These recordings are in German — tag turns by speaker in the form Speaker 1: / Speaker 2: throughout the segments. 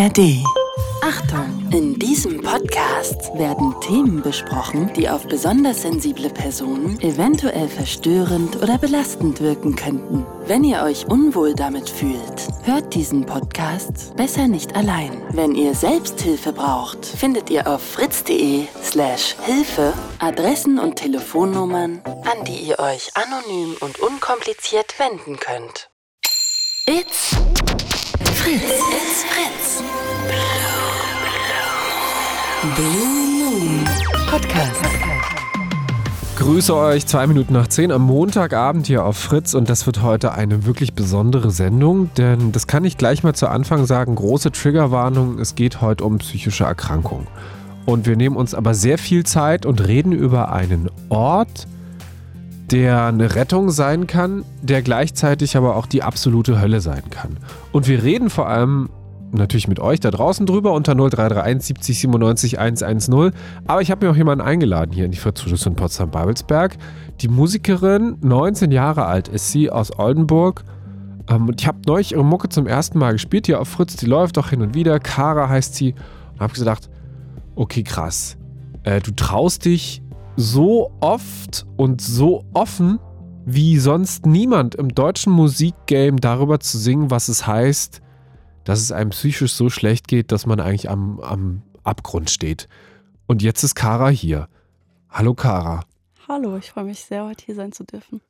Speaker 1: ARD. Achtung! In diesem Podcast werden Themen besprochen, die auf besonders sensible Personen eventuell verstörend oder belastend wirken könnten. Wenn ihr euch unwohl damit fühlt, hört diesen Podcast besser nicht allein. Wenn ihr Selbsthilfe braucht, findet ihr auf fritz.de/slash Hilfe Adressen und Telefonnummern, an die ihr euch anonym und unkompliziert wenden könnt. It's Fritz. It's Fritz. Blue Moon Podcast.
Speaker 2: Grüße euch zwei Minuten nach zehn am Montagabend hier auf Fritz und das wird heute eine wirklich besondere Sendung, denn das kann ich gleich mal zu Anfang sagen, große Triggerwarnung, es geht heute um psychische Erkrankung. Und wir nehmen uns aber sehr viel Zeit und reden über einen Ort, der eine Rettung sein kann, der gleichzeitig aber auch die absolute Hölle sein kann. Und wir reden vor allem natürlich mit euch da draußen drüber unter 0331 70 97 110. Aber ich habe mir auch jemanden eingeladen hier in die Fritz in Potsdam-Babelsberg. Die Musikerin, 19 Jahre alt ist sie, aus Oldenburg. Ähm, und ich habe neulich ihre Mucke zum ersten Mal gespielt hier auf Fritz. Die läuft auch hin und wieder. Kara heißt sie. Und habe gedacht, okay, krass. Äh, du traust dich so oft und so offen wie sonst niemand im deutschen Musikgame darüber zu singen, was es heißt, dass es einem psychisch so schlecht geht, dass man eigentlich am, am Abgrund steht. Und jetzt ist Kara hier. Hallo Kara.
Speaker 3: Hallo, ich freue mich sehr, heute hier sein zu dürfen.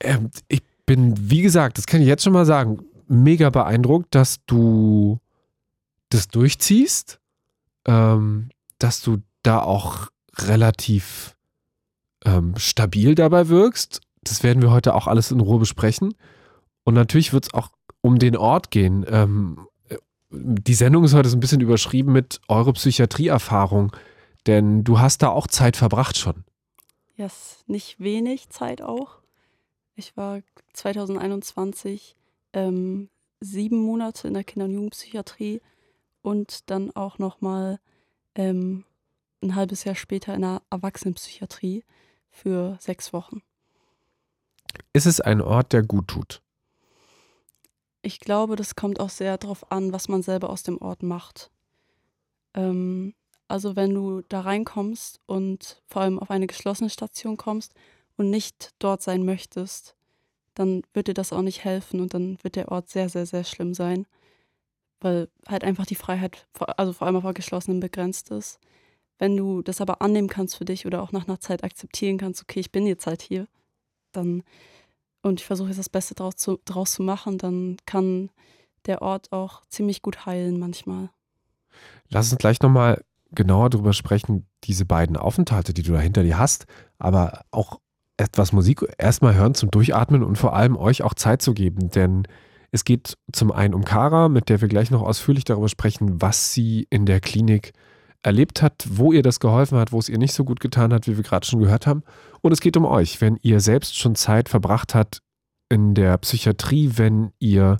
Speaker 2: Ähm, ich bin, wie gesagt, das kann ich jetzt schon mal sagen, mega beeindruckt, dass du das durchziehst, ähm, dass du da auch relativ ähm, stabil dabei wirkst. Das werden wir heute auch alles in Ruhe besprechen. Und natürlich wird es auch um den Ort gehen. Ähm, die Sendung ist heute so ein bisschen überschrieben mit eure Psychiatrieerfahrung, denn du hast da auch Zeit verbracht schon.
Speaker 3: Ja, yes, nicht wenig Zeit auch. Ich war 2021 ähm, sieben Monate in der Kinder- und Jugendpsychiatrie und dann auch nochmal ähm, ein halbes Jahr später in der Erwachsenenpsychiatrie für sechs Wochen.
Speaker 2: Ist es ein Ort, der gut tut?
Speaker 3: Ich glaube, das kommt auch sehr darauf an, was man selber aus dem Ort macht. Ähm, also wenn du da reinkommst und vor allem auf eine geschlossene Station kommst und nicht dort sein möchtest, dann wird dir das auch nicht helfen und dann wird der Ort sehr, sehr, sehr schlimm sein, weil halt einfach die Freiheit, also vor allem auf geschlossenen begrenzt ist. Wenn du das aber annehmen kannst für dich oder auch nach einer Zeit akzeptieren kannst, okay, ich bin jetzt halt hier, dann und ich versuche jetzt das Beste draus zu, draus zu machen, dann kann der Ort auch ziemlich gut heilen manchmal.
Speaker 2: Lass uns gleich nochmal genauer darüber sprechen, diese beiden Aufenthalte, die du da hinter dir hast, aber auch etwas Musik erstmal hören zum Durchatmen und vor allem euch auch Zeit zu geben, denn es geht zum einen um Kara, mit der wir gleich noch ausführlich darüber sprechen, was sie in der Klinik erlebt hat, wo ihr das geholfen hat, wo es ihr nicht so gut getan hat, wie wir gerade schon gehört haben. Und es geht um euch, wenn ihr selbst schon Zeit verbracht habt in der Psychiatrie, wenn ihr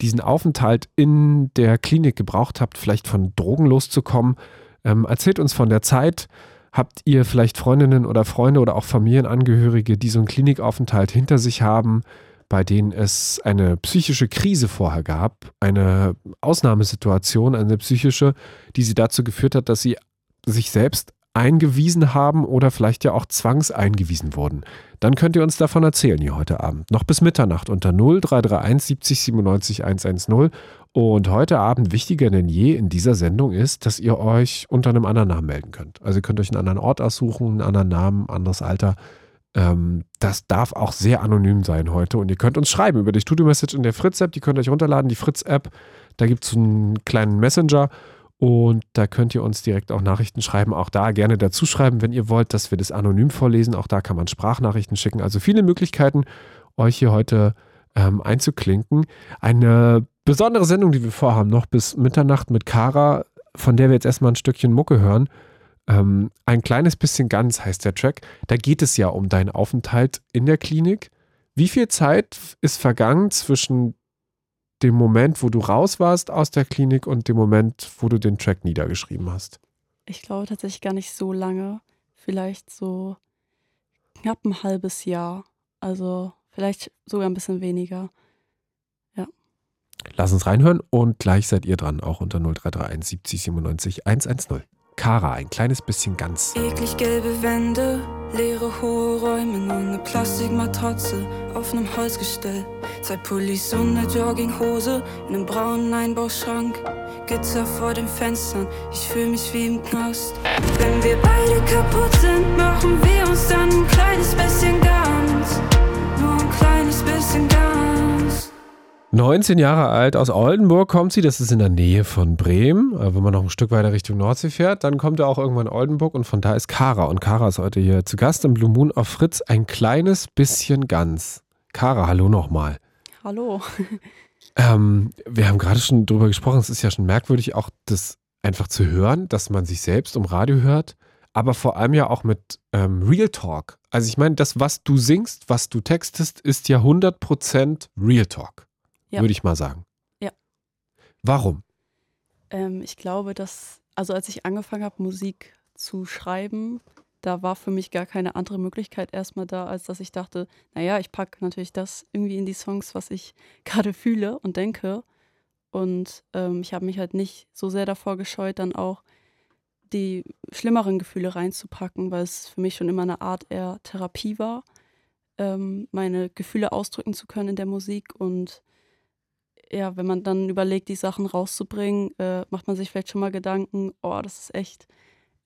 Speaker 2: diesen Aufenthalt in der Klinik gebraucht habt, vielleicht von Drogen loszukommen. Ähm, erzählt uns von der Zeit. Habt ihr vielleicht Freundinnen oder Freunde oder auch Familienangehörige, die so einen Klinikaufenthalt hinter sich haben, bei denen es eine psychische Krise vorher gab, eine Ausnahmesituation, eine psychische, die sie dazu geführt hat, dass sie sich selbst eingewiesen haben oder vielleicht ja auch zwangseingewiesen wurden. Dann könnt ihr uns davon erzählen hier heute Abend. Noch bis Mitternacht unter 0331 70 97 110. Und heute Abend wichtiger denn je in dieser Sendung ist, dass ihr euch unter einem anderen Namen melden könnt. Also ihr könnt euch einen anderen Ort aussuchen, einen anderen Namen, anderes Alter. Ähm, das darf auch sehr anonym sein heute. Und ihr könnt uns schreiben über die Studio-Message in der Fritz-App. Die könnt ihr euch runterladen, die Fritz-App. Da gibt es einen kleinen Messenger. Und da könnt ihr uns direkt auch Nachrichten schreiben. Auch da gerne dazu schreiben, wenn ihr wollt, dass wir das anonym vorlesen. Auch da kann man Sprachnachrichten schicken. Also viele Möglichkeiten, euch hier heute ähm, einzuklinken. Eine besondere Sendung, die wir vorhaben, noch bis Mitternacht mit Kara, von der wir jetzt erstmal ein Stückchen Mucke hören. Ähm, ein kleines bisschen ganz heißt der Track. Da geht es ja um deinen Aufenthalt in der Klinik. Wie viel Zeit ist vergangen zwischen dem Moment, wo du raus warst aus der Klinik und dem Moment, wo du den Track niedergeschrieben hast?
Speaker 3: Ich glaube tatsächlich gar nicht so lange. Vielleicht so knapp ein halbes Jahr. Also vielleicht sogar ein bisschen weniger.
Speaker 2: Lass uns reinhören und gleich seid ihr dran, auch unter 0331 70 97 110. Kara, ein kleines bisschen ganz.
Speaker 4: Eklig gelbe Wände, leere hohe Räume, nur eine Plastikmatratze auf einem Holzgestell. Zwei Pullis und eine Jogginghose in einem braunen Einbauschrank. Gitter vor den Fenstern, ich fühle mich wie im Knast. Wenn wir beide kaputt sind, machen wir uns dann ein kleines bisschen ganz.
Speaker 2: 19 Jahre alt, aus Oldenburg kommt sie, das ist in der Nähe von Bremen. Äh, Wenn man noch ein Stück weiter Richtung Nordsee fährt, dann kommt er auch irgendwann Oldenburg und von da ist Kara. Und Kara ist heute hier zu Gast im Blue Moon auf Fritz, ein kleines bisschen ganz. Kara, hallo nochmal.
Speaker 3: Hallo.
Speaker 2: Ähm, wir haben gerade schon drüber gesprochen, es ist ja schon merkwürdig, auch das einfach zu hören, dass man sich selbst im Radio hört, aber vor allem ja auch mit ähm, Real Talk. Also ich meine, das, was du singst, was du textest, ist ja 100% Real Talk,
Speaker 3: Ja.
Speaker 2: würde ich mal sagen.
Speaker 3: Ja.
Speaker 2: Warum?
Speaker 3: Ähm, ich glaube, dass, also als ich angefangen habe, Musik zu schreiben, da war für mich gar keine andere Möglichkeit erstmal da, als dass ich dachte, naja, ich packe natürlich das irgendwie in die Songs, was ich gerade fühle und denke. Und ähm, ich habe mich halt nicht so sehr davor gescheut, dann auch die schlimmeren Gefühle reinzupacken, weil es für mich schon immer eine Art eher Therapie war, ähm, meine Gefühle ausdrücken zu können in der Musik. Und ja, wenn man dann überlegt, die Sachen rauszubringen, äh, macht man sich vielleicht schon mal Gedanken, oh, das ist echt,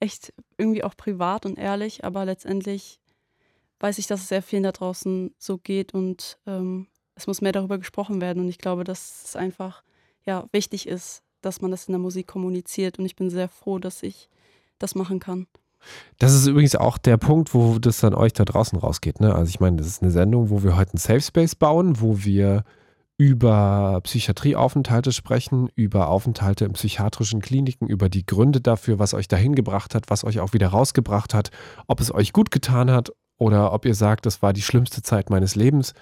Speaker 3: echt irgendwie auch privat und ehrlich, aber letztendlich weiß ich, dass es sehr vielen da draußen so geht und ähm, es muss mehr darüber gesprochen werden. Und ich glaube, dass es einfach ja, wichtig ist, dass man das in der Musik kommuniziert. Und ich bin sehr froh, dass ich das machen kann.
Speaker 2: Das ist übrigens auch der Punkt, wo das dann euch da draußen rausgeht. Ne? Also ich meine, das ist eine Sendung, wo wir heute einen Safe Space bauen, wo wir über Psychiatrieaufenthalte sprechen, über Aufenthalte in psychiatrischen Kliniken, über die Gründe dafür, was euch dahin gebracht hat, was euch auch wieder rausgebracht hat, ob es euch gut getan hat oder ob ihr sagt, das war die schlimmste Zeit meines Lebens.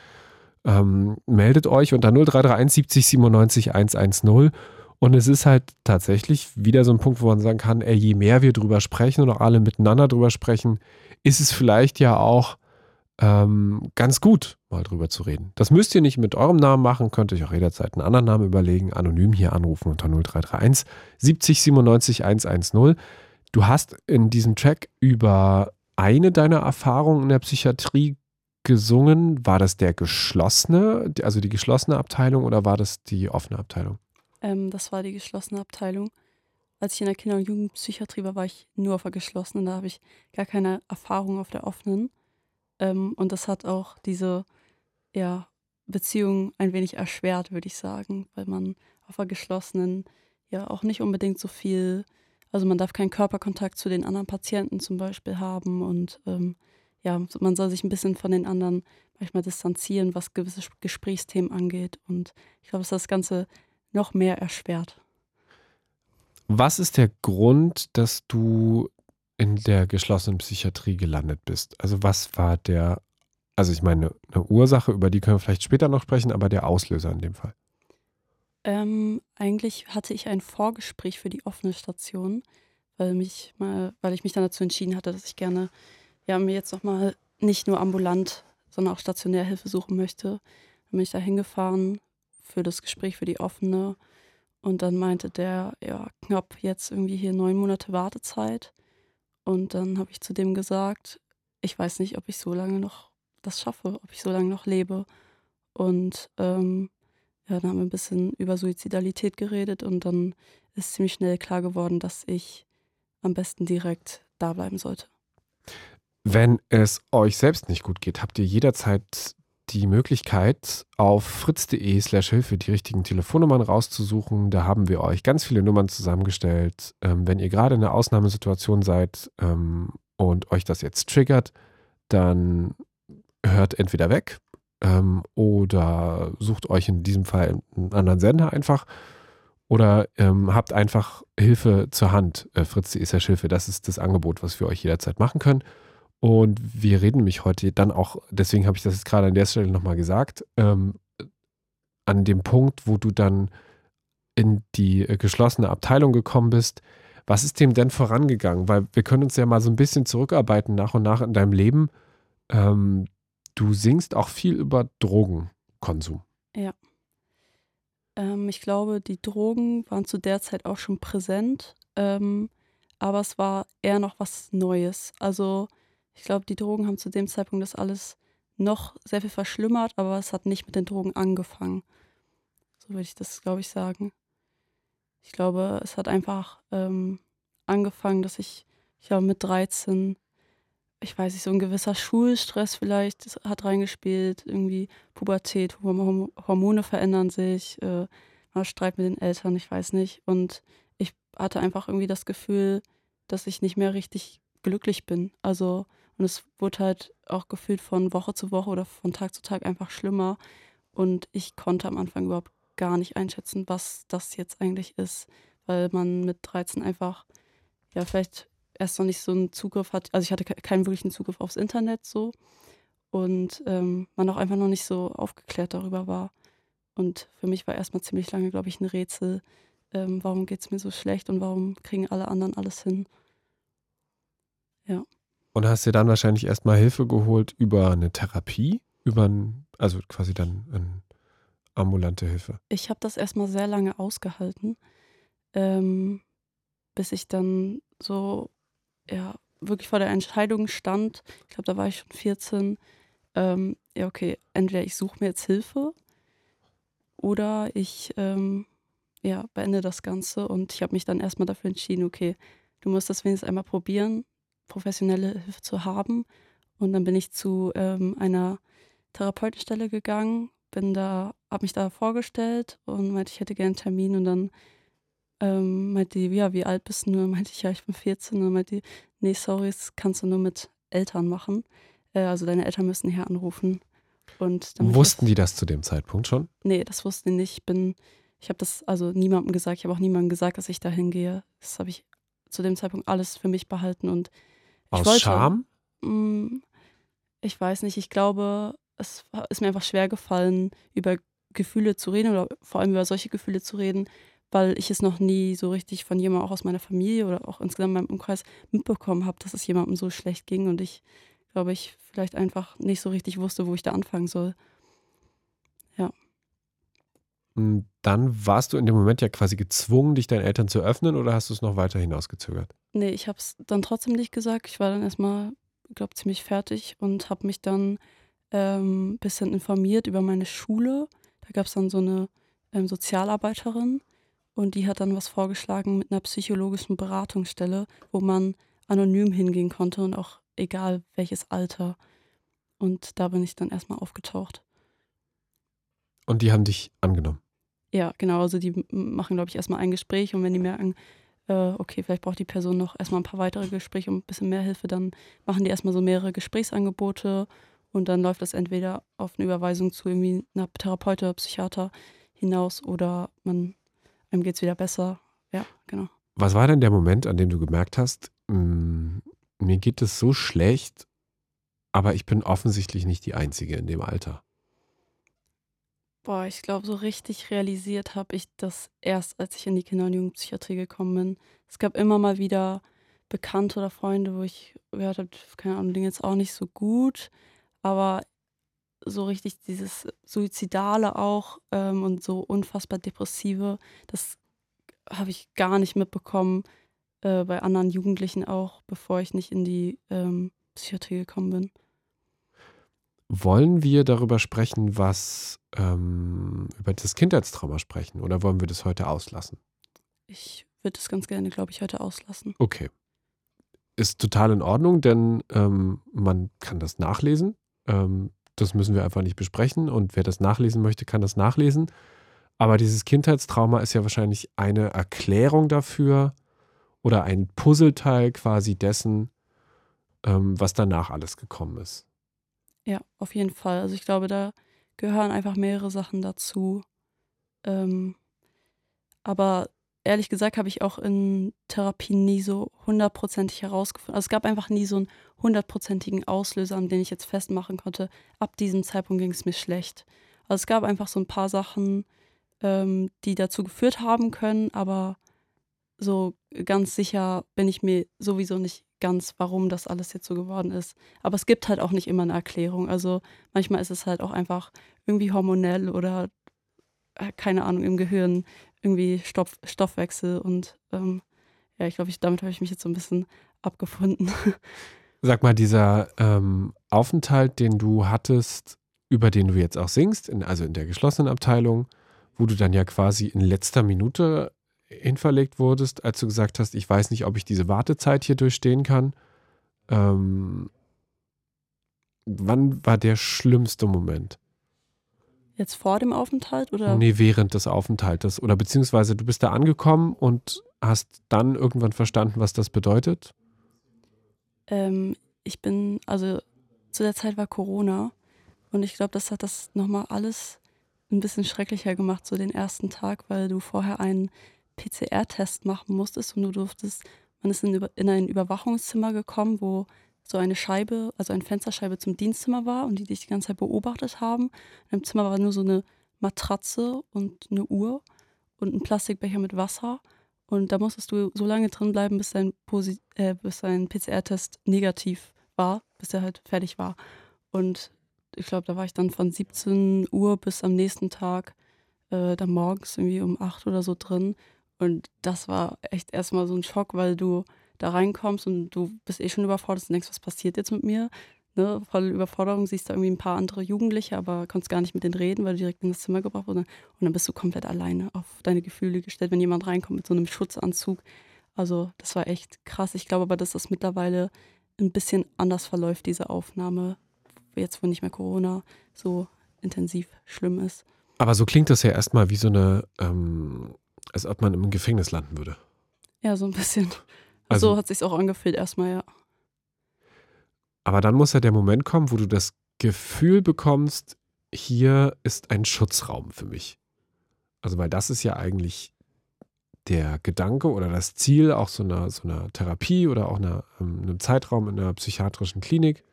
Speaker 2: Ähm, meldet euch unter 0331 70 97 110. Und es ist halt tatsächlich wieder so ein Punkt, wo man sagen kann, ey, je mehr wir drüber sprechen und auch alle miteinander drüber sprechen, ist es vielleicht ja auch ähm, ganz gut, mal drüber zu reden. Das müsst ihr nicht mit eurem Namen machen, könnt euch auch jederzeit einen anderen Namen überlegen, anonym hier anrufen unter 0331 70 97 110. Du hast in diesem Track über eine deiner Erfahrungen in der Psychiatrie gesungen. War das der geschlossene, also die geschlossene Abteilung oder war das die offene Abteilung?
Speaker 3: Ähm, das war die geschlossene Abteilung. Als ich in der Kinder- und Jugendpsychiatrie war, war ich nur auf der geschlossenen. Da habe ich gar keine Erfahrung auf der offenen. Ähm, und das hat auch diese ja, Beziehung ein wenig erschwert, würde ich sagen, weil man auf der geschlossenen ja auch nicht unbedingt so viel, also man darf keinen Körperkontakt zu den anderen Patienten zum Beispiel haben und ähm, ja, man soll sich ein bisschen von den anderen manchmal distanzieren, was gewisse Gesprächsthemen angeht. Und ich glaube, dass das Ganze noch mehr erschwert.
Speaker 2: Was ist der Grund, dass du in der geschlossenen Psychiatrie gelandet bist? Also was war der, also ich meine, eine Ursache, über die können wir vielleicht später noch sprechen, aber der Auslöser in dem Fall?
Speaker 3: Ähm, eigentlich hatte ich ein Vorgespräch für die offene Station, weil, mich mal, weil ich mich dann dazu entschieden hatte, dass ich gerne ja, mir jetzt nochmal nicht nur ambulant, sondern auch stationär Hilfe suchen möchte. Dann bin ich da hingefahren für das Gespräch für die offene und dann meinte der, ja, knapp jetzt irgendwie hier neun Monate Wartezeit. Und dann habe ich zu dem gesagt, ich weiß nicht, ob ich so lange noch das schaffe, ob ich so lange noch lebe. Und ähm, ja, dann haben wir ein bisschen über Suizidalität geredet und dann ist ziemlich schnell klar geworden, dass ich am besten direkt da bleiben sollte.
Speaker 2: Wenn es euch selbst nicht gut geht, habt ihr jederzeit die Möglichkeit, auf fritz.de slash Hilfe die richtigen Telefonnummern rauszusuchen. Da haben wir euch ganz viele Nummern zusammengestellt. Ähm, wenn ihr gerade in einer Ausnahmesituation seid ähm, und euch das jetzt triggert, dann hört entweder weg ähm, oder sucht euch in diesem Fall einen anderen Sender einfach oder ähm, habt einfach Hilfe zur Hand. Äh, Fritz.de slash Hilfe, das ist das Angebot, was wir euch jederzeit machen können. Und wir reden nämlich heute dann auch, deswegen habe ich das jetzt gerade an der Stelle nochmal gesagt, ähm, an dem Punkt, wo du dann in die äh, geschlossene Abteilung gekommen bist. Was ist dem denn vorangegangen? Weil wir können uns ja mal so ein bisschen zurückarbeiten nach und nach in deinem Leben. Ähm, du singst auch viel über Drogenkonsum.
Speaker 3: Ja. Ähm, ich glaube, die Drogen waren zu der Zeit auch schon präsent, ähm, aber es war eher noch was Neues. Also ich glaube, die Drogen haben zu dem Zeitpunkt das alles noch sehr viel verschlimmert, aber es hat nicht mit den Drogen angefangen. So würde ich das, glaube ich, sagen. Ich glaube, es hat einfach ähm, angefangen, dass ich, ich glaube, mit 13, ich weiß nicht, so ein gewisser Schulstress vielleicht hat reingespielt, irgendwie Pubertät, Hormone verändern sich, äh, mal Streit mit den Eltern, ich weiß nicht. Und ich hatte einfach irgendwie das Gefühl, dass ich nicht mehr richtig glücklich bin. Also, und es wurde halt auch gefühlt von Woche zu Woche oder von Tag zu Tag einfach schlimmer. Und ich konnte am Anfang überhaupt gar nicht einschätzen, was das jetzt eigentlich ist, weil man mit 13 einfach, ja, vielleicht erst noch nicht so einen Zugriff hat. Also ich hatte keinen wirklichen Zugriff aufs Internet so und ähm, man auch einfach noch nicht so aufgeklärt darüber war. Und für mich war erstmal ziemlich lange, glaube ich, ein Rätsel, ähm, warum geht es mir so schlecht und warum kriegen alle anderen alles hin. Ja.
Speaker 2: Und hast dir dann wahrscheinlich erstmal Hilfe geholt über eine Therapie, über ein, also quasi dann ein ambulante Hilfe?
Speaker 3: Ich habe das erstmal sehr lange ausgehalten, ähm, bis ich dann so, ja, wirklich vor der Entscheidung stand. Ich glaube, da war ich schon 14. Ähm, ja, okay, entweder ich suche mir jetzt Hilfe oder ich, ähm, ja, beende das Ganze. Und ich habe mich dann erstmal dafür entschieden, okay, du musst das wenigstens einmal probieren, professionelle Hilfe zu haben. Und dann bin ich zu ähm, einer Therapeutenstelle gegangen, bin da, habe mich da vorgestellt und meinte, ich hätte gerne einen Termin und dann ähm, meinte die, ja, wie alt bist du? Und dann meinte ich, ja, ich bin 14 und dann meinte die, nee, sorry, das kannst du nur mit Eltern machen. Äh, also deine Eltern müssen hier anrufen. Und
Speaker 2: Wussten das, die das zu dem Zeitpunkt schon?
Speaker 3: Nee, das wussten die nicht. Ich bin, ich habe das also niemandem gesagt. Ich habe auch niemandem gesagt, dass ich da hingehe. Das habe ich zu dem Zeitpunkt alles für mich behalten und
Speaker 2: Aus wollte, Scham?
Speaker 3: Mh, mm, ich weiß nicht. Ich glaube, es ist mir einfach schwer gefallen, über Gefühle zu reden oder vor allem über solche Gefühle zu reden, weil ich es noch nie so richtig von jemandem auch aus meiner Familie oder auch insgesamt in meinem Umkreis mitbekommen habe, dass es jemandem so schlecht ging und ich glaube, ich vielleicht einfach nicht so richtig wusste, wo ich da anfangen soll. Ja.
Speaker 2: Dann warst du in dem Moment ja quasi gezwungen, dich deinen Eltern zu öffnen oder hast du es noch weiter hinausgezögert?
Speaker 3: Nee, ich habe es dann trotzdem nicht gesagt. Ich war dann erstmal, glaube ziemlich fertig und habe mich dann ähm, bisschen informiert über meine Schule. Da gab es dann so eine ähm, Sozialarbeiterin und die hat dann was vorgeschlagen mit einer psychologischen Beratungsstelle, wo man anonym hingehen konnte und auch egal welches Alter. Und da bin ich dann erstmal aufgetaucht.
Speaker 2: Und die haben dich angenommen?
Speaker 3: Ja, genau. Also die machen, glaube ich, erstmal ein Gespräch und wenn die merken, äh, okay, vielleicht braucht die Person noch erstmal ein paar weitere Gespräche und ein bisschen mehr Hilfe, dann machen die erstmal so mehrere Gesprächsangebote und dann läuft das entweder auf eine Überweisung zu irgendwie einer Therapeut oder Psychiater hinaus oder man, einem geht es wieder besser. Ja, genau.
Speaker 2: Was war denn der Moment, an dem du gemerkt hast, mh, mm, mir geht es so schlecht, aber ich bin offensichtlich nicht die Einzige in dem Alter?
Speaker 3: Boah, ich glaube, so richtig realisiert habe ich das erst, als ich in die Kinder- und Jugendpsychiatrie gekommen bin. Es gab immer mal wieder Bekannte oder Freunde, wo ich gehört habe, keine Ahnung, denen jetzt auch nicht so gut aber so richtig dieses Suizidale auch ähm, und so unfassbar Depressive, das habe ich gar nicht mitbekommen äh, bei anderen Jugendlichen auch, bevor ich nicht in die ähm, Psychiatrie gekommen bin.
Speaker 2: Wollen wir darüber sprechen, was ähm, über das Kindheitstrauma sprechen oder wollen wir das heute auslassen?
Speaker 3: Ich würde es ganz gerne, glaube ich, heute auslassen.
Speaker 2: Okay. Ist total in Ordnung, denn ähm, man kann das nachlesen ähm, das müssen wir einfach nicht besprechen und wer das nachlesen möchte, kann das nachlesen. Aber dieses Kindheitstrauma ist ja wahrscheinlich eine Erklärung dafür oder ein Puzzleteil quasi dessen, ähm, was danach alles gekommen ist.
Speaker 3: Ja, auf jeden Fall. Also ich glaube, da gehören einfach mehrere Sachen dazu. Ähm, aber ehrlich gesagt habe ich auch in Therapie nie so hundertprozentig herausgefunden. Also es gab einfach nie so einen hundertprozentigen Auslöser, an den ich jetzt festmachen konnte. Ab diesem Zeitpunkt ging es mir schlecht. Also es gab einfach so ein paar Sachen, ähm, die dazu geführt haben können, aber so ganz sicher bin ich mir sowieso nicht ganz, warum das alles jetzt so geworden ist. Aber es gibt halt auch nicht immer eine Erklärung. Also manchmal ist es halt auch einfach irgendwie hormonell oder äh, keine Ahnung, im Gehirn irgendwie Stoff, Stoffwechsel und ähm, ja, ich glaube, ich, damit habe ich mich jetzt so ein bisschen abgefunden.
Speaker 2: Sag mal, dieser ähm, Aufenthalt, den du hattest, über den du jetzt auch singst, in, also in der geschlossenen Abteilung, wo du dann ja quasi in letzter Minute hinverlegt wurdest, als du gesagt hast, ich weiß nicht, ob ich diese Wartezeit hier durchstehen kann. Ähm, wann war der schlimmste Moment?
Speaker 3: Jetzt vor dem Aufenthalt oder?
Speaker 2: Nee, während des Aufenthaltes. Oder beziehungsweise du bist da angekommen und hast dann irgendwann verstanden, was das bedeutet?
Speaker 3: Ähm, ich bin, also zu der Zeit war Corona und ich glaube, das hat das nochmal alles ein bisschen schrecklicher gemacht, so den ersten Tag, weil du vorher einen PCR-Test machen musstest und du durftest, man ist in, in ein Überwachungszimmer gekommen, wo so eine Scheibe, also eine Fensterscheibe zum Dienstzimmer war und die dich die ganze Zeit beobachtet haben. In dem Zimmer war nur so eine Matratze und eine Uhr und ein Plastikbecher mit Wasser. Und da musstest du so lange drin bleiben, bis dein, äh, dein PCR-Test negativ war, bis der halt fertig war. Und ich glaube, da war ich dann von 17 Uhr bis am nächsten Tag, äh, dann morgens irgendwie um 8 oder so drin. Und das war echt erstmal so ein Schock, weil du da reinkommst und du bist eh schon überfordert und denkst, was passiert jetzt mit mir? Ne, volle Überforderung, siehst da irgendwie ein paar andere Jugendliche, aber kannst gar nicht mit denen reden, weil du direkt in das Zimmer gebracht wurdest. Und dann bist du komplett alleine auf deine Gefühle gestellt, wenn jemand reinkommt mit so einem Schutzanzug. Also das war echt krass. Ich glaube aber, dass das mittlerweile ein bisschen anders verläuft, diese Aufnahme, jetzt wo nicht mehr Corona so intensiv schlimm ist.
Speaker 2: Aber so klingt das ja erstmal wie so eine, ähm, als ob man im Gefängnis landen würde.
Speaker 3: Ja, so ein bisschen. Also, so hat sich auch angefühlt erstmal, ja.
Speaker 2: Aber dann muss ja der Moment kommen, wo du das Gefühl bekommst, hier ist ein Schutzraum für mich. Also, weil das ist ja eigentlich der Gedanke oder das Ziel auch so einer, so einer Therapie oder auch einer, ähm, einem Zeitraum in einer psychiatrischen Klinik,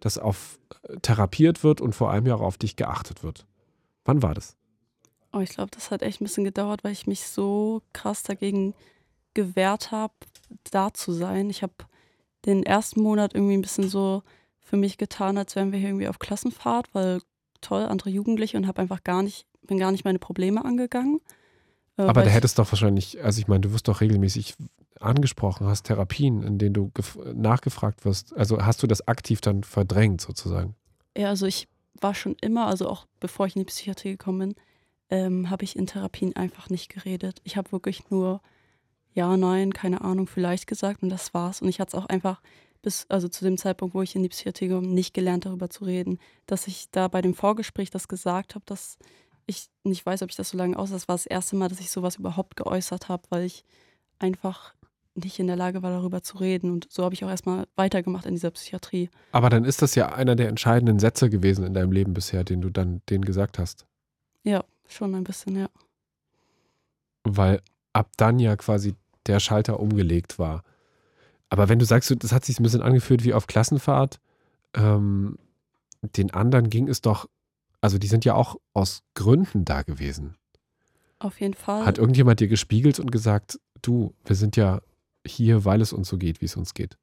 Speaker 2: dass auf äh, therapiert wird und vor allem ja auch auf dich geachtet wird. Wann war das?
Speaker 3: Oh, ich glaube, das hat echt ein bisschen gedauert, weil ich mich so krass dagegen gewehrt habe, da zu sein. Ich habe den ersten Monat irgendwie ein bisschen so für mich getan, als wären wir hier irgendwie auf Klassenfahrt, weil toll, andere Jugendliche und habe einfach gar nicht, bin gar nicht meine Probleme angegangen.
Speaker 2: Äh, Aber da hättest doch wahrscheinlich, also ich meine, du wirst doch regelmäßig angesprochen, hast Therapien, in denen du nachgefragt wirst. Also hast du das aktiv dann verdrängt sozusagen?
Speaker 3: Ja, also ich war schon immer, also auch bevor ich in die Psychiatrie gekommen bin, ähm, habe ich in Therapien einfach nicht geredet. Ich habe wirklich nur ja, nein, keine Ahnung, vielleicht gesagt und das war's. Und ich hatte es auch einfach bis, also zu dem Zeitpunkt, wo ich in die Psychiatrie komme, nicht gelernt, darüber zu reden. Dass ich da bei dem Vorgespräch das gesagt habe, dass ich nicht weiß, ob ich das so lange aus. Das war das erste Mal, dass ich sowas überhaupt geäußert habe, weil ich einfach nicht in der Lage war, darüber zu reden. Und so habe ich auch erstmal weitergemacht in dieser Psychiatrie.
Speaker 2: Aber dann ist das ja einer der entscheidenden Sätze gewesen in deinem Leben bisher, den du dann denen gesagt hast.
Speaker 3: Ja, schon ein bisschen, ja.
Speaker 2: Weil ab dann ja quasi der Schalter umgelegt war. Aber wenn du sagst, das hat sich ein bisschen angefühlt wie auf Klassenfahrt, ähm, den anderen ging es doch, also die sind ja auch aus Gründen da gewesen.
Speaker 3: Auf jeden Fall.
Speaker 2: Hat irgendjemand dir gespiegelt und gesagt, du, wir sind ja hier, weil es uns so geht, wie es uns geht?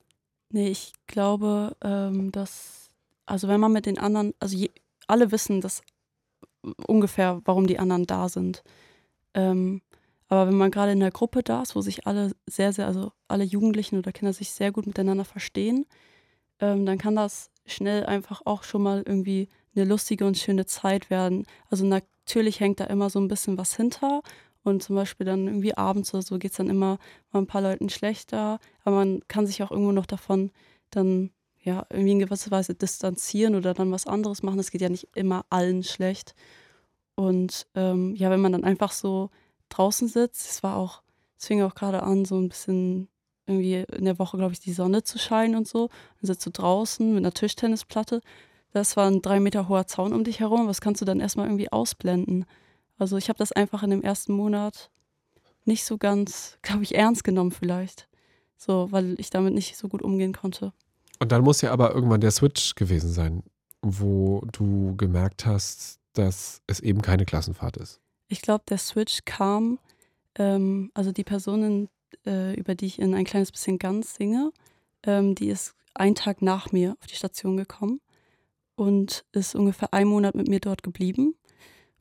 Speaker 3: Nee, ich glaube, ähm, dass, also wenn man mit den anderen, also je, alle wissen, dass ungefähr, warum die anderen da sind. Ähm, aber wenn man gerade in der Gruppe da ist, wo sich alle sehr, sehr, also alle Jugendlichen oder Kinder sich sehr gut miteinander verstehen, ähm, dann kann das schnell einfach auch schon mal irgendwie eine lustige und schöne Zeit werden. Also natürlich hängt da immer so ein bisschen was hinter. Und zum Beispiel dann irgendwie abends oder so geht es dann immer mal ein paar Leuten schlechter. Aber man kann sich auch irgendwo noch davon dann ja irgendwie in gewisser Weise distanzieren oder dann was anderes machen. Es geht ja nicht immer allen schlecht. Und ähm, ja, wenn man dann einfach so draußen sitzt. Es war auch, es fing auch gerade an, so ein bisschen irgendwie in der Woche, glaube ich, die Sonne zu scheinen und so. Dann sitzt du draußen mit einer Tischtennisplatte. Das war ein drei Meter hoher Zaun um dich herum. Was kannst du dann erstmal irgendwie ausblenden? Also ich habe das einfach in dem ersten Monat nicht so ganz, glaube ich, ernst genommen vielleicht. So, weil ich damit nicht so gut umgehen konnte.
Speaker 2: Und dann muss ja aber irgendwann der Switch gewesen sein, wo du gemerkt hast, dass es eben keine Klassenfahrt ist.
Speaker 3: Ich glaube, der Switch kam, ähm, also die Personin, äh, über die ich in ein kleines bisschen ganz singe, ähm, die ist einen Tag nach mir auf die Station gekommen und ist ungefähr einen Monat mit mir dort geblieben.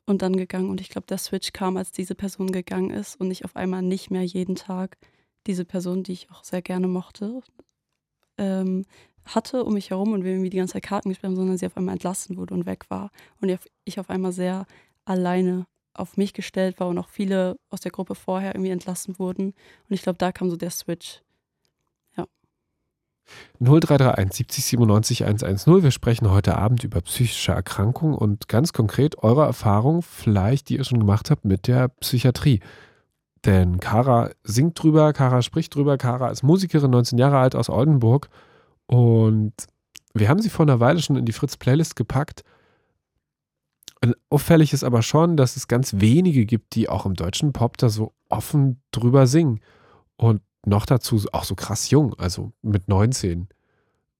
Speaker 3: und dann gegangen. Und ich glaube, der Switch kam, als diese Person gegangen ist und ich auf einmal nicht mehr jeden Tag diese Person, die ich auch sehr gerne mochte, ähm, hatte um mich herum und wir irgendwie die ganze Zeit Karten gespielt haben, sondern sie auf einmal entlassen wurde und weg war. Und ich auf einmal sehr alleine auf mich gestellt war und auch viele aus der Gruppe vorher irgendwie entlassen wurden. Und ich glaube, da kam so der Switch. Ja.
Speaker 2: 0331 70 97 110. Wir sprechen heute Abend über psychische Erkrankungen und ganz konkret eure Erfahrung, vielleicht, die ihr schon gemacht habt mit der Psychiatrie. Denn Kara singt drüber, Kara spricht drüber. Kara ist Musikerin, 19 Jahre alt aus Oldenburg. Und wir haben sie vor einer Weile schon in die Fritz-Playlist gepackt. Auffällig ist aber schon, dass es ganz wenige gibt, die auch im deutschen Pop da so offen drüber singen. Und noch dazu auch so krass jung, also mit 19.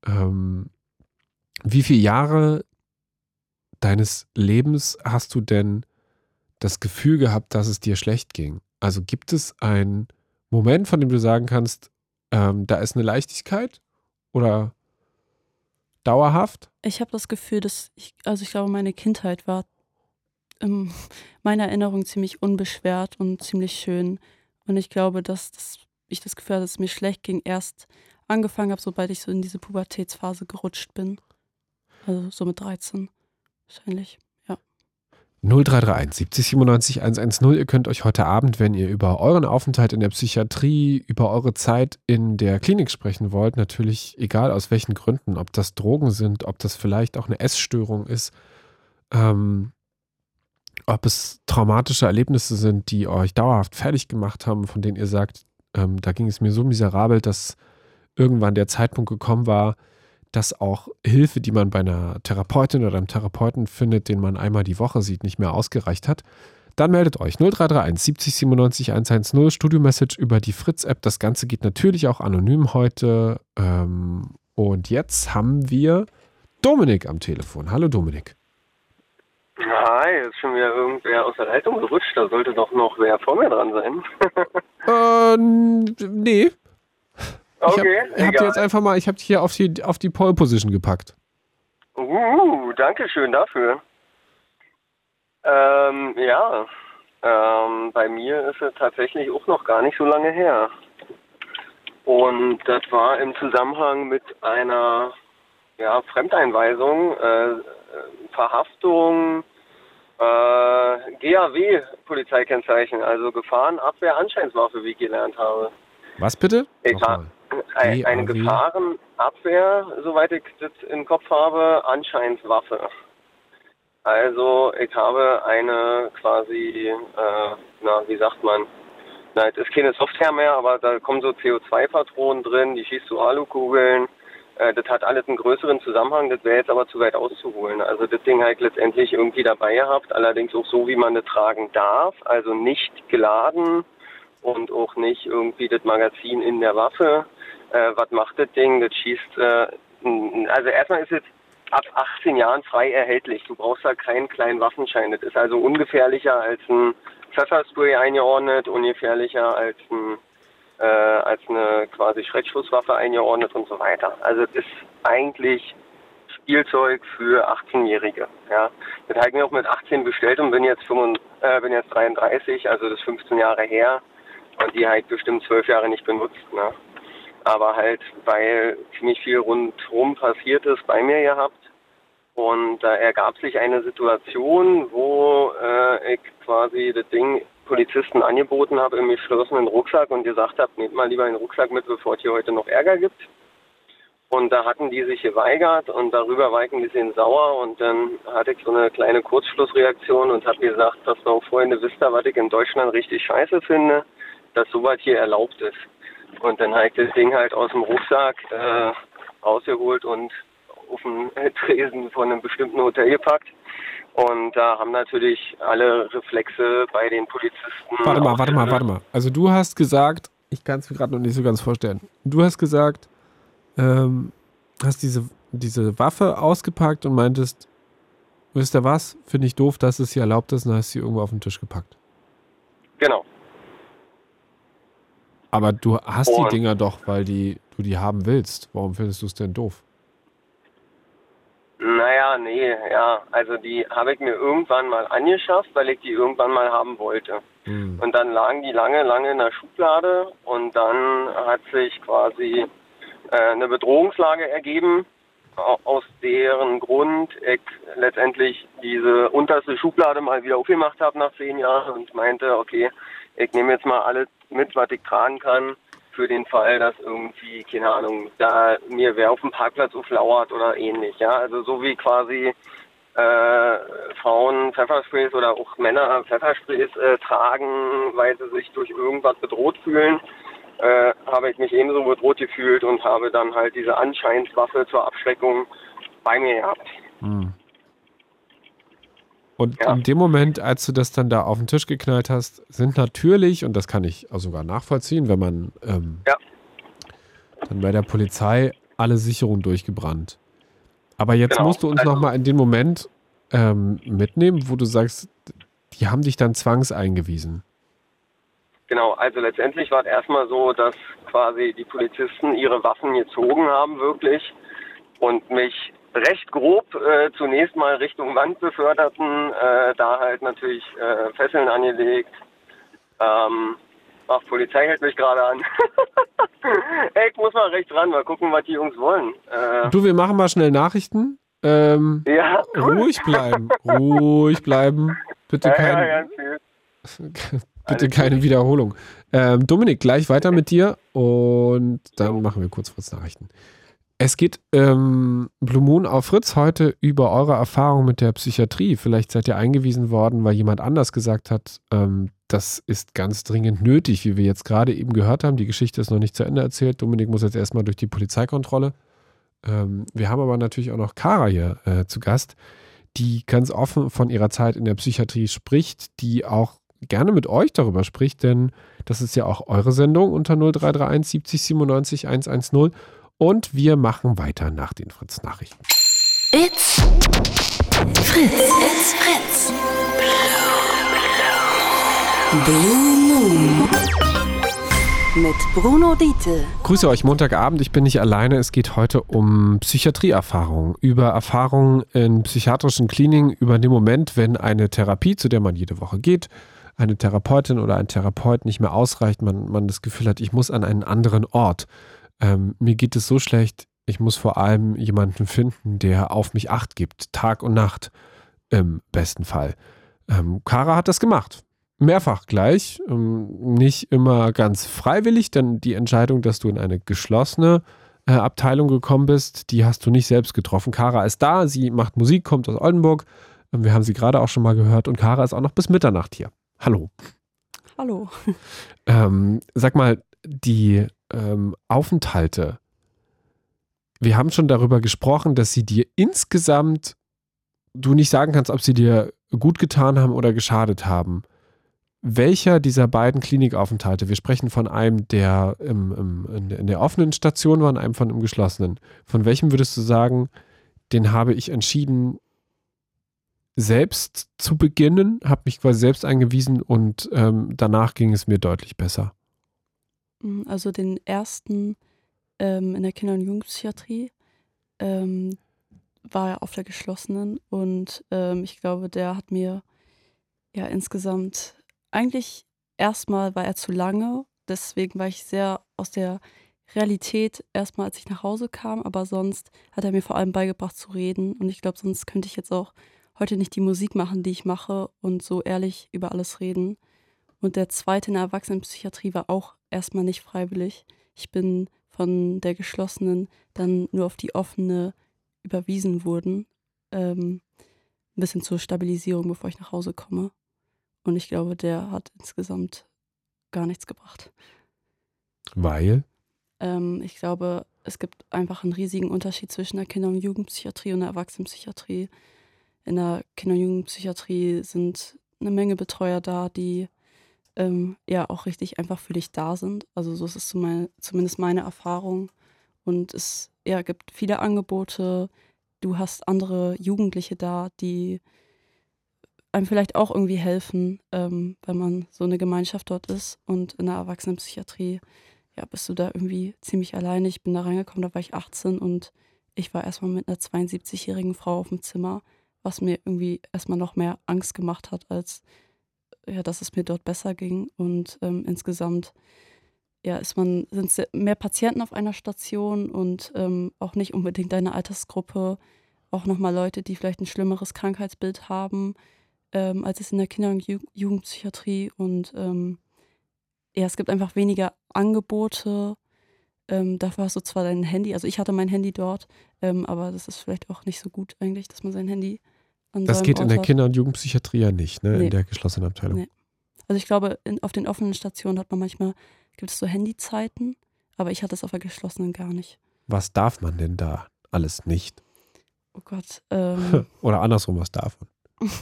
Speaker 2: Ähm, wie viele Jahre deines Lebens hast du denn das Gefühl gehabt, dass es dir schlecht ging? Also gibt es einen Moment, von dem du sagen kannst, ähm, da ist eine Leichtigkeit oder dauerhaft?
Speaker 3: Ich habe das Gefühl, dass ich, also ich glaube, meine Kindheit war in meiner Erinnerung ziemlich unbeschwert und ziemlich schön. Und ich glaube, dass, dass ich das Gefühl hatte, dass es mir schlecht ging, erst angefangen habe, sobald ich so in diese Pubertätsphase gerutscht bin. Also so mit 13 wahrscheinlich.
Speaker 2: 0331 70 97 110. Ihr könnt euch heute Abend, wenn ihr über euren Aufenthalt in der Psychiatrie, über eure Zeit in der Klinik sprechen wollt, natürlich egal aus welchen Gründen, ob das Drogen sind, ob das vielleicht auch eine Essstörung ist, ähm, ob es traumatische Erlebnisse sind, die euch dauerhaft fertig gemacht haben, von denen ihr sagt, ähm, da ging es mir so miserabel, dass irgendwann der Zeitpunkt gekommen war, dass auch Hilfe, die man bei einer Therapeutin oder einem Therapeuten findet, den man einmal die Woche sieht, nicht mehr ausgereicht hat, dann meldet euch 0331 70 97 110 Studio Message über die Fritz-App. Das Ganze geht natürlich auch anonym heute. Ähm, und jetzt haben wir Dominik am Telefon. Hallo Dominik.
Speaker 5: Hi, ist schon wieder irgendwer aus der Leitung gerutscht. Da sollte doch noch wer vor mir dran sein.
Speaker 2: äh, nee. Okay, ich habe hab jetzt einfach mal, ich habe dich hier auf die, auf die Pole Position gepackt.
Speaker 5: Uh, danke schön dafür. Ähm, ja, ähm, bei mir ist es tatsächlich auch noch gar nicht so lange her. Und das war im Zusammenhang mit einer ja, Fremdeinweisung, äh, Verhaftung, äh, GAW-Polizeikennzeichen, also Gefahrenabwehr-Anscheinswaffe, wie ich gelernt habe.
Speaker 2: Was bitte?
Speaker 5: Ich, ein, eine Gefahrenabwehr, soweit ich das im Kopf habe, anscheinend Waffe. Also ich habe eine quasi, äh, na, wie sagt man, na, es ist keine Software mehr, aber da kommen so CO2-Patronen drin, die schießt du Alukugeln. Äh, das hat alles einen größeren Zusammenhang, das wäre jetzt aber zu weit auszuholen. Also das Ding halt letztendlich irgendwie dabei gehabt, allerdings auch so, wie man das tragen darf, also nicht geladen und auch nicht irgendwie das Magazin in der Waffe, äh, was macht das Ding? Das schießt, äh, also erstmal ist es ab 18 Jahren frei erhältlich. Du brauchst da keinen kleinen Waffenschein. Das ist also ungefährlicher als ein Pfefferspray eingeordnet, ungefährlicher als ein äh, als eine quasi Schreckschusswaffe eingeordnet und so weiter. Also das ist eigentlich Spielzeug für 18-Jährige. Ja, das habe ich mir auch mit 18 bestellt und bin jetzt 5, äh, bin jetzt 33, also das ist 15 Jahre her und die halt bestimmt 12 Jahre nicht benutzt. Ne? Aber halt, weil ziemlich viel rundherum passiert ist, bei mir gehabt. Und da ergab sich eine Situation, wo äh, ich quasi das Ding Polizisten angeboten habe im geschlossenen Rucksack und gesagt habe, nehmt mal lieber einen Rucksack mit, bevor es hier heute noch Ärger gibt. Und da hatten die sich geweigert und darüber war ich ein bisschen sauer und dann hatte ich so eine kleine Kurzschlussreaktion und habe gesagt, dass noch Freunde wisst ihr, was ich in Deutschland richtig scheiße finde, dass sowas hier erlaubt ist. Und dann habe ich das Ding halt aus dem Rucksack äh, rausgeholt und auf den Tresen von einem bestimmten Hotel gepackt. Und da haben natürlich alle Reflexe bei den Polizisten.
Speaker 2: Warte mal, warte mal, warte mal. Also du hast gesagt, ich kann es mir gerade noch nicht so ganz vorstellen. Du hast gesagt, ähm, hast diese, diese Waffe ausgepackt und meintest, wisst ihr was, finde ich doof, dass es hier erlaubt ist, und hast sie irgendwo auf den Tisch gepackt.
Speaker 5: Genau.
Speaker 2: Aber du hast und die Dinger doch, weil die, du die haben willst. Warum findest du es denn doof?
Speaker 5: Naja, nee, ja. Also die habe ich mir irgendwann mal angeschafft, weil ich die irgendwann mal haben wollte. Mhm. Und dann lagen die lange, lange in der Schublade und dann hat sich quasi äh, eine Bedrohungslage ergeben, aus deren Grund ich letztendlich diese unterste Schublade mal wieder aufgemacht habe nach zehn Jahren und meinte, okay, ich nehme jetzt mal alles mit, was ich tragen kann für den Fall, dass irgendwie, keine Ahnung, da mir wer auf dem Parkplatz auflauert oder ähnlich. Ja, also so wie quasi äh, Frauen Pfeffersprays oder auch Männer Pfeffersprays äh, tragen, weil sie sich durch irgendwas bedroht fühlen, äh, habe ich mich ebenso bedroht gefühlt und habe dann halt diese Anscheinswaffe zur Abschreckung bei mir gehabt. Hm.
Speaker 2: Und ja. in dem Moment, als du das dann da auf den Tisch geknallt hast, sind natürlich, und das kann ich auch sogar nachvollziehen, wenn man ähm, ja. dann bei der Polizei alle Sicherungen durchgebrannt. Aber jetzt genau. musst du uns also, nochmal in den Moment ähm, mitnehmen, wo du sagst, die haben dich dann zwangseingewiesen.
Speaker 5: Genau, also letztendlich war es erstmal so, dass quasi die Polizisten ihre Waffen gezogen haben, wirklich, und mich recht grob äh, zunächst mal Richtung Wand beförderten, äh, da halt natürlich äh, Fesseln angelegt. Ähm, ach, Polizei hält mich gerade an. Ey, ich muss mal rechts ran, mal gucken, was die Jungs wollen.
Speaker 2: Äh, du, wir machen mal schnell Nachrichten. Ähm, ja. Ruhig bleiben, ruhig bleiben. Bitte ja, keine, ja, bitte keine Wiederholung. Ähm, Dominik, gleich weiter mit dir und dann machen wir kurz Fritz Nachrichten. Es geht ähm, Blue Moon auf Fritz heute über eure Erfahrung mit der Psychiatrie. Vielleicht seid ihr eingewiesen worden, weil jemand anders gesagt hat, ähm, das ist ganz dringend nötig, wie wir jetzt gerade eben gehört haben. Die Geschichte ist noch nicht zu Ende erzählt. Dominik muss jetzt erstmal durch die Polizeikontrolle. Ähm, wir haben aber natürlich auch noch Kara hier äh, zu Gast, die ganz offen von ihrer Zeit in der Psychiatrie spricht, die auch gerne mit euch darüber spricht, denn das ist ja auch eure Sendung unter 0331 70 97 110. Und wir machen weiter nach den Fritz-Nachrichten. It's Fritz. It's Fritz.
Speaker 1: Blue Moon. Mit Bruno Diete.
Speaker 2: Grüße euch Montagabend. Ich bin nicht alleine. Es geht heute um Psychiatrieerfahrungen, über Erfahrungen in psychiatrischen Kliniken, über den Moment, wenn eine Therapie, zu der man jede Woche geht, eine Therapeutin oder ein Therapeut nicht mehr ausreicht, man, man das Gefühl hat, ich muss an einen anderen Ort ähm, mir geht es so schlecht, ich muss vor allem jemanden finden, der auf mich Acht gibt, Tag und Nacht im besten Fall. Ähm, Kara hat das gemacht. Mehrfach gleich, ähm, nicht immer ganz freiwillig, denn die Entscheidung, dass du in eine geschlossene äh, Abteilung gekommen bist, die hast du nicht selbst getroffen. Kara ist da, sie macht Musik, kommt aus Oldenburg. Ähm, wir haben sie gerade auch schon mal gehört und Kara ist auch noch bis Mitternacht hier. Hallo.
Speaker 3: Hallo.
Speaker 2: Ähm, sag mal, die ähm, Aufenthalte, wir haben schon darüber gesprochen, dass sie dir insgesamt, du nicht sagen kannst, ob sie dir gut getan haben oder geschadet haben. Welcher dieser beiden Klinikaufenthalte, wir sprechen von einem, der im, im, in der offenen Station war und einem von einem geschlossenen, von welchem würdest du sagen, den habe ich entschieden, selbst zu beginnen, habe mich quasi selbst eingewiesen und ähm, danach ging es mir deutlich besser?
Speaker 3: Also den ersten ähm, in der Kinder- und Jugendpsychiatrie ähm, war er auf der geschlossenen und ähm, ich glaube, der hat mir ja insgesamt eigentlich erstmal war er zu lange, deswegen war ich sehr aus der Realität erstmal, als ich nach Hause kam, aber sonst hat er mir vor allem beigebracht zu reden. Und ich glaube, sonst könnte ich jetzt auch heute nicht die Musik machen, die ich mache und so ehrlich über alles reden. Und der zweite in der Erwachsenenpsychiatrie war auch erstmal nicht freiwillig. Ich bin von der geschlossenen dann nur auf die offene überwiesen wurden. Ähm, ein bisschen zur Stabilisierung, bevor ich nach Hause komme. Und ich glaube, der hat insgesamt gar nichts gebracht.
Speaker 2: Weil?
Speaker 3: Ähm, ich glaube, es gibt einfach einen riesigen Unterschied zwischen der Kinder- und Jugendpsychiatrie und der Erwachsenenpsychiatrie. In der Kinder- und Jugendpsychiatrie sind eine Menge Betreuer da, die ähm, ja auch richtig einfach für dich da sind. Also so ist es zumindest meine Erfahrung. Und es ja, gibt viele Angebote. Du hast andere Jugendliche da, die einem vielleicht auch irgendwie helfen, ähm, wenn man so eine Gemeinschaft dort ist. Und in der Erwachsenenpsychiatrie, ja, bist du da irgendwie ziemlich alleine. Ich bin da reingekommen, da war ich 18 und ich war erstmal mit einer 72-jährigen Frau auf dem Zimmer, was mir irgendwie erstmal noch mehr Angst gemacht hat, als ja, dass es mir dort besser ging. Und ähm, insgesamt ja, ist man, sind es mehr Patienten auf einer Station und ähm, auch nicht unbedingt deine Altersgruppe, auch nochmal Leute, die vielleicht ein schlimmeres Krankheitsbild haben, ähm, als es in der Kinder- und Ju Jugendpsychiatrie. Und ähm, ja, es gibt einfach weniger Angebote. Ähm, dafür hast du zwar dein Handy, also ich hatte mein Handy dort, ähm, aber das ist vielleicht auch nicht so gut eigentlich, dass man sein Handy
Speaker 2: an Das geht in der Kinder- und Jugendpsychiatrie ja nicht, ne? Nee. in der geschlossenen Abteilung. Nee.
Speaker 3: Also ich glaube, in, auf den offenen Stationen hat man manchmal, gibt es so Handyzeiten, aber ich hatte es auf der geschlossenen gar nicht.
Speaker 2: Was darf man denn da alles nicht?
Speaker 3: Oh Gott. Ähm,
Speaker 2: Oder andersrum, was darf man?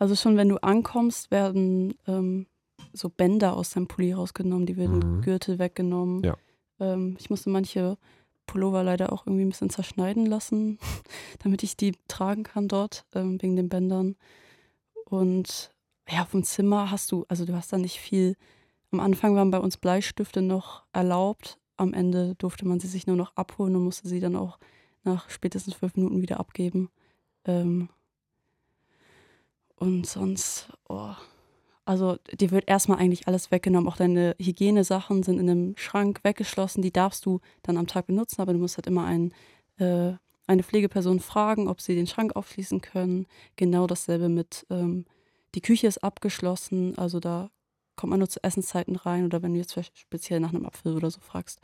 Speaker 3: Also schon wenn du ankommst, werden ähm, so Bänder aus deinem Pulli rausgenommen, die werden mhm. Gürtel weggenommen.
Speaker 2: Ja.
Speaker 3: Ähm, ich musste manche Pullover leider auch irgendwie ein bisschen zerschneiden lassen, damit ich die tragen kann dort, ähm, wegen den Bändern. Und ja, vom Zimmer hast du, also du hast da nicht viel. Am Anfang waren bei uns Bleistifte noch erlaubt. Am Ende durfte man sie sich nur noch abholen und musste sie dann auch nach spätestens fünf Minuten wieder abgeben. Ähm, und sonst, oh, also dir wird erstmal eigentlich alles weggenommen. Auch deine Hygienesachen sind in einem Schrank weggeschlossen. Die darfst du dann am Tag benutzen, aber du musst halt immer ein, äh, eine Pflegeperson fragen, ob sie den Schrank aufschließen können. Genau dasselbe mit, ähm, die Küche ist abgeschlossen, also da kommt man nur zu Essenszeiten rein oder wenn du jetzt speziell nach einem Apfel oder so fragst.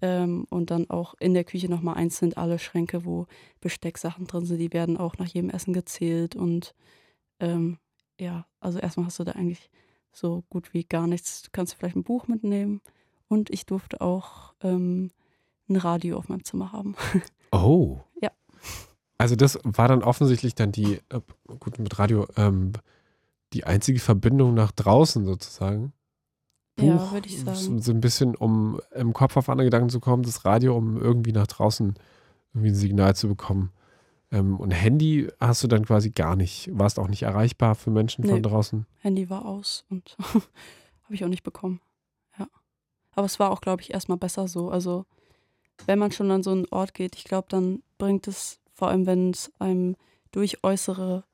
Speaker 3: Ähm, und dann auch in der Küche nochmal einzeln alle Schränke, wo Bestecksachen drin sind, die werden auch nach jedem Essen gezählt. Und ähm, ja, also erstmal hast du da eigentlich so gut wie gar nichts. Du kannst vielleicht ein Buch mitnehmen. Und ich durfte auch ähm, ein Radio auf meinem Zimmer haben.
Speaker 2: Oh.
Speaker 3: ja.
Speaker 2: Also das war dann offensichtlich dann die, äh, gut mit Radio, ähm, die einzige Verbindung nach draußen sozusagen.
Speaker 3: Buch, ja, würde ich sagen.
Speaker 2: So ein bisschen, um im Kopf auf andere Gedanken zu kommen, das Radio, um irgendwie nach draußen irgendwie ein Signal zu bekommen. Ähm, und Handy hast du dann quasi gar nicht, warst auch nicht erreichbar für Menschen nee, von draußen?
Speaker 3: Handy war aus und habe ich auch nicht bekommen. Ja. Aber es war auch, glaube ich, erstmal besser so. Also, wenn man schon an so einen Ort geht, ich glaube, dann bringt es, vor allem wenn es einem durch äußere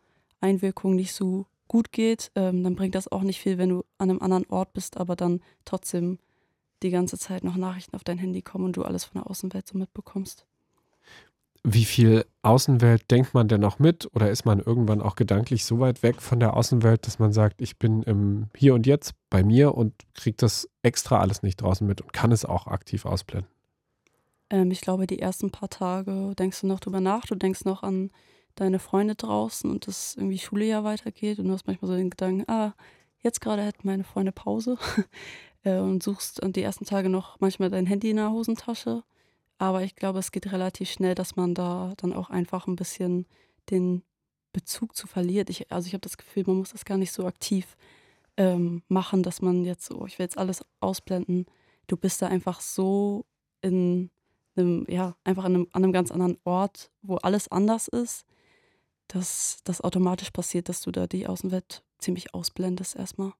Speaker 3: Einwirkungen nicht so gut geht, ähm, dann bringt das auch nicht viel, wenn du an einem anderen Ort bist, aber dann trotzdem die ganze Zeit noch Nachrichten auf dein Handy kommen und du alles von der Außenwelt so mitbekommst.
Speaker 2: Wie viel Außenwelt denkt man denn noch mit oder ist man irgendwann auch gedanklich so weit weg von der Außenwelt, dass man sagt, ich bin im Hier und Jetzt bei mir und kriege das extra alles nicht draußen mit und kann es auch aktiv ausblenden?
Speaker 3: Ähm, ich glaube, die ersten paar Tage denkst du noch drüber nach, du denkst noch an deine Freunde draußen und das irgendwie Schule ja weitergeht und du hast manchmal so den Gedanken, ah, jetzt gerade hätten meine Freunde Pause äh, und suchst die ersten Tage noch manchmal dein Handy in der Hosentasche. Aber ich glaube, es geht relativ schnell, dass man da dann auch einfach ein bisschen den Bezug zu verliert. Ich, also ich habe das Gefühl, man muss das gar nicht so aktiv ähm, machen, dass man jetzt so, ich will jetzt alles ausblenden. Du bist da einfach so in einem, ja, einfach an einem, an einem ganz anderen Ort, wo alles anders ist dass das automatisch passiert, dass du da die Außenwelt ziemlich ausblendest erstmal.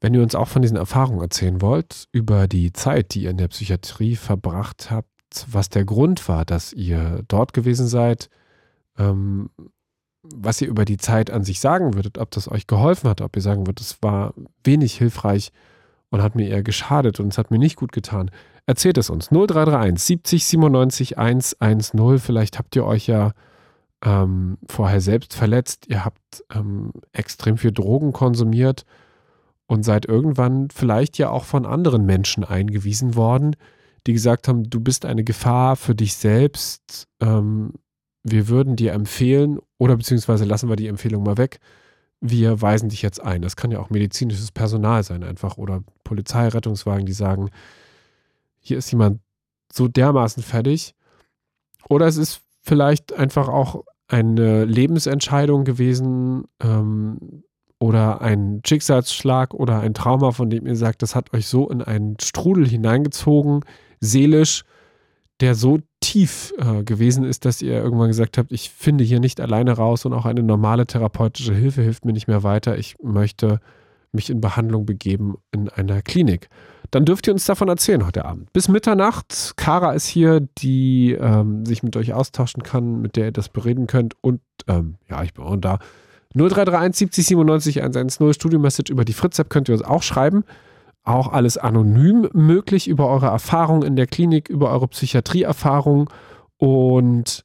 Speaker 2: Wenn ihr uns auch von diesen Erfahrungen erzählen wollt, über die Zeit, die ihr in der Psychiatrie verbracht habt, was der Grund war, dass ihr dort gewesen seid, ähm, was ihr über die Zeit an sich sagen würdet, ob das euch geholfen hat, ob ihr sagen würdet, es war wenig hilfreich und hat mir eher geschadet und es hat mir nicht gut getan. Erzählt es uns. 0331 70 97 110. Vielleicht habt ihr euch ja ähm, vorher selbst verletzt, ihr habt ähm, extrem viel Drogen konsumiert und seid irgendwann vielleicht ja auch von anderen Menschen eingewiesen worden, die gesagt haben, du bist eine Gefahr für dich selbst, ähm, wir würden dir empfehlen oder beziehungsweise lassen wir die Empfehlung mal weg, wir weisen dich jetzt ein. Das kann ja auch medizinisches Personal sein einfach oder Polizeirettungswagen, die sagen, hier ist jemand so dermaßen fertig. Oder es ist vielleicht einfach auch eine Lebensentscheidung gewesen ähm, oder ein Schicksalsschlag oder ein Trauma, von dem ihr sagt, das hat euch so in einen Strudel hineingezogen, seelisch, der so tief äh, gewesen ist, dass ihr irgendwann gesagt habt, ich finde hier nicht alleine raus und auch eine normale therapeutische Hilfe hilft mir nicht mehr weiter. Ich möchte mich in Behandlung begeben in einer Klinik. dann dürft ihr uns davon erzählen heute Abend. Bis Mitternacht. Kara ist hier, die ähm, sich mit euch austauschen kann, mit der ihr das bereden könnt. Und ähm, ja, ich bin auch da. 0331 70 97 110 Studio-Message über die Fritz-App könnt ihr uns auch schreiben. Auch alles anonym möglich über eure Erfahrungen in der Klinik, über eure Psychiatrieerfahrung. Und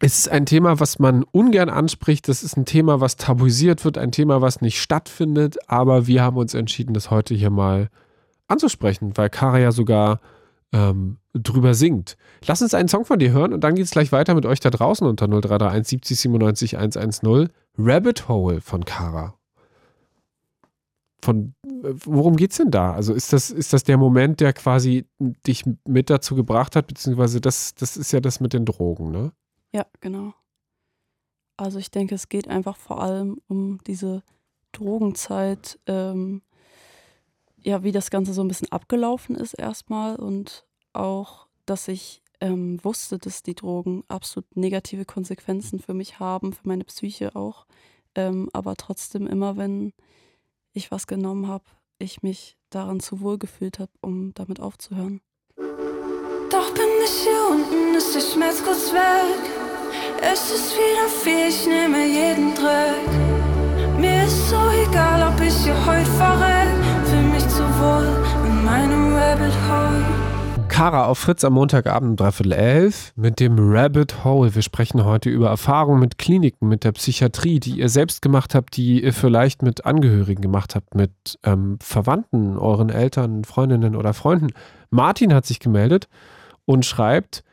Speaker 2: es ist ein Thema, was man ungern anspricht. Das ist ein Thema, was tabuisiert wird, ein Thema, was nicht stattfindet. Aber wir haben uns entschieden, das heute hier mal anzusprechen, weil Kara ja sogar ähm, drüber singt. Lass uns einen Song von dir hören und dann geht es gleich weiter mit euch da draußen unter 0331 70 97 110. Rabbit Hole von Kara. Von worum geht's denn da? Also ist das, ist das der Moment, der quasi dich mit dazu gebracht hat, beziehungsweise das, das ist ja das mit den Drogen, ne?
Speaker 3: Ja, genau. Also ich denke, es geht einfach vor allem um diese Drogenzeit, ähm, ja, wie das Ganze so ein bisschen abgelaufen ist erstmal und auch, dass ich ähm, wusste, dass die Drogen absolut negative Konsequenzen für mich haben, für meine Psyche auch. Ähm, aber trotzdem immer, wenn ich was genommen habe, ich mich daran zu wohl gefühlt habe, um damit aufzuhören.
Speaker 4: Doch bin ich hier unten, ist der Schmerz kurz weg. Es ist wieder viel, ich nehme jeden Dreck. Mir ist so egal, ob ich hier heute verreck.
Speaker 2: Kara auf Fritz am Montagabend dreiviertel elf mit dem Rabbit Hole. Wir sprechen heute über Erfahrungen mit Kliniken, mit der Psychiatrie, die ihr selbst gemacht habt, die ihr vielleicht mit Angehörigen gemacht habt, mit ähm, Verwandten, euren Eltern, Freundinnen oder Freunden. Martin hat sich gemeldet und schreibt,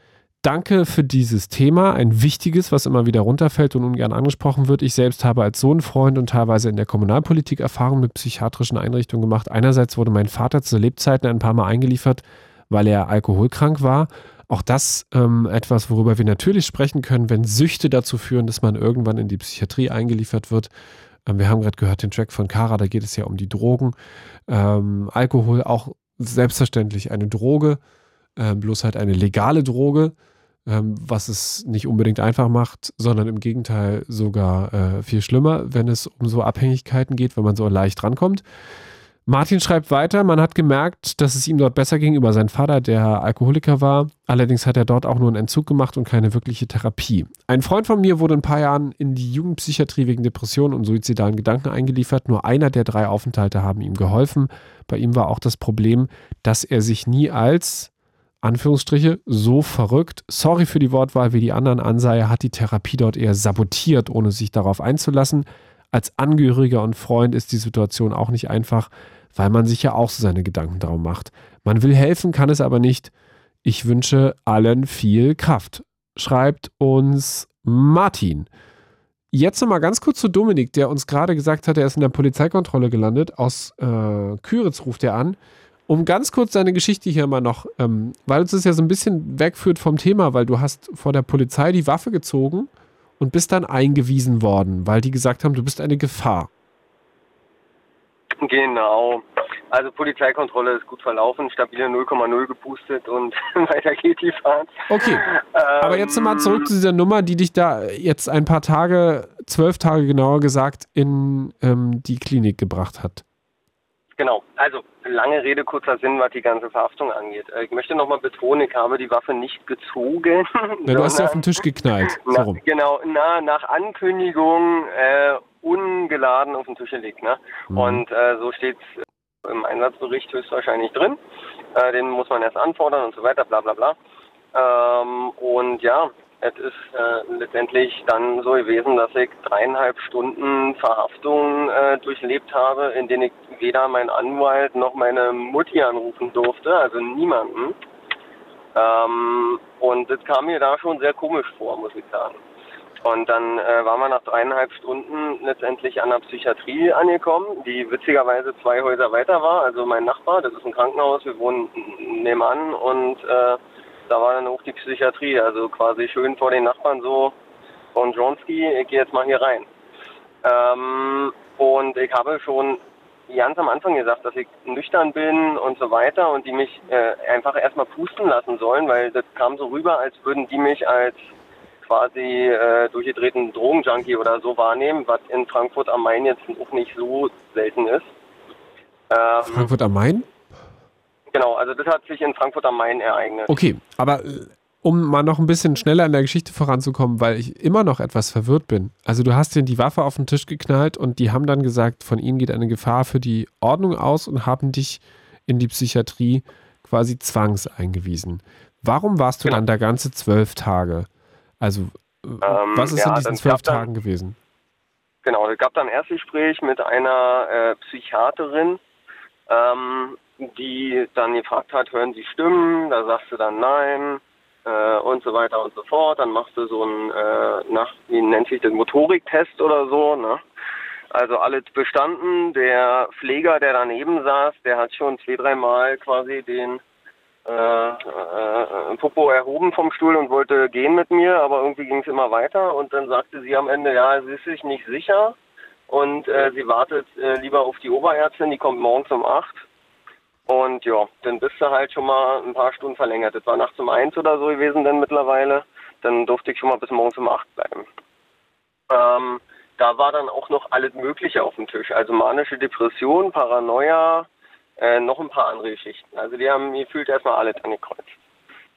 Speaker 2: Danke für dieses Thema, ein wichtiges, was immer wieder runterfällt und ungern angesprochen wird. Ich selbst habe als Sohn, Freund und teilweise in der Kommunalpolitik Erfahrungen mit psychiatrischen Einrichtungen gemacht. Einerseits wurde mein Vater zu Lebzeiten ein paar Mal eingeliefert, weil er alkoholkrank war. Auch das ähm, etwas, worüber wir natürlich sprechen können, wenn Süchte dazu führen, dass man irgendwann in die Psychiatrie eingeliefert wird. Ähm, wir haben gerade gehört den Track von Kara, da geht es ja um die Drogen. Ähm, Alkohol auch selbstverständlich eine Droge, bloß halt eine legale Droge ähm, was es nicht unbedingt einfach macht, sondern im Gegenteil sogar äh, viel schlimmer, wenn es um so Abhängigkeiten geht, wenn man so leicht rankommt. Martin schreibt weiter, man hat gemerkt, dass es ihm dort besser ging über seinen Vater, der Alkoholiker war. Allerdings hat er dort auch nur einen Entzug gemacht und keine wirkliche Therapie. Ein Freund von mir wurde ein paar Jahren in die Jugendpsychiatrie wegen Depressionen und suizidalen Gedanken eingeliefert. Nur einer der drei Aufenthalte haben ihm geholfen. Bei ihm war auch das Problem, dass er sich nie als Anführungsstriche, so verrückt, sorry für die Wortwahl, wie die anderen ansah, er hat die Therapie dort eher sabotiert, ohne sich darauf einzulassen. Als Angehöriger und Freund ist die Situation auch nicht einfach, weil man sich ja auch so seine Gedanken darum macht. Man will helfen, kann es aber nicht. Ich wünsche allen viel Kraft. Schreibt uns Martin. Jetzt nochmal ganz kurz zu Dominik, der uns gerade gesagt hat, er ist in der Polizeikontrolle gelandet. Aus äh, Küritz ruft er an um ganz kurz deine Geschichte hier mal noch, ähm, weil uns das ja so ein bisschen wegführt vom Thema, weil du hast vor der Polizei die Waffe gezogen und bist dann eingewiesen worden, weil die gesagt haben, du bist eine Gefahr.
Speaker 5: Genau. Also Polizeikontrolle ist gut verlaufen, stabile 0,0 gepustet und weiter geht die Fahrt.
Speaker 2: Okay. Ähm, Aber jetzt mal zurück zu dieser Nummer, die dich da jetzt ein paar Tage, zwölf Tage genauer gesagt, in ähm, die Klinik gebracht hat.
Speaker 5: Genau, also lange Rede, kurzer Sinn, was die ganze Verhaftung angeht. Äh, ich möchte nochmal betonen, ich habe die Waffe nicht gezogen.
Speaker 2: Ja, du hast sie auf den Tisch geknallt.
Speaker 5: Na, so genau, na, nach Ankündigung äh, ungeladen auf den Tisch gelegt. Ne? Mhm. Und äh, so steht es im Einsatzbericht höchstwahrscheinlich drin. Äh, den muss man erst anfordern und so weiter, bla bla bla. Ähm, und ja, es ist äh, letztendlich dann so gewesen, dass ich dreieinhalb Stunden Verhaftung äh, durchlebt habe, in denen ich weder meinen Anwalt noch meine Mutti anrufen durfte, also niemanden. Ähm, und das kam mir da schon sehr komisch vor, muss ich sagen. Und dann äh, waren wir nach dreieinhalb Stunden letztendlich an der Psychiatrie angekommen, die witzigerweise zwei Häuser weiter war. Also mein Nachbar, das ist ein Krankenhaus, wir wohnen nebenan und äh, da war dann auch die Psychiatrie, also quasi schön vor den Nachbarn so von Jonski, ich gehe jetzt mal hier rein. Ähm, und ich habe schon ganz am Anfang gesagt, dass ich nüchtern bin und so weiter und die mich äh, einfach erstmal pusten lassen sollen, weil das kam so rüber, als würden die mich als quasi äh, durchgedrehten Drogenjunkie oder so wahrnehmen, was in Frankfurt am Main jetzt auch nicht so selten ist.
Speaker 2: Ähm, Frankfurt am Main?
Speaker 5: Genau, also das hat sich in Frankfurt am Main ereignet.
Speaker 2: Okay, aber äh, um mal noch ein bisschen schneller in der Geschichte voranzukommen, weil ich immer noch etwas verwirrt bin. Also du hast denen die Waffe auf den Tisch geknallt und die haben dann gesagt, von ihnen geht eine Gefahr für die Ordnung aus und haben dich in die Psychiatrie quasi zwangs eingewiesen. Warum warst du genau. dann da ganze zwölf Tage? Also äh, ähm, was ist ja, in diesen zwölf Tagen dann, gewesen?
Speaker 5: Genau, es gab dann ein Erstgespräch mit einer äh, Psychiaterin, ähm, die dann gefragt hat, hören Sie Stimmen? Da sagst du dann nein äh, und so weiter und so fort. Dann machst du so einen, äh, nach, wie nennt sich das, Motoriktest oder so, ne? Also alles bestanden. Der Pfleger, der daneben saß, der hat schon zwei, dreimal quasi den äh, äh, Popo erhoben vom Stuhl und wollte gehen mit mir, aber irgendwie ging es immer weiter und dann sagte sie am Ende, ja, sie ist sich nicht sicher und äh, sie wartet äh, lieber auf die Oberärztin, die kommt morgens um acht und ja, dann bist du halt schon mal ein paar Stunden verlängert. Das war nachts um eins oder so gewesen dann mittlerweile. Dann durfte ich schon mal bis morgens um acht bleiben. Ähm, da war dann auch noch alles Mögliche auf dem Tisch. Also manische Depression, Paranoia, äh, noch ein paar andere Geschichten. Also die haben gefühlt erstmal alles angekreuzt.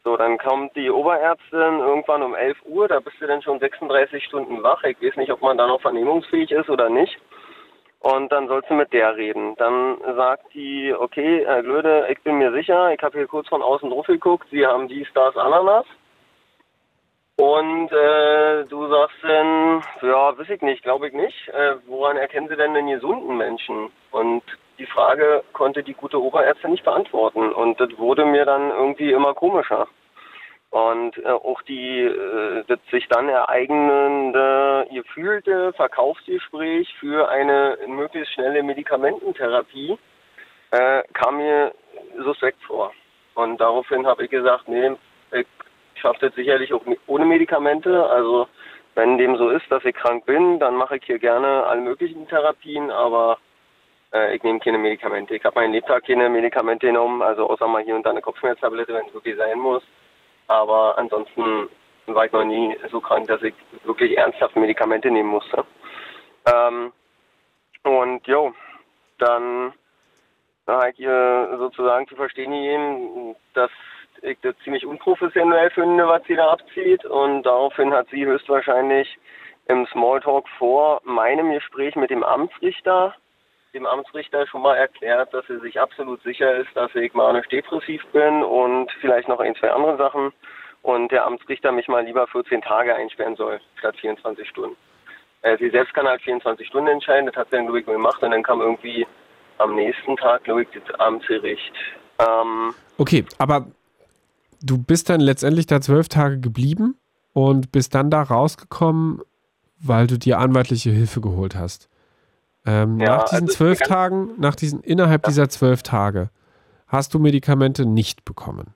Speaker 5: So, dann kommt die Oberärztin irgendwann um 11 Uhr, da bist du dann schon 36 Stunden wach. Ich weiß nicht, ob man da noch vernehmungsfähig ist oder nicht und dann sollst du mit der reden. Dann sagt die, okay, Herr Glöde, ich bin mir sicher, ich habe hier kurz von außen drauf geguckt, Sie haben die Stars Ananas. Und äh, du sagst dann, ja, weiß ich nicht, glaube ich nicht. Äh, woran erkennen Sie denn den gesunden Menschen? Und die Frage konnte die gute Oberärztin nicht beantworten. Und das wurde mir dann irgendwie immer komischer. Und äh, auch die äh, sich dann ereignende gefühlte Verkaufsgespräch für eine möglichst schnelle Medikamententherapie äh, kam mir suspekt vor. Und daraufhin habe ich gesagt, nee, ich schaffe das sicherlich auch ohne Medikamente. Also wenn dem so ist, dass ich krank bin, dann mache ich hier gerne alle möglichen Therapien, aber äh, ich nehme keine Medikamente. Ich habe meinen Lebtag keine Medikamente genommen, also außer mal hier und da eine Kopfschmerztablette, wenn es wirklich sein muss. Aber ansonsten war ich noch nie so krank, dass ich wirklich ernsthaft Medikamente nehmen musste. Ähm, und jo, dann habe ich ihr sozusagen zu verstehen gegeben, dass ich das ziemlich unprofessionell finde, was sie da abzieht. Und daraufhin hat sie höchstwahrscheinlich im Smalltalk vor meinem Gespräch mit dem Amtsrichter dem Amtsrichter schon mal erklärt, dass sie sich absolut sicher ist, dass ich manisch-depressiv bin und vielleicht noch ein, zwei andere Sachen. Und der Amtsrichter mich mal lieber 14 Tage einsperren soll, statt 24 Stunden. Äh, sie selbst kann halt 24 Stunden entscheiden, das hat sie dann, glaube ich, gemacht. Und dann kam irgendwie am nächsten Tag, glaube ich, das Amtsgericht.
Speaker 2: Ähm, okay, aber du bist dann letztendlich da zwölf Tage geblieben und bist dann da rausgekommen, weil du dir anwaltliche Hilfe geholt hast. Ähm, ja, nach diesen also zwölf Tagen, nach diesen, innerhalb ja. dieser zwölf Tage, hast du Medikamente nicht bekommen.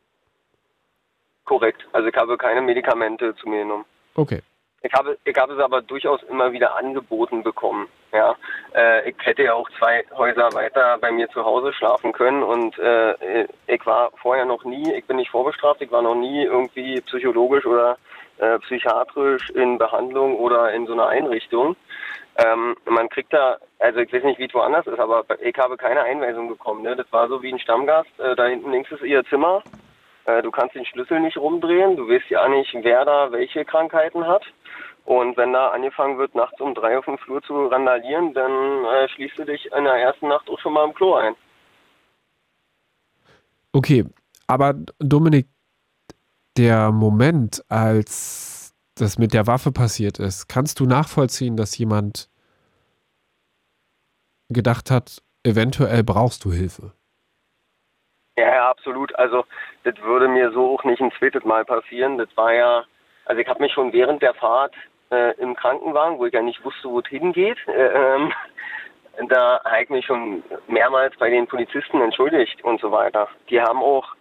Speaker 5: Korrekt. Also ich habe keine Medikamente zu mir genommen.
Speaker 2: Okay.
Speaker 5: Ich habe, ich habe es aber durchaus immer wieder angeboten bekommen. Ja, äh, ich hätte ja auch zwei Häuser weiter bei mir zu Hause schlafen können und äh, ich war vorher noch nie, ich bin nicht vorbestraft, ich war noch nie irgendwie psychologisch oder äh, psychiatrisch in Behandlung oder in so einer Einrichtung. Ähm, man kriegt da, also ich weiß nicht, wie es woanders ist, aber ich habe keine Einweisung bekommen. Ne? Das war so wie ein Stammgast. Äh, da hinten links ist ihr Zimmer. Äh, du kannst den Schlüssel nicht rumdrehen. Du weißt ja nicht, wer da welche Krankheiten hat. Und wenn da angefangen wird, nachts um drei auf dem Flur zu randalieren, dann äh, schließt du dich in der ersten Nacht auch schon mal im Klo ein.
Speaker 2: Okay, aber Dominik, der Moment, als das mit der Waffe passiert ist, kannst du nachvollziehen, dass jemand gedacht hat, eventuell brauchst du Hilfe?
Speaker 5: Ja, ja, absolut. Also das würde mir so auch nicht ein zweites Mal passieren. Das war ja, also ich habe mich schon während der Fahrt äh, im Krankenwagen, wo ich ja nicht wusste, wo es hingeht, äh, ähm, da habe ich mich schon mehrmals bei den Polizisten entschuldigt und so weiter. Die haben auch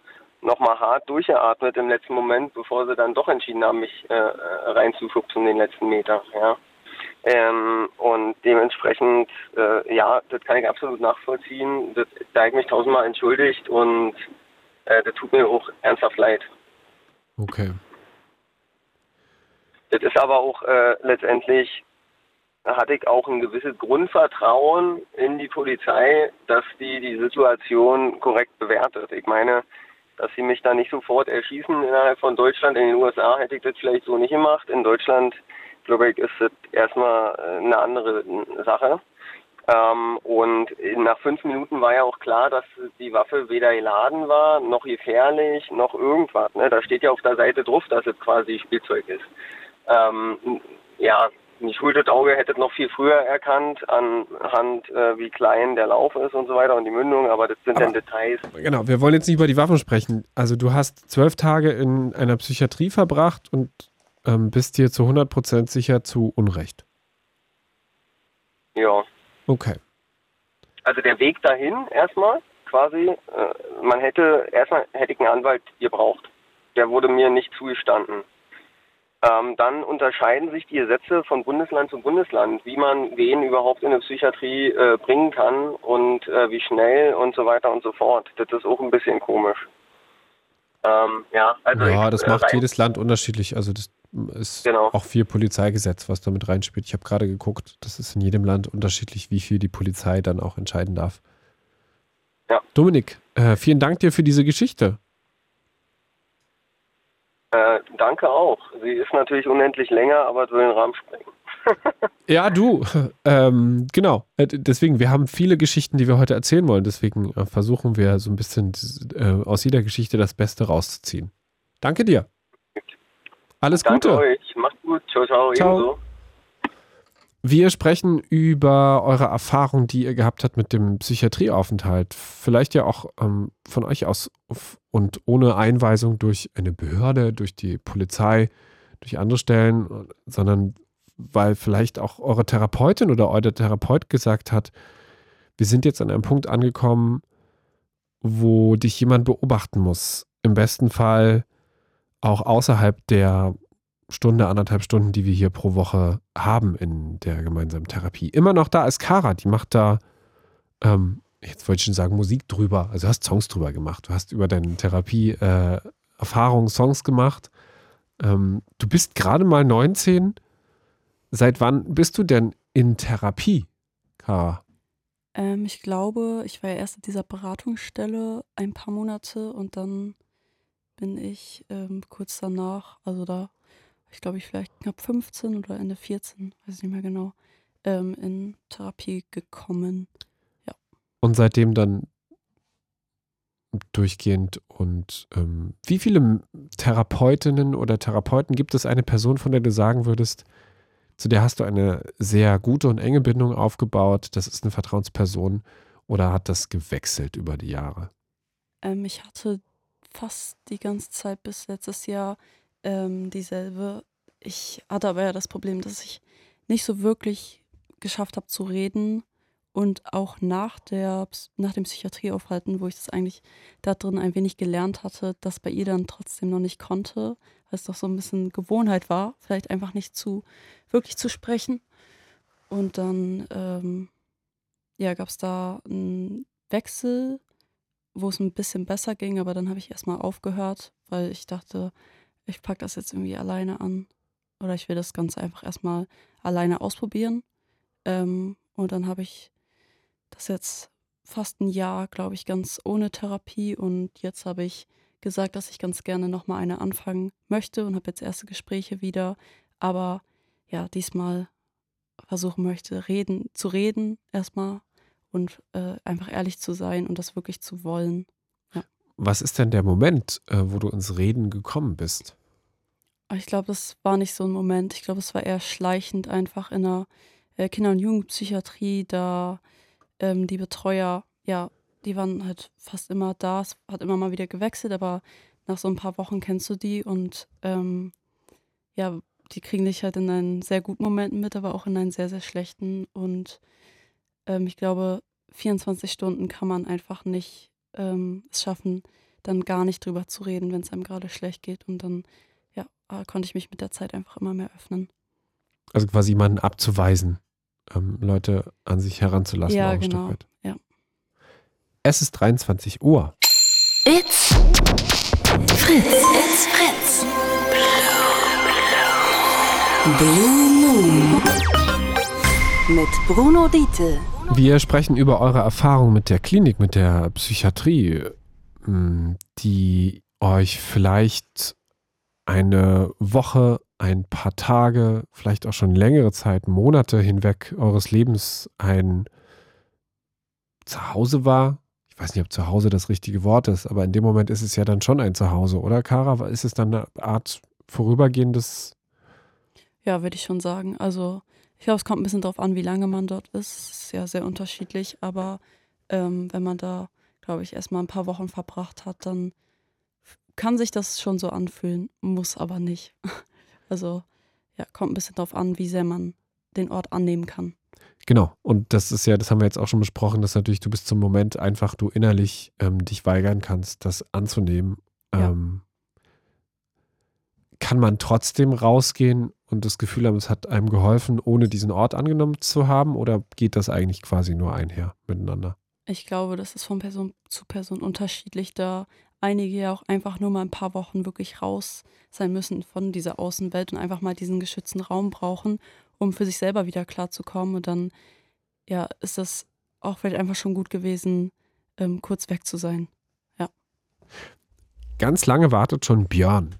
Speaker 5: nochmal hart durchgeatmet im letzten Moment, bevor sie dann doch entschieden haben, mich äh, reinzuschubsen den letzten Meter. Ja. Ähm, und dementsprechend, äh, ja, das kann ich absolut nachvollziehen. Das, da habe ich mich tausendmal entschuldigt und äh, das tut mir auch ernsthaft leid.
Speaker 2: Okay.
Speaker 5: Das ist aber auch äh, letztendlich hatte ich auch ein gewisses Grundvertrauen in die Polizei, dass die die Situation korrekt bewertet. Ich meine, dass sie mich da nicht sofort erschießen innerhalb von Deutschland. In den USA hätte ich das vielleicht so nicht gemacht. In Deutschland, glaube ich, ist das erstmal äh, eine andere Sache. Ähm, und nach fünf Minuten war ja auch klar, dass die Waffe weder geladen war, noch gefährlich, noch irgendwas. Ne? Da steht ja auf der Seite drauf, dass es quasi Spielzeug ist. Ähm, ja, ein geschultes Auge hätte noch viel früher erkannt, anhand äh, wie klein der Lauf ist und so weiter und die Mündung, aber das sind aber, dann Details.
Speaker 2: Genau, wir wollen jetzt nicht über die Waffen sprechen. Also du hast zwölf Tage in einer Psychiatrie verbracht und ähm, bist dir zu 100% sicher zu Unrecht.
Speaker 5: Ja.
Speaker 2: Okay.
Speaker 5: Also der Weg dahin erstmal quasi, äh, man hätte, erstmal hätte ich einen Anwalt gebraucht. Der wurde mir nicht zugestanden. Ähm, dann unterscheiden sich die Gesetze von Bundesland zu Bundesland, wie man wen überhaupt in eine Psychiatrie äh, bringen kann und äh, wie schnell und so weiter und so fort. Das ist auch ein bisschen komisch.
Speaker 2: Ähm, ja, also ja, das macht jedes Land unterschiedlich. Also das ist genau. auch viel Polizeigesetz, was damit reinspielt. Ich habe gerade geguckt, das ist in jedem Land unterschiedlich, wie viel die Polizei dann auch entscheiden darf. Ja. Dominik, äh, vielen Dank dir für diese Geschichte.
Speaker 5: Äh, danke auch. Sie ist natürlich unendlich länger, aber es will den Rahmen sprengen.
Speaker 2: ja, du, ähm, genau. Äh, deswegen, wir haben viele Geschichten, die wir heute erzählen wollen. Deswegen äh, versuchen wir so ein bisschen äh, aus jeder Geschichte das Beste rauszuziehen. Danke dir. Alles Danke Gute.
Speaker 5: euch. Macht gut. Ciao, ciao. ciao. Ebenso.
Speaker 2: Wir sprechen über eure Erfahrung, die ihr gehabt habt mit dem Psychiatrieaufenthalt. Vielleicht ja auch ähm, von euch aus und ohne Einweisung durch eine Behörde, durch die Polizei, durch andere Stellen, sondern weil vielleicht auch eure Therapeutin oder euer Therapeut gesagt hat, wir sind jetzt an einem Punkt angekommen, wo dich jemand beobachten muss. Im besten Fall auch außerhalb der Stunde, anderthalb Stunden, die wir hier pro Woche haben in der gemeinsamen Therapie. Immer noch da ist Kara, die macht da, ähm, jetzt wollte ich schon sagen, Musik drüber. Also du hast Songs drüber gemacht. Du hast über deine Therapie-Erfahrungen äh, Songs gemacht. Ähm, du bist gerade mal 19. Seit wann bist du denn in Therapie, Kara?
Speaker 3: Ähm, ich glaube, ich war ja erst in dieser Beratungsstelle ein paar Monate und dann bin ich ähm, kurz danach, also da ich glaube, ich vielleicht knapp 15 oder Ende 14, weiß nicht mehr genau, ähm, in Therapie gekommen. Ja.
Speaker 2: Und seitdem dann durchgehend und ähm, wie viele Therapeutinnen oder Therapeuten gibt es eine Person, von der du sagen würdest, zu der hast du eine sehr gute und enge Bindung aufgebaut, das ist eine Vertrauensperson oder hat das gewechselt über die Jahre?
Speaker 3: Ähm, ich hatte fast die ganze Zeit bis letztes Jahr ähm, dieselbe. Ich hatte aber ja das Problem, dass ich nicht so wirklich geschafft habe zu reden und auch nach, der, nach dem Psychiatrieaufhalten, wo ich das eigentlich da drin ein wenig gelernt hatte, das bei ihr dann trotzdem noch nicht konnte, weil es doch so ein bisschen Gewohnheit war, vielleicht einfach nicht zu wirklich zu sprechen. Und dann ähm, ja, gab es da einen Wechsel, wo es ein bisschen besser ging, aber dann habe ich erstmal aufgehört, weil ich dachte, ich packe das jetzt irgendwie alleine an. Oder ich will das Ganze einfach erstmal alleine ausprobieren. Ähm, und dann habe ich das jetzt fast ein Jahr, glaube ich, ganz ohne Therapie. Und jetzt habe ich gesagt, dass ich ganz gerne nochmal eine anfangen möchte und habe jetzt erste Gespräche wieder. Aber ja, diesmal versuchen möchte, reden, zu reden erstmal und äh, einfach ehrlich zu sein und das wirklich zu wollen.
Speaker 2: Was ist denn der Moment, äh, wo du ins Reden gekommen bist?
Speaker 3: Ich glaube, das war nicht so ein Moment. Ich glaube, es war eher schleichend einfach in der äh, Kinder- und Jugendpsychiatrie, da ähm, die Betreuer, ja, die waren halt fast immer da. Es hat immer mal wieder gewechselt, aber nach so ein paar Wochen kennst du die und ähm, ja, die kriegen dich halt in einen sehr guten Momenten mit, aber auch in einen sehr, sehr schlechten. Und ähm, ich glaube, 24 Stunden kann man einfach nicht ähm, es schaffen, dann gar nicht drüber zu reden, wenn es einem gerade schlecht geht. Und dann, ja, äh, konnte ich mich mit der Zeit einfach immer mehr öffnen.
Speaker 2: Also quasi jemanden abzuweisen, ähm, Leute an sich heranzulassen.
Speaker 3: Ja, genau. Ja.
Speaker 2: Es ist 23 Uhr.
Speaker 1: It's Fritz. It's Fritz. Blue Moon. mit Bruno Diete.
Speaker 2: Wir sprechen über eure Erfahrung mit der Klinik, mit der Psychiatrie, hm, die euch vielleicht eine Woche, ein paar Tage, vielleicht auch schon längere Zeit, Monate hinweg eures Lebens ein Zuhause war. Ich weiß nicht, ob Zuhause das richtige Wort ist, aber in dem Moment ist es ja dann schon ein Zuhause, oder Kara? Ist es dann eine Art vorübergehendes?
Speaker 3: Ja, würde ich schon sagen. Also ich glaube, es kommt ein bisschen darauf an, wie lange man dort ist. Ist ja sehr unterschiedlich, aber ähm, wenn man da, glaube ich, erstmal ein paar Wochen verbracht hat, dann kann sich das schon so anfühlen, muss aber nicht. Also ja, kommt ein bisschen darauf an, wie sehr man den Ort annehmen kann.
Speaker 2: Genau, und das ist ja, das haben wir jetzt auch schon besprochen, dass natürlich du bis zum Moment einfach du innerlich ähm, dich weigern kannst, das anzunehmen. Ja. Ähm, kann man trotzdem rausgehen und das Gefühl haben, es hat einem geholfen, ohne diesen Ort angenommen zu haben? Oder geht das eigentlich quasi nur einher miteinander?
Speaker 3: Ich glaube, das ist von Person zu Person unterschiedlich, da einige ja auch einfach nur mal ein paar Wochen wirklich raus sein müssen von dieser Außenwelt und einfach mal diesen geschützten Raum brauchen, um für sich selber wieder klarzukommen. Und dann, ja, ist das auch vielleicht einfach schon gut gewesen, ähm, kurz weg zu sein. Ja.
Speaker 2: Ganz lange wartet schon Björn.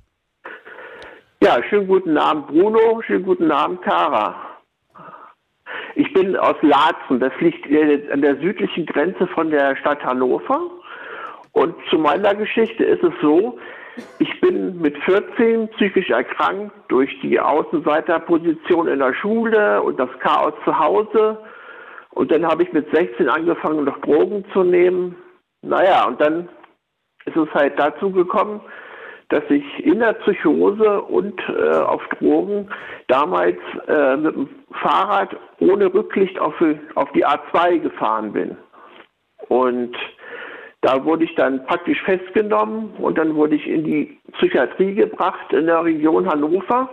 Speaker 6: Ja, schönen guten Abend Bruno, schönen guten Abend Kara. Ich bin aus Laatzen, das liegt an der südlichen Grenze von der Stadt Hannover. Und zu meiner Geschichte ist es so, ich bin mit 14 psychisch erkrankt durch die Außenseiterposition in der Schule und das Chaos zu Hause. Und dann habe ich mit 16 angefangen, noch Drogen zu nehmen. Naja, und dann ist es halt dazu gekommen, dass ich in der Psychose und äh, auf Drogen damals äh, mit dem Fahrrad ohne Rücklicht auf, auf die A2 gefahren bin. Und da wurde ich dann praktisch festgenommen und dann wurde ich in die Psychiatrie gebracht in der Region Hannover.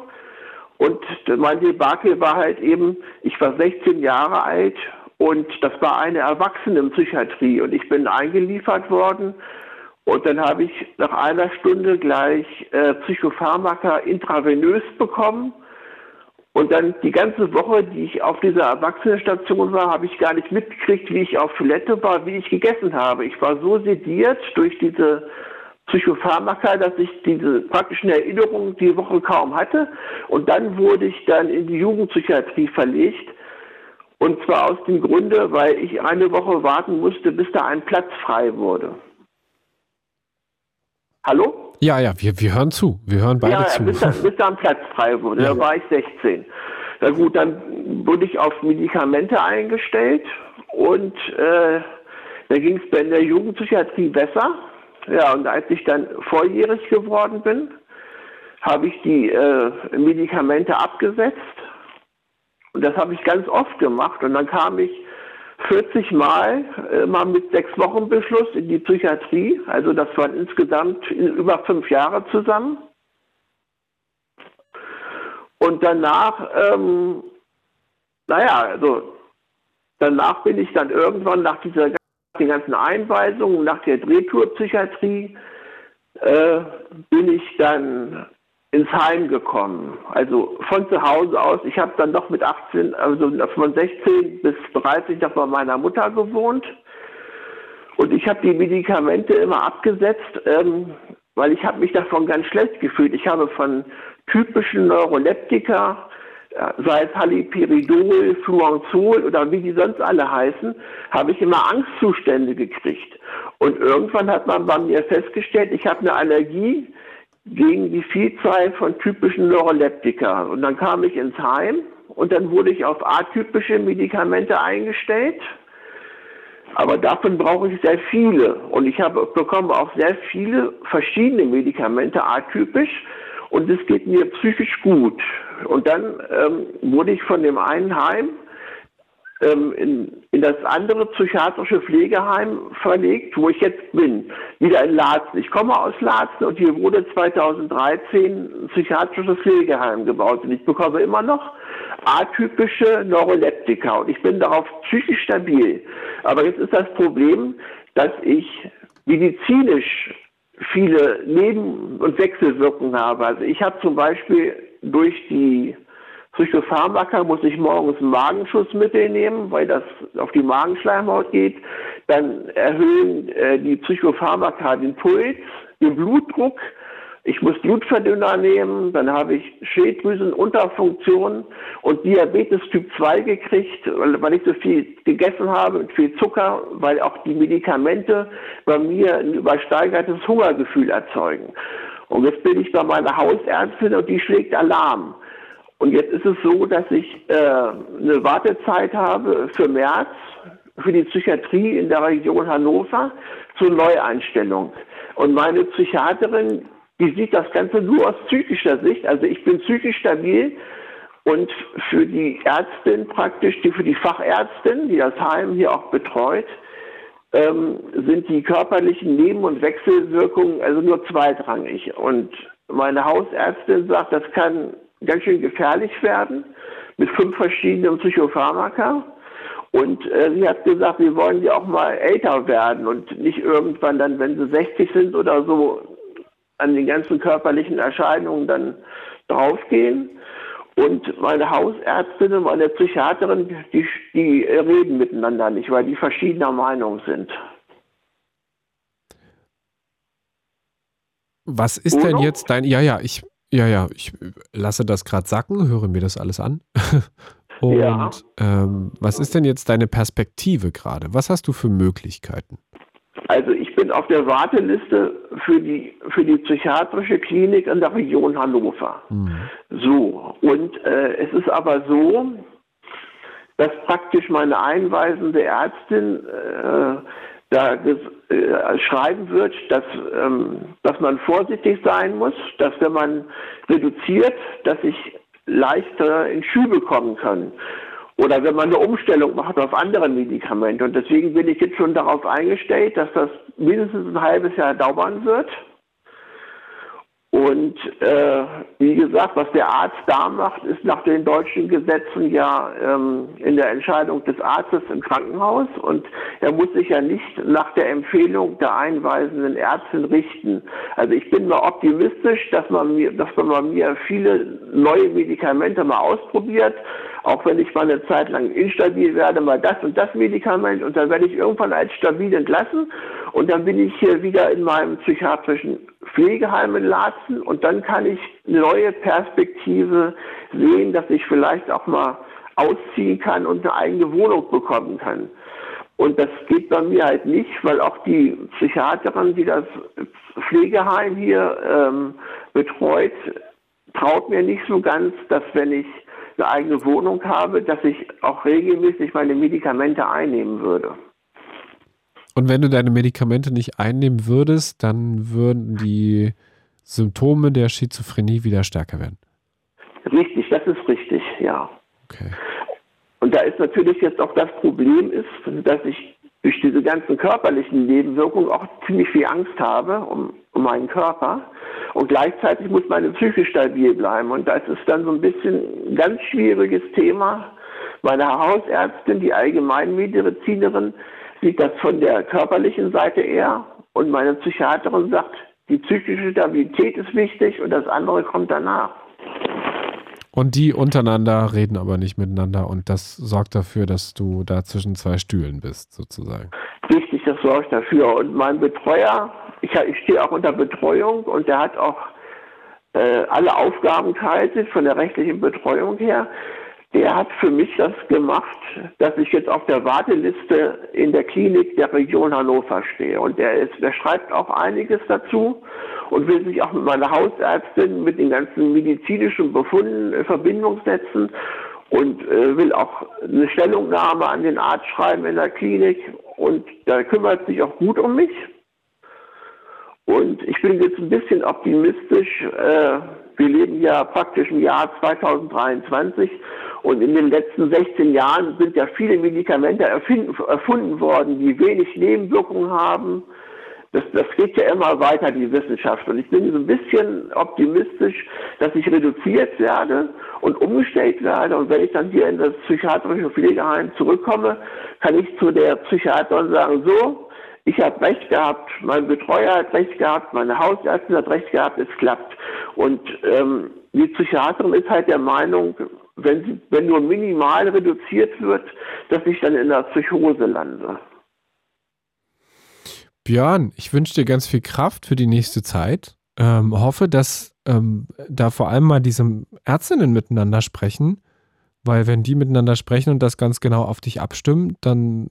Speaker 6: Und mein Debakel war halt eben, ich war 16 Jahre alt und das war eine Erwachsenenpsychiatrie und ich bin eingeliefert worden und dann habe ich nach einer Stunde gleich äh, Psychopharmaka intravenös bekommen. Und dann die ganze Woche, die ich auf dieser Erwachsenenstation war, habe ich gar nicht mitgekriegt, wie ich auf Toilette war, wie ich gegessen habe. Ich war so sediert durch diese Psychopharmaka, dass ich diese praktischen Erinnerungen die Woche kaum hatte. Und dann wurde ich dann in die Jugendpsychiatrie verlegt. Und zwar aus dem Grunde, weil ich eine Woche warten musste, bis da ein Platz frei wurde. Hallo?
Speaker 2: Ja, ja, wir, wir hören zu. Wir hören beide ja, zu.
Speaker 6: Bis, da, bis da ein Platz frei wurde. Ja. Da war ich 16. Na gut, dann wurde ich auf Medikamente eingestellt und äh, da ging es in der Jugendpsychiatrie besser. Ja, und als ich dann volljährig geworden bin, habe ich die äh, Medikamente abgesetzt. Und das habe ich ganz oft gemacht. Und dann kam ich 40 Mal äh, mal mit sechs Wochen Beschluss in die Psychiatrie. Also das waren insgesamt über fünf Jahre zusammen. Und danach, ähm, naja, also danach bin ich dann irgendwann nach dieser den ganzen Einweisungen, nach der Drehtourpsychiatrie, äh, bin ich dann ins Heim gekommen. Also von zu Hause aus. Ich habe dann noch mit 18, also von 16 bis 30 noch bei meiner Mutter gewohnt. Und ich habe die Medikamente immer abgesetzt, ähm, weil ich habe mich davon ganz schlecht gefühlt. Ich habe von typischen Neuroleptika, äh, sei es Haliperidol, Fluanzol oder wie die sonst alle heißen, habe ich immer Angstzustände gekriegt. Und irgendwann hat man bei mir festgestellt, ich habe eine Allergie gegen die Vielzahl von typischen Neuroleptika. Und dann kam ich ins Heim und dann wurde ich auf atypische Medikamente eingestellt. Aber davon brauche ich sehr viele. Und ich habe, bekomme auch sehr viele verschiedene Medikamente atypisch. Und es geht mir psychisch gut. Und dann ähm, wurde ich von dem einen Heim ähm, in, in das andere psychiatrische Pflegeheim verlegt, wo ich jetzt bin, wieder in Laatzen. Ich komme aus Laatzen und hier wurde 2013 ein psychiatrisches Pflegeheim gebaut und ich bekomme immer noch atypische Neuroleptika und ich bin darauf psychisch stabil. Aber jetzt ist das Problem, dass ich medizinisch viele Neben- und Wechselwirkungen habe. Also ich habe zum Beispiel durch die Psychopharmaka muss ich morgens Magenschutzmittel nehmen, weil das auf die Magenschleimhaut geht. Dann erhöhen äh, die Psychopharmaka den Puls, den Blutdruck. Ich muss Blutverdünner nehmen, dann habe ich Schilddrüsenunterfunktion und Diabetes Typ 2 gekriegt, weil ich so viel gegessen habe und viel Zucker, weil auch die Medikamente bei mir ein übersteigertes Hungergefühl erzeugen. Und jetzt bin ich bei meiner Hausärztin und die schlägt Alarm. Und jetzt ist es so, dass ich äh, eine Wartezeit habe für März für die Psychiatrie in der Region Hannover zur Neueinstellung. Und meine Psychiaterin, die sieht das Ganze nur aus psychischer Sicht. Also ich bin psychisch stabil und für die Ärztin praktisch, die für die Fachärztin, die das Heim hier auch betreut, ähm, sind die körperlichen Neben- und Wechselwirkungen also nur zweitrangig. Und meine Hausärztin sagt, das kann ganz schön gefährlich werden mit fünf verschiedenen Psychopharmaka. Und äh, sie hat gesagt, wir wollen ja auch mal älter werden und nicht irgendwann dann, wenn sie 60 sind oder so, an den ganzen körperlichen Erscheinungen dann draufgehen. Und meine Hausärztin und meine Psychiaterin, die, die reden miteinander nicht, weil die verschiedener Meinung sind.
Speaker 2: Was ist Oder? denn jetzt dein, ja, ja, ich ja, ja, ich lasse das gerade sacken, höre mir das alles an. Und ja. ähm, was ist denn jetzt deine Perspektive gerade? Was hast du für Möglichkeiten?
Speaker 6: Also ich bin auf der Warteliste für die, für die psychiatrische Klinik in der Region Hannover. Mhm. So, und äh, es ist aber so, dass praktisch meine einweisende Ärztin äh, da äh, schreiben wird, dass, ähm, dass man vorsichtig sein muss, dass wenn man reduziert, dass ich leichter in Schübe kommen kann. Oder wenn man eine Umstellung macht auf andere Medikamente. Und deswegen bin ich jetzt schon darauf eingestellt, dass das mindestens ein halbes Jahr dauern wird. Und äh, wie gesagt, was der Arzt da macht, ist nach den deutschen Gesetzen ja ähm, in der Entscheidung des Arztes im Krankenhaus. Und er muss sich ja nicht nach der Empfehlung der einweisenden Ärztin richten. Also ich bin mal optimistisch, dass man mir, dass man mir viele neue Medikamente mal ausprobiert auch wenn ich mal eine Zeit lang instabil werde, mal das und das Medikament und dann werde ich irgendwann als stabil entlassen und dann bin ich hier wieder in meinem psychiatrischen Pflegeheim in Laatzen und dann kann ich eine neue Perspektive sehen, dass ich vielleicht auch mal ausziehen kann und eine eigene Wohnung bekommen kann. Und das geht bei mir halt nicht, weil auch die Psychiaterin, die das Pflegeheim hier ähm, betreut, traut mir nicht so ganz, dass wenn ich eine eigene Wohnung habe, dass ich auch regelmäßig meine Medikamente einnehmen würde.
Speaker 2: Und wenn du deine Medikamente nicht einnehmen würdest, dann würden die Symptome der Schizophrenie wieder stärker werden.
Speaker 6: Richtig, das ist richtig, ja.
Speaker 2: Okay.
Speaker 6: Und da ist natürlich jetzt auch das Problem ist, dass ich durch diese ganzen körperlichen Nebenwirkungen auch ziemlich viel Angst habe um, um meinen Körper. Und gleichzeitig muss meine Psyche stabil bleiben. Und das ist dann so ein bisschen ein ganz schwieriges Thema. Meine Hausärztin, die Allgemeinmedizinerin, sieht das von der körperlichen Seite eher. Und meine Psychiaterin sagt, die psychische Stabilität ist wichtig und das andere kommt danach.
Speaker 2: Und die untereinander reden aber nicht miteinander und das sorgt dafür, dass du da zwischen zwei Stühlen bist, sozusagen.
Speaker 6: Richtig, das sorgt dafür. Und mein Betreuer, ich, ich stehe auch unter Betreuung und der hat auch äh, alle Aufgaben gehalten von der rechtlichen Betreuung her. Der hat für mich das gemacht, dass ich jetzt auf der Warteliste in der Klinik der Region Hannover stehe. Und der, ist, der schreibt auch einiges dazu und will sich auch mit meiner Hausärztin mit den ganzen medizinischen Befunden in Verbindung setzen und äh, will auch eine Stellungnahme an den Arzt schreiben in der Klinik und der kümmert sich auch gut um mich. Und ich bin jetzt ein bisschen optimistisch. Äh, wir leben ja praktisch im Jahr 2023 und in den letzten 16 Jahren sind ja viele Medikamente erfunden worden, die wenig Nebenwirkungen haben. Das, das geht ja immer weiter, die Wissenschaft. Und ich bin so ein bisschen optimistisch, dass ich reduziert werde und umgestellt werde. Und wenn ich dann hier in das psychiatrische Pflegeheim zurückkomme, kann ich zu der Psychiaterin sagen, so, ich habe recht gehabt, mein Betreuer hat recht gehabt, meine Hausärztin hat recht gehabt, es klappt. Und ähm, die Psychiaterin ist halt der Meinung, wenn, wenn nur minimal reduziert wird, dass ich dann in der Psychose lande.
Speaker 2: Björn, ich wünsche dir ganz viel Kraft für die nächste Zeit. Ähm, hoffe, dass ähm, da vor allem mal diese Ärztinnen miteinander sprechen, weil wenn die miteinander sprechen und das ganz genau auf dich abstimmen, dann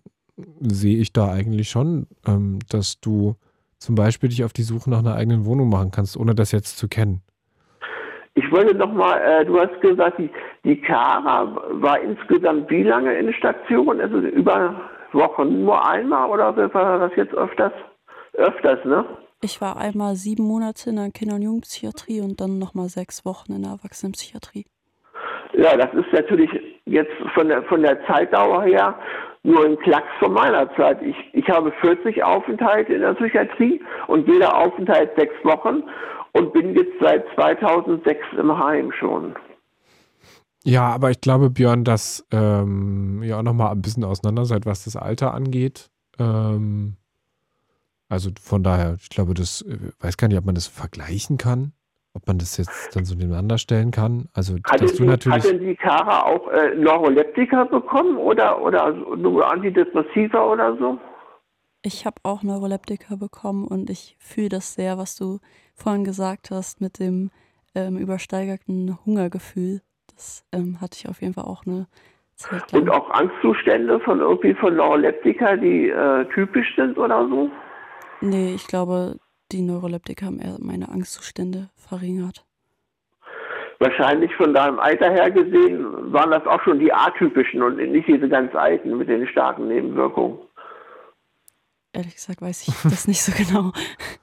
Speaker 2: sehe ich da eigentlich schon, ähm, dass du zum Beispiel dich auf die Suche nach einer eigenen Wohnung machen kannst, ohne das jetzt zu kennen.
Speaker 6: Ich wollte noch mal, äh, du hast gesagt, die, die Kara war insgesamt wie lange in der Station? Also über Wochen nur einmal oder war das jetzt öfters? Öfters, ne?
Speaker 3: Ich war einmal sieben Monate in der Kinder- und Jugendpsychiatrie und dann nochmal sechs Wochen in der Erwachsenenpsychiatrie.
Speaker 6: Ja, das ist natürlich jetzt von der, von der Zeitdauer her nur ein Klacks von meiner Zeit. Ich, ich habe 40 Aufenthalte in der Psychiatrie und jeder Aufenthalt sechs Wochen und bin jetzt seit 2006 im Heim schon.
Speaker 2: Ja, aber ich glaube, Björn, dass ähm, ihr auch nochmal ein bisschen auseinander seid, was das Alter angeht. Ähm, also von daher, ich glaube, das äh, weiß gar nicht, ob man das vergleichen kann, ob man das jetzt dann so nebeneinander stellen kann. Also
Speaker 6: hat
Speaker 2: dass du natürlich.
Speaker 6: Hat denn die Kara auch äh, Neuroleptika bekommen oder oder nur Antidepressiva oder so?
Speaker 3: Ich habe auch Neuroleptika bekommen und ich fühle das sehr, was du vorhin gesagt hast mit dem ähm, übersteigerten Hungergefühl. Das ähm, hatte ich auf jeden Fall auch eine Zeit lang.
Speaker 6: Und auch Angstzustände von irgendwie von Neuroleptika, die äh, typisch sind oder so?
Speaker 3: Nee, ich glaube, die Neuroleptika haben eher meine Angstzustände verringert.
Speaker 6: Wahrscheinlich von deinem Alter her gesehen waren das auch schon die atypischen und nicht diese ganz alten mit den starken Nebenwirkungen.
Speaker 3: Ehrlich gesagt weiß ich das nicht so genau.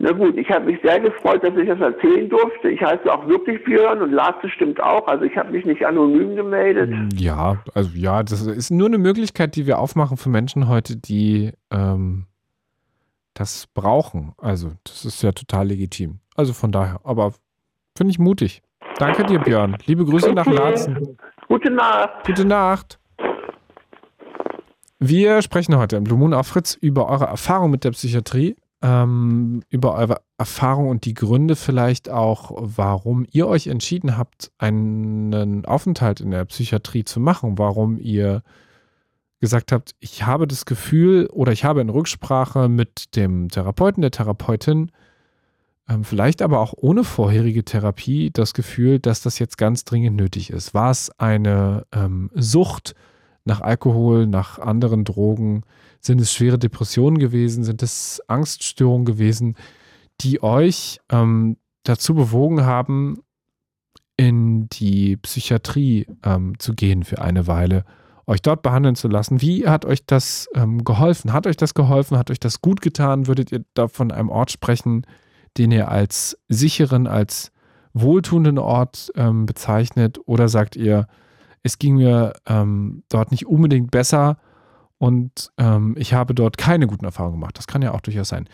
Speaker 6: Na gut, ich habe mich sehr gefreut, dass ich das erzählen durfte. Ich heiße auch wirklich Björn und Lars stimmt auch. Also ich habe mich nicht anonym gemeldet.
Speaker 2: Ja, also ja, das ist nur eine Möglichkeit, die wir aufmachen für Menschen heute, die ähm, das brauchen. Also das ist ja total legitim. Also von daher, aber finde ich mutig. Danke dir, Björn. Liebe Grüße nach Laatzen.
Speaker 6: Gute Nacht.
Speaker 2: Gute Nacht. Wir sprechen heute im Blue Moon auf Fritz über eure Erfahrung mit der Psychiatrie ähm, über eure Erfahrung und die Gründe vielleicht auch, warum ihr euch entschieden habt, einen Aufenthalt in der Psychiatrie zu machen, warum ihr gesagt habt, ich habe das Gefühl oder ich habe in Rücksprache mit dem Therapeuten, der Therapeutin, ähm, vielleicht aber auch ohne vorherige Therapie das Gefühl, dass das jetzt ganz dringend nötig ist. War es eine ähm, Sucht nach Alkohol, nach anderen Drogen? Sind es schwere Depressionen gewesen? Sind es Angststörungen gewesen, die euch ähm, dazu bewogen haben, in die Psychiatrie ähm, zu gehen für eine Weile, euch dort behandeln zu lassen? Wie hat euch das ähm, geholfen? Hat euch das geholfen? Hat euch das gut getan? Würdet ihr da von einem Ort sprechen, den ihr als sicheren, als wohltuenden Ort ähm, bezeichnet? Oder sagt ihr, es ging mir ähm, dort nicht unbedingt besser, und ähm, ich habe dort keine guten Erfahrungen gemacht. Das kann ja auch durchaus sein.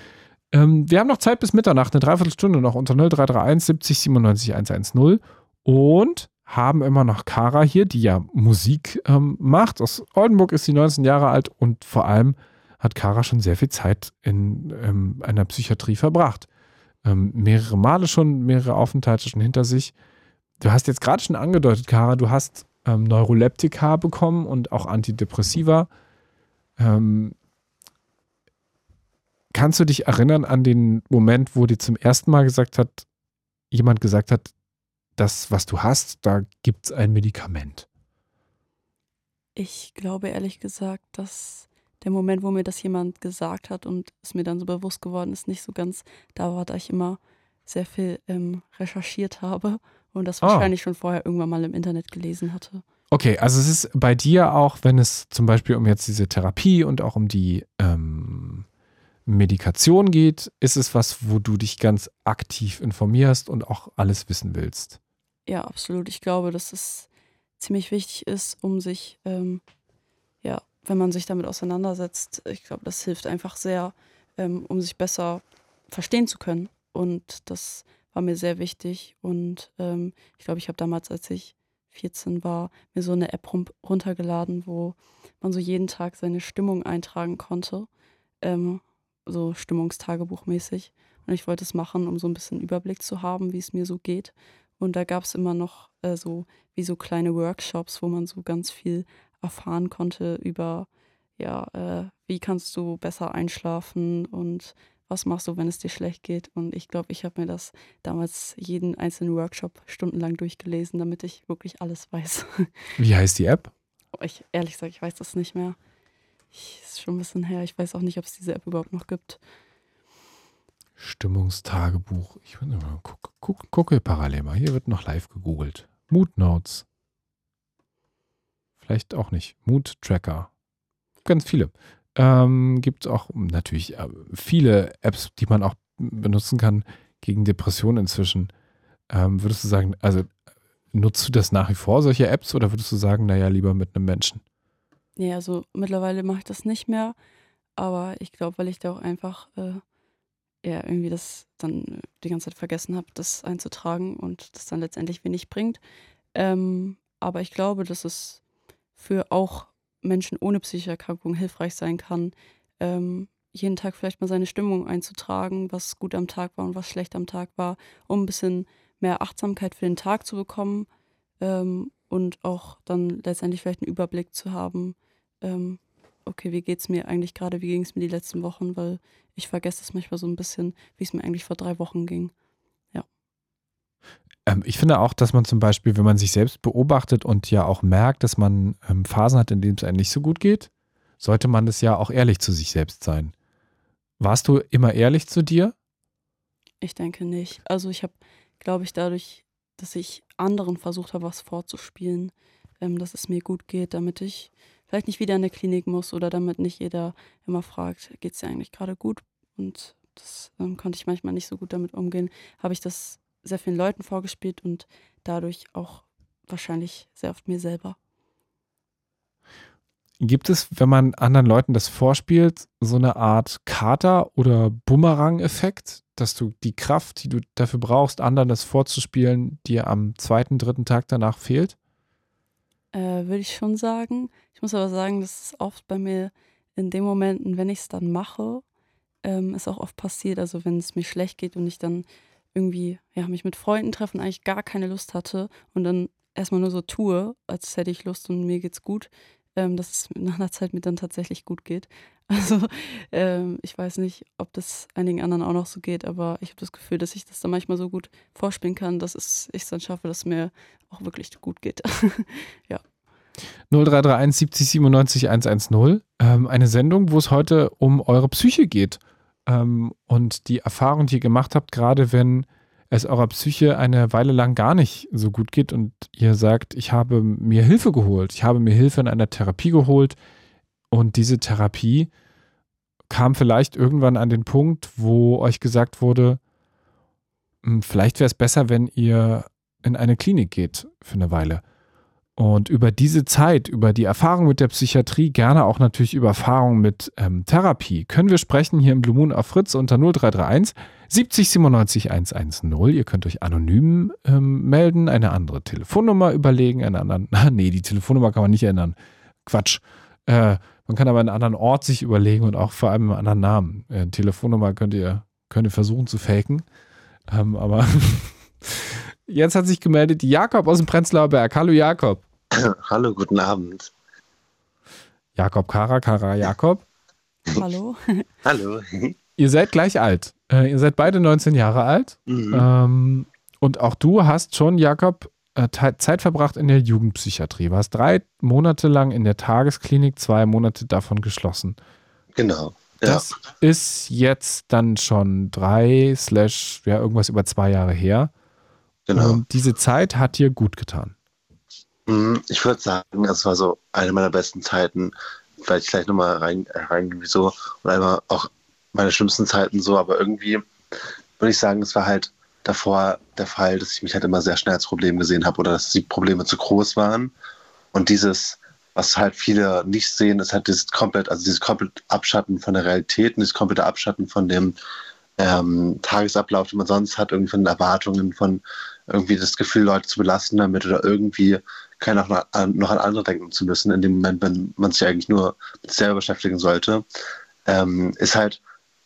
Speaker 2: Ähm, wir haben noch Zeit bis Mitternacht, eine Dreiviertelstunde noch unter 0331 70 97 110 und haben immer noch Kara hier, die ja Musik ähm, macht. Aus Oldenburg ist sie 19 Jahre alt und vor allem hat Kara schon sehr viel Zeit in ähm, einer Psychiatrie verbracht. Ähm, mehrere Male schon, mehrere Aufenthalte schon hinter sich. Du hast jetzt gerade schon angedeutet, Kara, du hast ähm, Neuroleptika bekommen und auch Antidepressiva. Ähm, kannst du dich erinnern an den Moment, wo dir zum ersten Mal gesagt hat, jemand gesagt hat, das, was du hast, da gibt es ein Medikament?
Speaker 3: Ich glaube ehrlich gesagt, dass der Moment, wo mir das jemand gesagt hat und es mir dann so bewusst geworden ist, nicht so ganz da war, da ich immer sehr viel ähm, recherchiert habe und das ah. wahrscheinlich schon vorher irgendwann mal im Internet gelesen hatte.
Speaker 2: Okay, also es ist bei dir auch, wenn es zum Beispiel um jetzt diese Therapie und auch um die ähm, Medikation geht, ist es was, wo du dich ganz aktiv informierst und auch alles wissen willst.
Speaker 3: Ja, absolut. Ich glaube, dass es ziemlich wichtig ist, um sich, ähm, ja, wenn man sich damit auseinandersetzt, ich glaube, das hilft einfach sehr, ähm, um sich besser verstehen zu können. Und das war mir sehr wichtig. Und ähm, ich glaube, ich habe damals, als ich 14 war, mir so eine App runtergeladen, wo man so jeden Tag seine Stimmung eintragen konnte. Ähm, so Stimmungstagebuchmäßig. Und ich wollte es machen, um so ein bisschen Überblick zu haben, wie es mir so geht. Und da gab es immer noch äh, so wie so kleine Workshops, wo man so ganz viel erfahren konnte über, ja, äh, wie kannst du besser einschlafen und was machst du, wenn es dir schlecht geht. Und ich glaube, ich habe mir das damals jeden einzelnen Workshop stundenlang durchgelesen, damit ich wirklich alles weiß.
Speaker 2: Wie heißt die App?
Speaker 3: Oh, ich, ehrlich gesagt, ich weiß das nicht mehr. Ich, ist schon ein bisschen her. Ich weiß auch nicht, ob es diese App überhaupt noch gibt.
Speaker 2: Stimmungstagebuch. Ich gucke, guck, gucke parallel mal. Hier wird noch live gegoogelt. Mood Notes. Vielleicht auch nicht. Mood Tracker. Ganz viele. Ähm, Gibt es auch natürlich äh, viele Apps, die man auch benutzen kann gegen Depressionen inzwischen. Ähm, würdest du sagen, also nutzt du das nach wie vor, solche Apps, oder würdest du sagen, naja, lieber mit einem Menschen?
Speaker 3: Ja, also mittlerweile mache ich das nicht mehr, aber ich glaube, weil ich da auch einfach äh, ja irgendwie das dann die ganze Zeit vergessen habe, das einzutragen und das dann letztendlich wenig bringt. Ähm, aber ich glaube, dass es für auch Menschen ohne psychische Erkrankung hilfreich sein kann, ähm, jeden Tag vielleicht mal seine Stimmung einzutragen, was gut am Tag war und was schlecht am Tag war, um ein bisschen mehr Achtsamkeit für den Tag zu bekommen ähm, und auch dann letztendlich vielleicht einen Überblick zu haben, ähm, okay, wie geht es mir eigentlich gerade, wie ging es mir die letzten Wochen, weil ich vergesse es manchmal so ein bisschen, wie es mir eigentlich vor drei Wochen ging.
Speaker 2: Ähm, ich finde auch, dass man zum Beispiel, wenn man sich selbst beobachtet und ja auch merkt, dass man ähm, Phasen hat, in denen es einem nicht so gut geht, sollte man das ja auch ehrlich zu sich selbst sein. Warst du immer ehrlich zu dir?
Speaker 3: Ich denke nicht. Also ich habe, glaube ich, dadurch, dass ich anderen versucht habe, was vorzuspielen, ähm, dass es mir gut geht, damit ich vielleicht nicht wieder in eine Klinik muss oder damit nicht jeder immer fragt, geht es dir eigentlich gerade gut? Und das ähm, konnte ich manchmal nicht so gut damit umgehen. Habe ich das sehr vielen Leuten vorgespielt und dadurch auch wahrscheinlich sehr oft mir selber.
Speaker 2: Gibt es, wenn man anderen Leuten das vorspielt, so eine Art Kater- oder Bumerang-Effekt, dass du die Kraft, die du dafür brauchst, anderen das vorzuspielen, dir am zweiten, dritten Tag danach fehlt?
Speaker 3: Äh, Würde ich schon sagen. Ich muss aber sagen, das ist oft bei mir in den Momenten, wenn ich es dann mache, ähm, ist auch oft passiert. Also wenn es mir schlecht geht und ich dann irgendwie ja, mich mit Freunden treffe und eigentlich gar keine Lust hatte und dann erstmal nur so tue, als hätte ich Lust und mir geht's gut, ähm, dass es nach einer Zeit mir dann tatsächlich gut geht. Also ähm, ich weiß nicht, ob das einigen anderen auch noch so geht, aber ich habe das Gefühl, dass ich das dann manchmal so gut vorspielen kann, dass ich es dann schaffe, dass es mir auch wirklich gut geht. ja.
Speaker 2: 0331 70 97 110. Ähm, eine Sendung, wo es heute um eure Psyche geht ähm, und die Erfahrung, die ihr gemacht habt, gerade wenn es eurer Psyche eine Weile lang gar nicht so gut geht und ihr sagt, ich habe mir Hilfe geholt, ich habe mir Hilfe in einer Therapie geholt und diese Therapie kam vielleicht irgendwann an den Punkt, wo euch gesagt wurde, hm, vielleicht wäre es besser, wenn ihr in eine Klinik geht für eine Weile. Und über diese Zeit, über die Erfahrung mit der Psychiatrie, gerne auch natürlich über Erfahrung mit ähm, Therapie, können wir sprechen hier im Blue Moon auf Fritz unter 0331 70 97 110. Ihr könnt euch anonym ähm, melden, eine andere Telefonnummer überlegen, eine andere, nee, die Telefonnummer kann man nicht ändern. Quatsch. Äh, man kann aber einen anderen Ort sich überlegen und auch vor allem einen anderen Namen. Äh, Telefonnummer könnt ihr, könnt ihr versuchen zu faken. Ähm, aber Jetzt hat sich gemeldet Jakob aus dem Prenzlauer Berg. Hallo Jakob.
Speaker 7: Hallo, guten Abend.
Speaker 2: Jakob Kara, Kara Jakob.
Speaker 3: Hallo.
Speaker 7: Hallo.
Speaker 2: Ihr seid gleich alt. Äh, ihr seid beide 19 Jahre alt. Mhm. Ähm, und auch du hast schon, Jakob, äh, Zeit verbracht in der Jugendpsychiatrie. Warst drei Monate lang in der Tagesklinik, zwei Monate davon geschlossen.
Speaker 7: Genau.
Speaker 2: Ja. Das ist jetzt dann schon drei, slash, ja, irgendwas über zwei Jahre her. Genau. Und diese Zeit hat dir gut getan.
Speaker 7: Mhm, ich würde sagen, es war so eine meiner besten Zeiten. Vielleicht gleich nochmal rein, rein wieso. Und einmal auch meine schlimmsten Zeiten so, aber irgendwie würde ich sagen, es war halt davor der Fall, dass ich mich halt immer sehr schnell als Problem gesehen habe oder dass die Probleme zu groß waren. Und dieses, was halt viele nicht sehen, ist halt dieses komplett, also dieses komplett Abschatten von der Realität und dieses komplette Abschatten von dem ähm, Tagesablauf, den man sonst hat, irgendwie von den Erwartungen, von irgendwie das Gefühl, Leute zu belasten damit oder irgendwie kein noch, noch an andere denken zu müssen, in dem Moment, wenn man sich eigentlich nur mit sich selber beschäftigen sollte, ähm, ist halt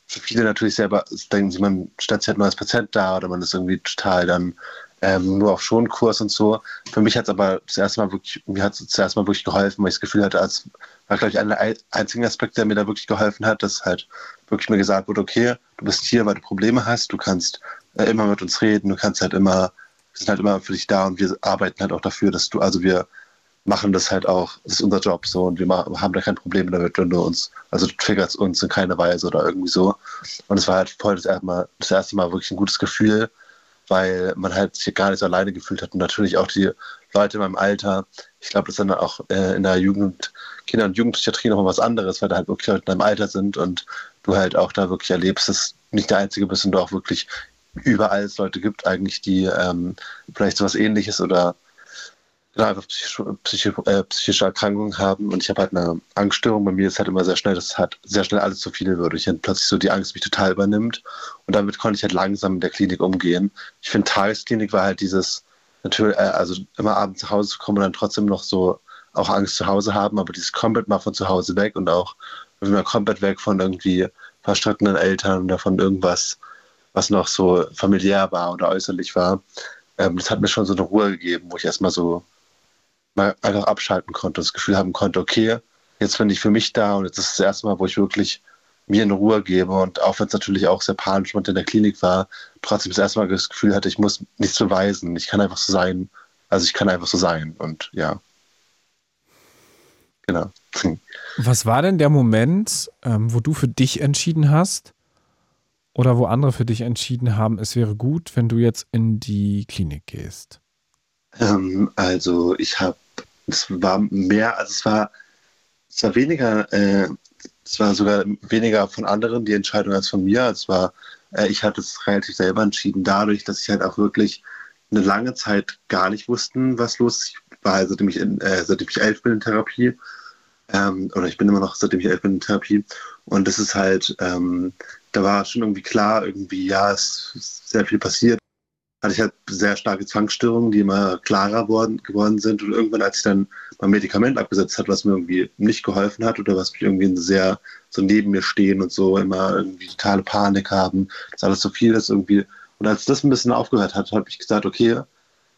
Speaker 7: für viele natürlich selber, denken sie, man stellt sich halt nur als Patient da oder man ist irgendwie total dann ähm, nur auf Schonkurs und so. Für mich hat es aber das erste Mal wirklich, mir hat es zuerst mal wirklich geholfen, weil ich das Gefühl hatte, als war, glaube ich, einer der einzigen Aspekte, der mir da wirklich geholfen hat, dass halt wirklich mir gesagt wurde, okay, du bist hier, weil du Probleme hast, du kannst äh, immer mit uns reden, du kannst halt immer, sind halt immer für dich da und wir arbeiten halt auch dafür, dass du, also wir machen das halt auch, das ist unser Job so und wir haben da kein Problem damit, wenn du uns, also du triggerst uns in keiner Weise oder irgendwie so. Und es war halt voll das erste Mal, das erste Mal wirklich ein gutes Gefühl, weil man halt sich gar nicht so alleine gefühlt hat und natürlich auch die Leute in meinem Alter, ich glaube, das ist dann auch äh, in der Jugend, Kinder- und Jugendpsychiatrie nochmal was anderes, weil da halt wirklich Leute in deinem Alter sind und du halt auch da wirklich erlebst, dass du nicht der Einzige bist und du auch wirklich überall es Leute gibt eigentlich, die ähm, vielleicht so was ähnliches oder einfach psychische, psychische, äh, psychische Erkrankungen haben. Und ich habe halt eine Angststörung. Bei mir ist halt immer sehr schnell, dass halt sehr schnell alles zu viel wird. Ich halt plötzlich so die Angst mich total übernimmt. Und damit konnte ich halt langsam in der Klinik umgehen. Ich finde, Tagesklinik war halt dieses, natürlich, äh, also immer abends nach Hause zu kommen und dann trotzdem noch so auch Angst zu Hause haben, aber dieses komplett mal von zu Hause weg und auch immer komplett weg von irgendwie verstrittenen Eltern oder von irgendwas, was noch so familiär war oder äußerlich war. Ähm, das hat mir schon so eine Ruhe gegeben, wo ich erstmal so mal einfach abschalten konnte, das Gefühl haben konnte, okay, jetzt bin ich für mich da und jetzt ist das erste Mal, wo ich wirklich mir in Ruhe gebe und auch wenn es natürlich auch sehr panisch in der Klinik war, trotzdem das erste Mal das Gefühl hatte, ich muss nichts beweisen, ich kann einfach so sein, also ich kann einfach so sein und ja. Genau.
Speaker 2: Was war denn der Moment, ähm, wo du für dich entschieden hast oder wo andere für dich entschieden haben, es wäre gut, wenn du jetzt in die Klinik gehst?
Speaker 7: Ähm, also ich habe, es war mehr, also es war, es war weniger, äh, es war sogar weniger von anderen die Entscheidung als von mir. Es war, äh, ich hatte es relativ selber entschieden, dadurch, dass ich halt auch wirklich eine lange Zeit gar nicht wussten, was los ist. Ich war halt, seitdem ich, in, äh, seitdem ich elf bin in Therapie, ähm, oder ich bin immer noch, seitdem ich elf bin in Therapie. Und das ist halt, ähm, da war schon irgendwie klar, irgendwie, ja, es ist sehr viel passiert hatte ich halt sehr starke Zwangsstörungen, die immer klarer worden, geworden sind. Und irgendwann, als ich dann mein Medikament abgesetzt hat, was mir irgendwie nicht geholfen hat oder was mich irgendwie sehr so neben mir stehen und so immer irgendwie totale Panik haben, dass alles so viel ist irgendwie. Und als das ein bisschen aufgehört hat, habe ich gesagt, okay,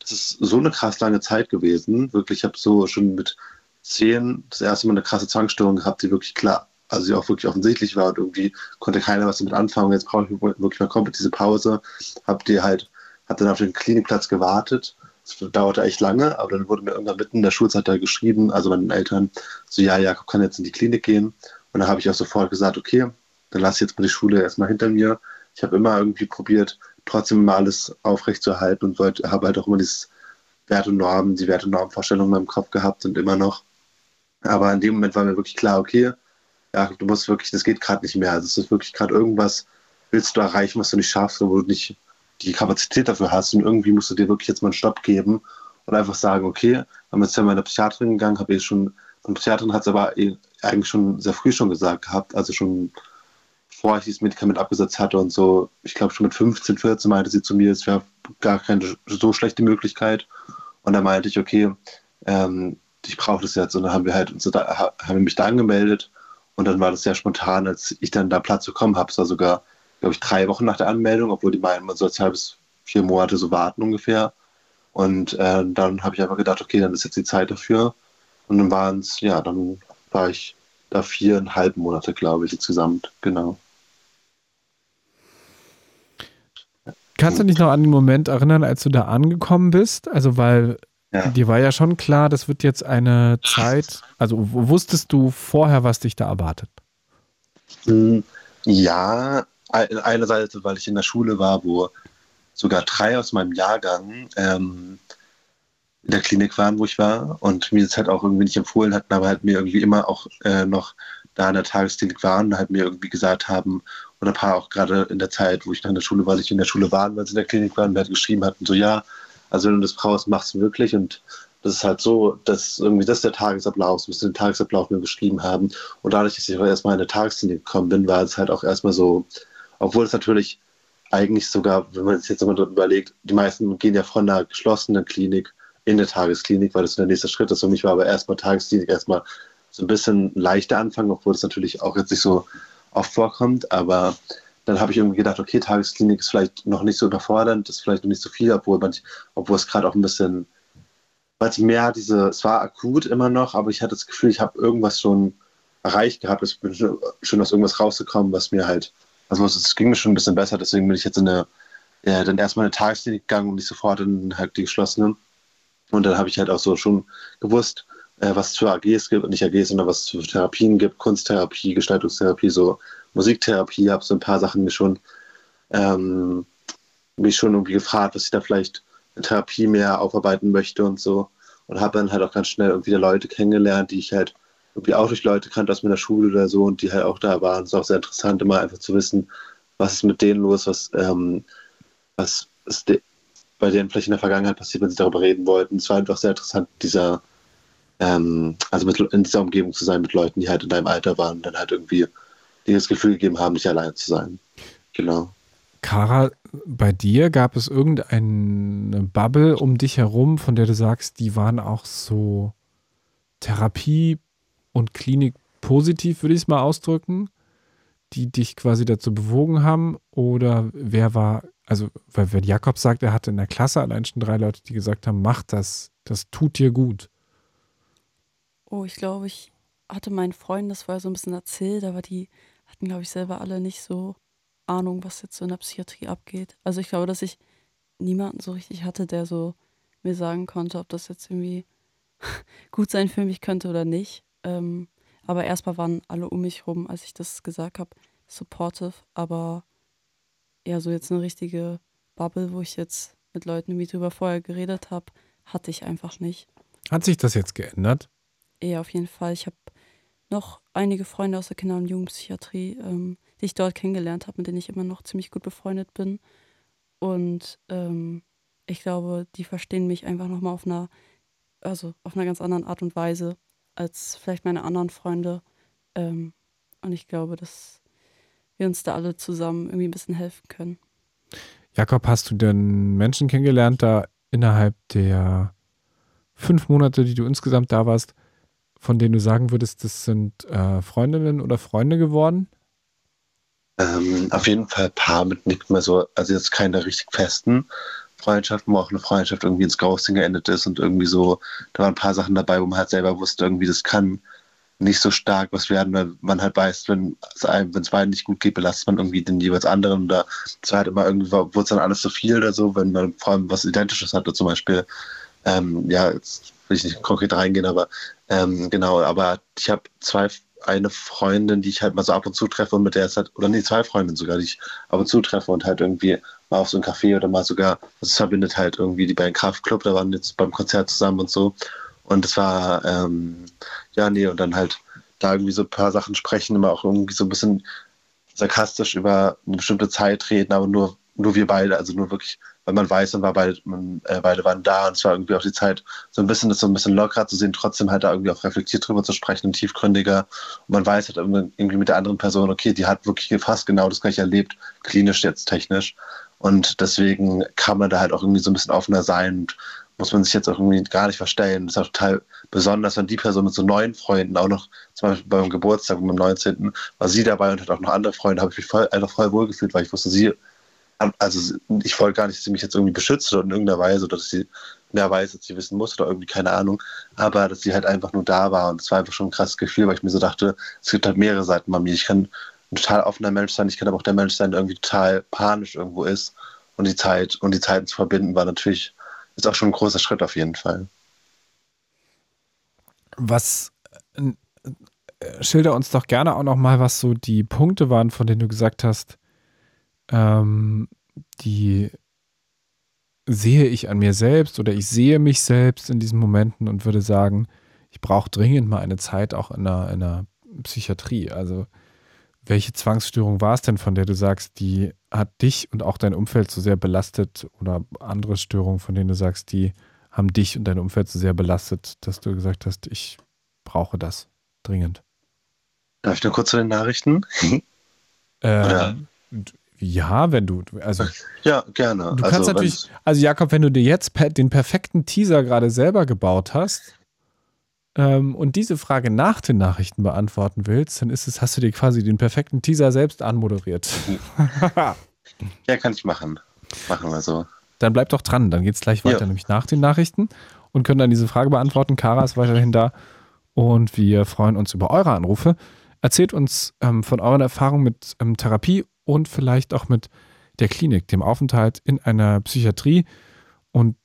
Speaker 7: das ist so eine krass lange Zeit gewesen. Wirklich, ich habe so schon mit zehn das erste Mal eine krasse Zwangsstörung gehabt, die wirklich klar, also die auch wirklich offensichtlich war und irgendwie konnte keiner was damit anfangen. Jetzt brauche ich wirklich mal komplett diese Pause. Hab die halt habe dann auf den Klinikplatz gewartet. Das dauerte echt lange, aber dann wurde mir irgendwann mitten in der Schulzeit da geschrieben, also meinen Eltern, so, ja, Jakob kann jetzt in die Klinik gehen. Und dann habe ich auch sofort gesagt, okay, dann lasse ich jetzt mal die Schule erstmal hinter mir. Ich habe immer irgendwie probiert, trotzdem immer alles aufrechtzuerhalten und wollte, habe halt auch immer dieses Wert und Normen, die Wert- und Normvorstellungen in meinem Kopf gehabt und immer noch. Aber in dem Moment war mir wirklich klar, okay, ja, du musst wirklich, das geht gerade nicht mehr. Also es ist wirklich gerade irgendwas, willst du erreichen, was du nicht schaffst, wo du nicht die Kapazität dafür hast. Und irgendwie musst du dir wirklich jetzt mal einen Stopp geben und einfach sagen, okay, haben jetzt ja meine Psychiaterin gegangen, habe ich schon, meine Psychiaterin hat es aber eh eigentlich schon sehr früh schon gesagt gehabt, also schon bevor ich dieses Medikament abgesetzt hatte und so, ich glaube schon mit 15, 14 meinte sie zu mir, es wäre gar keine so schlechte Möglichkeit. Und da meinte ich, okay, ähm, ich brauche das jetzt. Und dann haben wir halt uns da, haben mich da angemeldet und dann war das sehr spontan, als ich dann da Platz bekommen habe, es war sogar glaube ich, drei Wochen nach der Anmeldung, obwohl die meinen, man soll zwei bis vier Monate so warten ungefähr. Und äh, dann habe ich einfach gedacht, okay, dann ist jetzt die Zeit dafür. Und dann waren es, ja, dann war ich da viereinhalb Monate, glaube ich, insgesamt, genau.
Speaker 2: Kannst du dich noch an den Moment erinnern, als du da angekommen bist? Also, weil ja. dir war ja schon klar, das wird jetzt eine Zeit, also wusstest du vorher, was dich da erwartet?
Speaker 7: Hm, ja, einerseits, weil ich in der Schule war, wo sogar drei aus meinem Jahrgang ähm, in der Klinik waren, wo ich war und mir das halt auch irgendwie nicht empfohlen hatten, aber halt mir irgendwie immer auch äh, noch da in der Tagesklinik waren und halt mir irgendwie gesagt haben, oder ein paar auch gerade in der Zeit, wo ich noch in der Schule war, weil ich in der Schule war, weil sie in der Klinik waren, mir halt geschrieben hatten, so ja, also wenn du das brauchst, machst du wirklich und das ist halt so, dass irgendwie das der Tagesablauf, so den Tagesablauf mir beschrieben haben. Und dadurch, dass ich auch erstmal in eine Tagesklinik gekommen bin, war es halt auch erstmal so, obwohl es natürlich eigentlich sogar, wenn man sich jetzt mal überlegt, die meisten gehen ja von einer geschlossenen Klinik in eine Tagesklinik, weil das der nächste Schritt ist. Für mich war aber erstmal Tagesklinik erstmal so ein bisschen leichter Anfang, obwohl es natürlich auch jetzt nicht so oft vorkommt. Aber dann habe ich irgendwie gedacht, okay, Tagesklinik ist vielleicht noch nicht so überfordernd, ist vielleicht noch nicht so viel, obwohl, man, obwohl es gerade auch ein bisschen, weil es mehr diese, es war akut immer noch, aber ich hatte das Gefühl, ich habe irgendwas schon erreicht gehabt. Ich bin schon aus irgendwas rausgekommen, was mir halt, also es ging mir schon ein bisschen besser, deswegen bin ich jetzt in eine, ja, dann erstmal in eine Tagesklinik gegangen und nicht sofort in halt die geschlossene. Und dann habe ich halt auch so schon gewusst, äh, was es für AGs gibt und nicht AGs, sondern was es für Therapien gibt, Kunsttherapie, Gestaltungstherapie, so Musiktherapie, habe so ein paar Sachen mir schon, ähm, mich schon irgendwie gefragt, was ich da vielleicht in Therapie mehr aufarbeiten möchte und so. Und habe dann halt auch ganz schnell irgendwie Leute kennengelernt, die ich halt irgendwie auch durch Leute kannte aus meiner Schule oder so und die halt auch da waren. Es ist auch sehr interessant, immer einfach zu wissen, was ist mit denen los, was, ähm, was ist de bei denen vielleicht in der Vergangenheit passiert, wenn sie darüber reden wollten. Es war einfach sehr interessant, dieser, ähm, also mit, in dieser Umgebung zu sein mit Leuten, die halt in deinem Alter waren und dann halt irgendwie dir das Gefühl gegeben haben, nicht allein zu sein. Genau.
Speaker 2: Kara, bei dir gab es irgendeine Bubble um dich herum, von der du sagst, die waren auch so Therapie und Klinik positiv, würde ich es mal ausdrücken, die dich quasi dazu bewogen haben? Oder wer war, also, weil wenn Jakob sagt, er hatte in der Klasse allein schon drei Leute, die gesagt haben, mach das, das tut dir gut.
Speaker 3: Oh, ich glaube, ich hatte meinen Freunden das vorher so ein bisschen erzählt, aber die hatten, glaube ich, selber alle nicht so Ahnung, was jetzt so in der Psychiatrie abgeht. Also ich glaube, dass ich niemanden so richtig hatte, der so mir sagen konnte, ob das jetzt irgendwie gut sein für mich könnte oder nicht. Ähm, aber erstmal waren alle um mich rum, als ich das gesagt habe, supportive. Aber ja, so jetzt eine richtige Bubble, wo ich jetzt mit Leuten wie drüber vorher geredet habe, hatte ich einfach nicht.
Speaker 2: Hat sich das jetzt geändert?
Speaker 3: Ja, auf jeden Fall. Ich habe noch einige Freunde aus der Kinder- und Jugendpsychiatrie, ähm, die ich dort kennengelernt habe, mit denen ich immer noch ziemlich gut befreundet bin. Und ähm, ich glaube, die verstehen mich einfach nochmal auf einer, also auf einer ganz anderen Art und Weise als vielleicht meine anderen Freunde. Ähm, und ich glaube, dass wir uns da alle zusammen irgendwie ein bisschen helfen können.
Speaker 2: Jakob, hast du denn Menschen kennengelernt, da innerhalb der fünf Monate, die du insgesamt da warst, von denen du sagen würdest, das sind äh, Freundinnen oder Freunde geworden?
Speaker 7: Ähm, auf jeden Fall ein paar mit nicht mehr so, also jetzt keine richtig festen Freundschaften, wo auch eine Freundschaft irgendwie ins Ghosting geendet ist und irgendwie so, da waren ein paar Sachen dabei, wo man halt selber wusste, irgendwie das kann nicht so stark was werden, weil man halt weiß, wenn es einem, wenn es beiden nicht gut geht, belastet man irgendwie den jeweils anderen. Da es halt immer irgendwie, wurde es dann alles so viel oder so, wenn man vor allem was Identisches hatte, zum Beispiel, ähm, ja, jetzt will ich nicht konkret reingehen, aber ähm, genau, aber ich habe zwei, eine Freundin, die ich halt mal so ab und zu treffe und mit der ist halt, oder nee, zwei Freundinnen sogar, die ich ab und zu treffe und halt irgendwie mal auf so ein Café oder mal sogar, das verbindet halt irgendwie die beiden Kraftclub, da waren jetzt beim Konzert zusammen und so. Und es war, ähm, ja, nee, und dann halt da irgendwie so ein paar Sachen sprechen, immer auch irgendwie so ein bisschen sarkastisch über eine bestimmte Zeit reden, aber nur, nur wir beide, also nur wirklich weil man weiß, man war beide, man, äh, beide waren da und es war irgendwie auch die Zeit, so ein bisschen das so ein bisschen lockerer zu sehen, trotzdem halt da irgendwie auch reflektiert drüber zu sprechen und tiefgründiger. Und man weiß halt irgendwie mit der anderen Person, okay, die hat wirklich fast genau das gleiche erlebt, klinisch jetzt technisch. Und deswegen kann man da halt auch irgendwie so ein bisschen offener sein und muss man sich jetzt auch irgendwie gar nicht verstellen. Das ist auch total besonders, wenn die Person mit so neuen Freunden, auch noch zum Beispiel beim Geburtstag, beim 19. war sie dabei und hat auch noch andere Freunde, habe ich mich voll, einfach voll wohlgefühlt, weil ich wusste, sie also ich wollte gar nicht, dass sie mich jetzt irgendwie beschützt oder in irgendeiner Weise, dass sie mehr weiß, als sie wissen muss oder irgendwie keine Ahnung, aber dass sie halt einfach nur da war und es war einfach schon ein krasses Gefühl, weil ich mir so dachte, es gibt halt mehrere Seiten bei mir. Ich kann ein total offener Mensch sein, ich kann aber auch der Mensch sein, der irgendwie total panisch irgendwo ist und die Zeit und die Zeiten zu verbinden war natürlich ist auch schon ein großer Schritt auf jeden Fall.
Speaker 2: Was äh, schilder uns doch gerne auch noch mal, was so die Punkte waren, von denen du gesagt hast, ähm, die sehe ich an mir selbst oder ich sehe mich selbst in diesen Momenten und würde sagen, ich brauche dringend mal eine Zeit auch in einer, in einer Psychiatrie. Also welche Zwangsstörung war es denn, von der du sagst, die hat dich und auch dein Umfeld so sehr belastet oder andere Störungen, von denen du sagst, die haben dich und dein Umfeld so sehr belastet, dass du gesagt hast, ich brauche das dringend?
Speaker 7: Darf ich nur kurz zu den Nachrichten?
Speaker 2: äh, ja, wenn du, also.
Speaker 7: Ja, gerne.
Speaker 2: Du kannst also, natürlich, also Jakob, wenn du dir jetzt den perfekten Teaser gerade selber gebaut hast. ähm, und diese Frage nach den Nachrichten beantworten willst, dann ist es, hast du dir quasi den perfekten Teaser selbst anmoderiert.
Speaker 7: ja, kann ich machen. Machen wir so.
Speaker 2: Dann bleib doch dran, dann geht es gleich weiter, ja. nämlich nach den Nachrichten und können dann diese Frage beantworten. Kara ist weiterhin da und wir freuen uns über eure Anrufe. Erzählt uns ähm, von euren Erfahrungen mit ähm, Therapie und vielleicht auch mit der Klinik, dem Aufenthalt in einer Psychiatrie und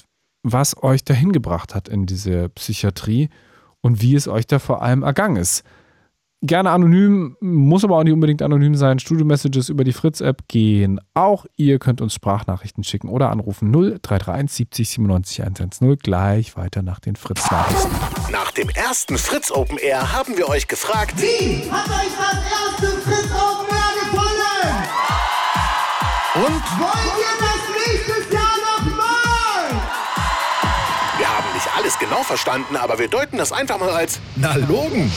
Speaker 2: was euch dahin gebracht hat in diese Psychiatrie und wie es euch da vor allem ergangen ist. Gerne anonym, muss aber auch nicht unbedingt anonym sein. Studio-Messages über die Fritz-App gehen. Auch ihr könnt uns Sprachnachrichten schicken oder anrufen 0331 70 97 110. Gleich weiter nach den Fritz-Nachrichten.
Speaker 8: Nach dem ersten Fritz Open Air haben wir euch gefragt:
Speaker 9: Wie hat euch das erste Fritz Open Air gefallen?
Speaker 8: Und?
Speaker 9: Wollt ihr das nächstes Jahr nochmal?
Speaker 8: Wir haben nicht alles genau verstanden, aber wir deuten das einfach mal als Na Logen.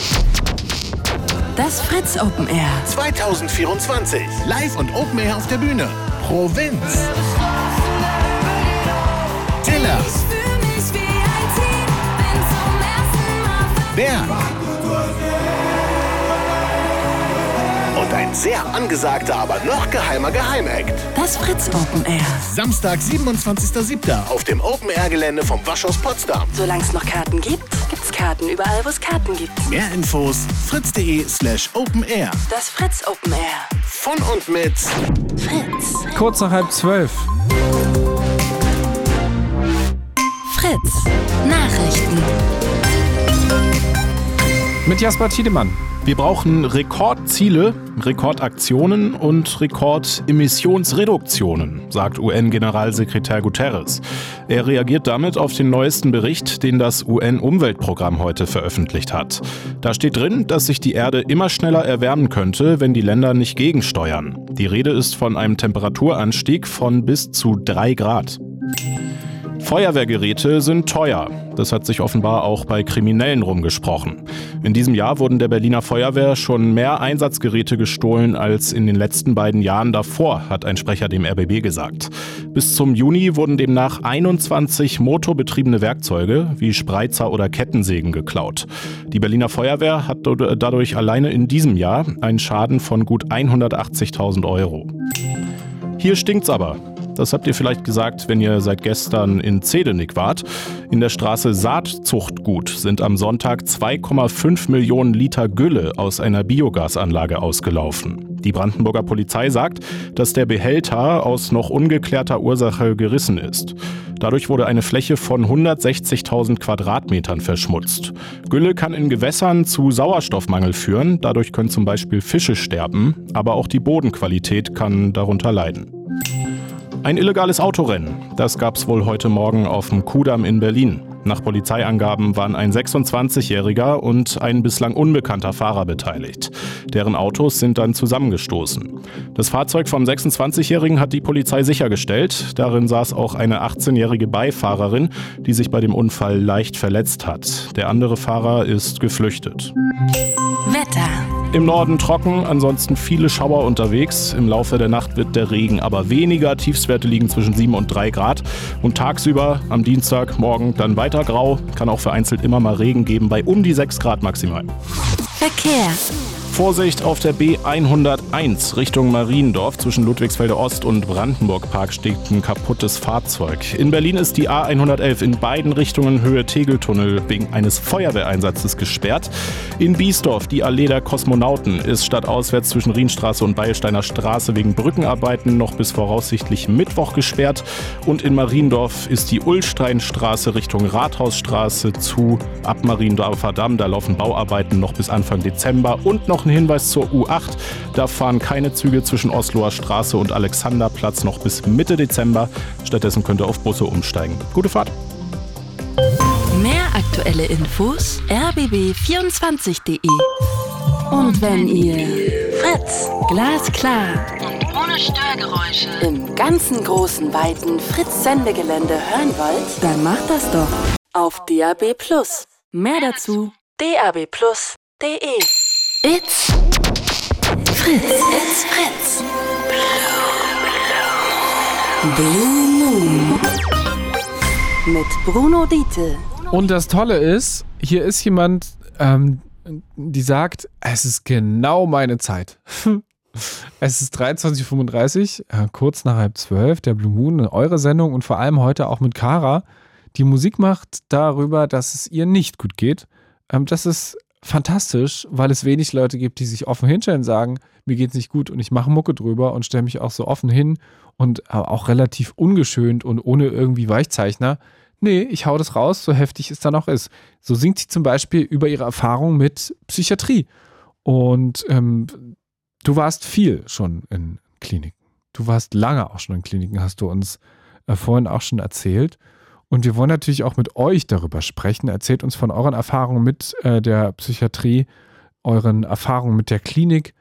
Speaker 1: Das Fritz Open Air
Speaker 8: 2024. Live und Open Air auf der Bühne. Provinz. Tiller. Berg. Und ein sehr angesagter, aber noch geheimer Geheimakt.
Speaker 1: Das Fritz Open Air.
Speaker 8: Samstag, 27.07. auf dem Open Air Gelände vom Waschhaus Potsdam.
Speaker 1: Solange es noch Karten gibt, gibt's Karten überall, wo es Karten gibt.
Speaker 8: Mehr Infos fritz.de slash open air.
Speaker 1: Das Fritz Open Air.
Speaker 8: Von und mit
Speaker 1: Fritz.
Speaker 2: Kurz nach halb zwölf.
Speaker 1: Fritz. Nachrichten.
Speaker 2: Mit Jasper Tiedemann.
Speaker 10: Wir brauchen Rekordziele, Rekordaktionen und Rekordemissionsreduktionen, sagt UN-Generalsekretär Guterres. Er reagiert damit auf den neuesten Bericht, den das UN-Umweltprogramm heute veröffentlicht hat. Da steht drin, dass sich die Erde immer schneller erwärmen könnte, wenn die Länder nicht gegensteuern. Die Rede ist von einem Temperaturanstieg von bis zu drei Grad. Feuerwehrgeräte sind teuer. Das hat sich offenbar auch bei Kriminellen rumgesprochen. In diesem Jahr wurden der Berliner Feuerwehr schon mehr Einsatzgeräte gestohlen als in den letzten beiden Jahren davor, hat ein Sprecher dem RBB gesagt. Bis zum Juni wurden demnach 21 motorbetriebene Werkzeuge wie Spreizer oder Kettensägen geklaut. Die Berliner Feuerwehr hat dadurch alleine in diesem Jahr einen Schaden von gut 180.000 Euro. Hier stinkt's aber. Das habt ihr vielleicht gesagt, wenn ihr seit gestern in Zedenick wart. In der Straße Saatzuchtgut sind am Sonntag 2,5 Millionen Liter Gülle aus einer Biogasanlage ausgelaufen. Die Brandenburger Polizei sagt, dass der Behälter aus noch ungeklärter Ursache gerissen ist. Dadurch wurde eine Fläche von 160.000 Quadratmetern verschmutzt. Gülle kann in Gewässern zu Sauerstoffmangel führen, dadurch können zum Beispiel Fische sterben, aber auch die Bodenqualität kann darunter leiden. Ein illegales Autorennen, das gab es wohl heute Morgen auf dem Kudamm in Berlin. Nach Polizeiangaben waren ein 26-Jähriger und ein bislang unbekannter Fahrer beteiligt. Deren Autos sind dann zusammengestoßen. Das Fahrzeug vom 26-Jährigen hat die Polizei sichergestellt. Darin saß auch eine 18-jährige Beifahrerin, die sich bei dem Unfall leicht verletzt hat. Der andere Fahrer ist geflüchtet.
Speaker 1: Wetter.
Speaker 10: Im Norden trocken, ansonsten viele Schauer unterwegs. Im Laufe der Nacht wird der Regen aber weniger. Tiefstwerte liegen zwischen 7 und 3 Grad. Und tagsüber am Dienstag, morgen dann weiter grau. Kann auch vereinzelt immer mal Regen geben bei um die 6 Grad maximal.
Speaker 1: Verkehr.
Speaker 10: Vorsicht auf der B101 Richtung Mariendorf. Zwischen Ludwigsfelder Ost und Brandenburg Park steht ein kaputtes Fahrzeug. In Berlin ist die A111 in beiden Richtungen Höhe Tegeltunnel wegen eines Feuerwehreinsatzes gesperrt. In Biesdorf die Allee der Kosmonauten ist stadtauswärts zwischen Rienstraße und Beilsteiner Straße wegen Brückenarbeiten noch bis voraussichtlich Mittwoch gesperrt. Und in Mariendorf ist die Ullsteinstraße Richtung Rathausstraße zu ab Mariendorfer Damm. Da laufen Bauarbeiten noch bis Anfang Dezember und noch ein Hinweis zur U8. Da fahren keine Züge zwischen Osloer Straße und Alexanderplatz noch bis Mitte Dezember. Stattdessen könnt ihr auf Busse umsteigen. Gute Fahrt!
Speaker 1: Mehr aktuelle Infos rbb24.de. Und wenn ihr Fritz glasklar und ohne Störgeräusche im ganzen großen weiten Fritz Sendegelände hören wollt, dann macht das doch auf DAB+. Mehr dazu dabplus.de. It's Fritz. It's Fritz. Blue Moon. Mit Bruno Diete
Speaker 2: Und das Tolle ist, hier ist jemand, ähm, die sagt, es ist genau meine Zeit. es ist 23.35 Uhr, äh, kurz nach halb zwölf, der Blue Moon, eure Sendung und vor allem heute auch mit Kara, die Musik macht darüber, dass es ihr nicht gut geht. Ähm, das ist fantastisch, weil es wenig Leute gibt, die sich offen hinstellen und sagen, mir geht's nicht gut und ich mache Mucke drüber und stelle mich auch so offen hin und äh, auch relativ ungeschönt und ohne irgendwie Weichzeichner nee, ich hau das raus, so heftig es dann auch ist. So singt sie zum Beispiel über ihre Erfahrung mit Psychiatrie. Und ähm, du warst viel schon in Kliniken. Du warst lange auch schon in Kliniken, hast du uns äh, vorhin auch schon erzählt. Und wir wollen natürlich auch mit euch darüber sprechen. Erzählt uns von euren Erfahrungen mit äh, der Psychiatrie, euren Erfahrungen mit der Klinik.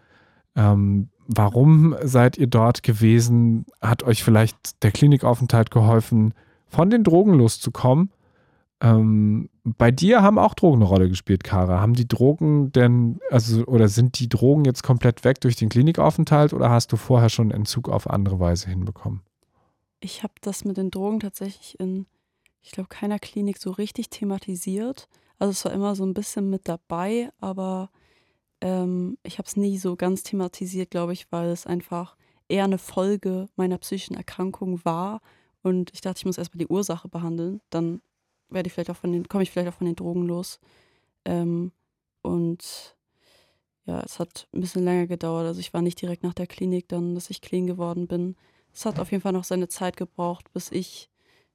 Speaker 2: Ähm, warum seid ihr dort gewesen? Hat euch vielleicht der Klinikaufenthalt geholfen? von den Drogen loszukommen. Ähm, bei dir haben auch Drogen eine Rolle gespielt, Kara. Haben die Drogen denn, also, oder sind die Drogen jetzt komplett weg durch den Klinikaufenthalt oder hast du vorher schon Entzug auf andere Weise hinbekommen?
Speaker 3: Ich habe das mit den Drogen tatsächlich in, ich glaube, keiner Klinik so richtig thematisiert. Also es war immer so ein bisschen mit dabei, aber ähm, ich habe es nie so ganz thematisiert, glaube ich, weil es einfach eher eine Folge meiner psychischen Erkrankung war und ich dachte, ich muss erstmal die Ursache behandeln. Dann werde ich vielleicht auch von den, komme ich vielleicht auch von den Drogen los. Ähm, und ja, es hat ein bisschen länger gedauert. Also ich war nicht direkt nach der Klinik dann, dass ich clean geworden bin. Es hat auf jeden Fall noch seine Zeit gebraucht, bis ich,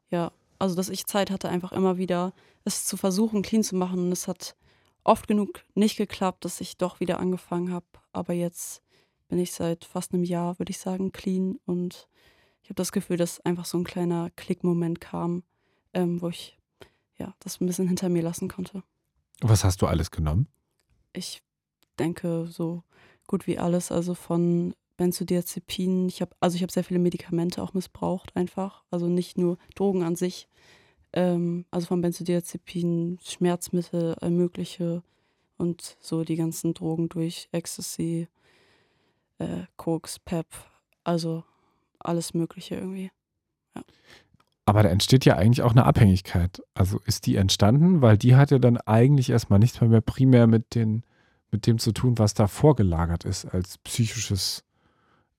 Speaker 3: ja, also dass ich Zeit hatte, einfach immer wieder es zu versuchen, clean zu machen. Und es hat oft genug nicht geklappt, dass ich doch wieder angefangen habe. Aber jetzt bin ich seit fast einem Jahr, würde ich sagen, clean und ich habe das Gefühl, dass einfach so ein kleiner Klickmoment kam, ähm, wo ich ja das ein bisschen hinter mir lassen konnte.
Speaker 2: Was hast du alles genommen?
Speaker 3: Ich denke so gut wie alles, also von Benzodiazepinen. Ich habe also ich habe sehr viele Medikamente auch missbraucht einfach, also nicht nur Drogen an sich. Ähm, also von Benzodiazepinen, Schmerzmittel, mögliche und so die ganzen Drogen durch Ecstasy, äh, Koks, Pep, also alles Mögliche irgendwie. Ja.
Speaker 2: Aber da entsteht ja eigentlich auch eine Abhängigkeit. Also ist die entstanden, weil die hat ja dann eigentlich erstmal nichts mehr, mehr primär mit, den, mit dem zu tun, was da vorgelagert ist als psychisches,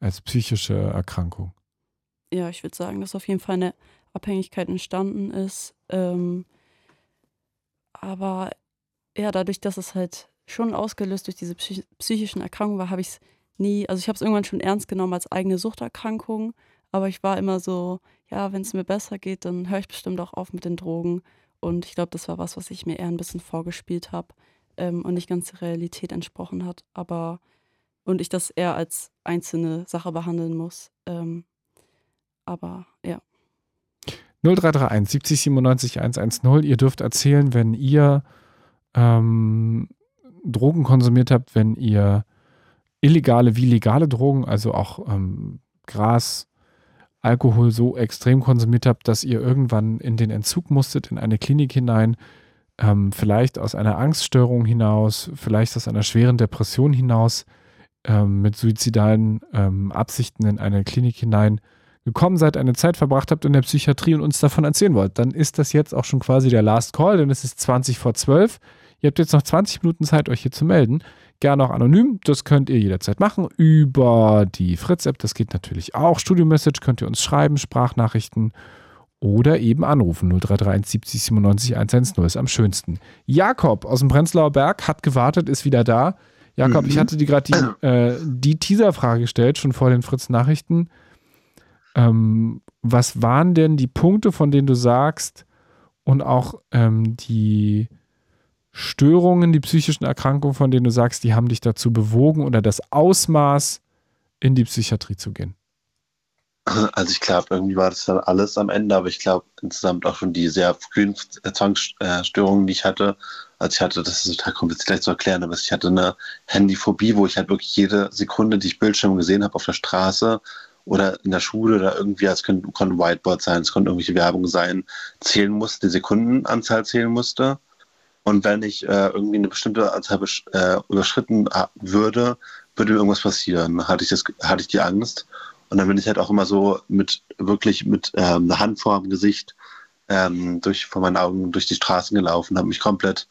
Speaker 2: als psychische Erkrankung.
Speaker 3: Ja, ich würde sagen, dass auf jeden Fall eine Abhängigkeit entstanden ist. Ähm, aber ja, dadurch, dass es halt schon ausgelöst durch diese psychischen Erkrankungen war, habe ich es nie, also ich habe es irgendwann schon ernst genommen als eigene Suchterkrankung, aber ich war immer so, ja, wenn es mir besser geht, dann höre ich bestimmt auch auf mit den Drogen. Und ich glaube, das war was, was ich mir eher ein bisschen vorgespielt habe ähm, und nicht ganz der Realität entsprochen hat. Aber und ich das eher als einzelne Sache behandeln muss. Ähm, aber ja.
Speaker 2: 0331 70 97 110. Ihr dürft erzählen, wenn ihr ähm, Drogen konsumiert habt, wenn ihr illegale wie legale Drogen, also auch ähm, Gras, Alkohol so extrem konsumiert habt, dass ihr irgendwann in den Entzug musstet, in eine Klinik hinein, ähm, vielleicht aus einer Angststörung hinaus, vielleicht aus einer schweren Depression hinaus, ähm, mit suizidalen ähm, Absichten in eine Klinik hinein gekommen seid, eine Zeit verbracht habt in der Psychiatrie und uns davon erzählen wollt, dann ist das jetzt auch schon quasi der Last Call, denn es ist 20 vor 12. Ihr habt jetzt noch 20 Minuten Zeit, euch hier zu melden. Gerne auch anonym, das könnt ihr jederzeit machen über die Fritz-App. Das geht natürlich auch. Studio-Message könnt ihr uns schreiben, Sprachnachrichten oder eben anrufen. 0331 70 97 110 ist am schönsten. Jakob aus dem Prenzlauer Berg hat gewartet, ist wieder da. Jakob, mhm. ich hatte dir gerade die, äh, die Teaser-Frage gestellt, schon vor den Fritz-Nachrichten. Ähm, was waren denn die Punkte, von denen du sagst, und auch ähm, die Störungen, die psychischen Erkrankungen, von denen du sagst, die haben dich dazu bewogen oder das Ausmaß in die Psychiatrie zu gehen?
Speaker 7: Also ich glaube, irgendwie war das dann alles am Ende, aber ich glaube insgesamt auch schon die sehr frühen Zwangsstörungen, die ich hatte. Also ich hatte, das ist total kompliziert zu erklären, aber ich hatte eine Handyphobie, wo ich halt wirklich jede Sekunde, die ich Bildschirm gesehen habe auf der Straße oder in der Schule oder irgendwie, es konnte, ein Whiteboard sein, es konnte irgendwelche Werbung sein, zählen musste, die Sekundenanzahl zählen musste. Und wenn ich äh, irgendwie eine bestimmte Anzahl äh, überschritten würde, würde mir irgendwas passieren. Hatte ich, das, hatte ich die Angst. Und dann bin ich halt auch immer so mit wirklich mit ähm, einer Hand vor dem Gesicht ähm, durch, vor meinen Augen durch die Straßen gelaufen, habe mich komplett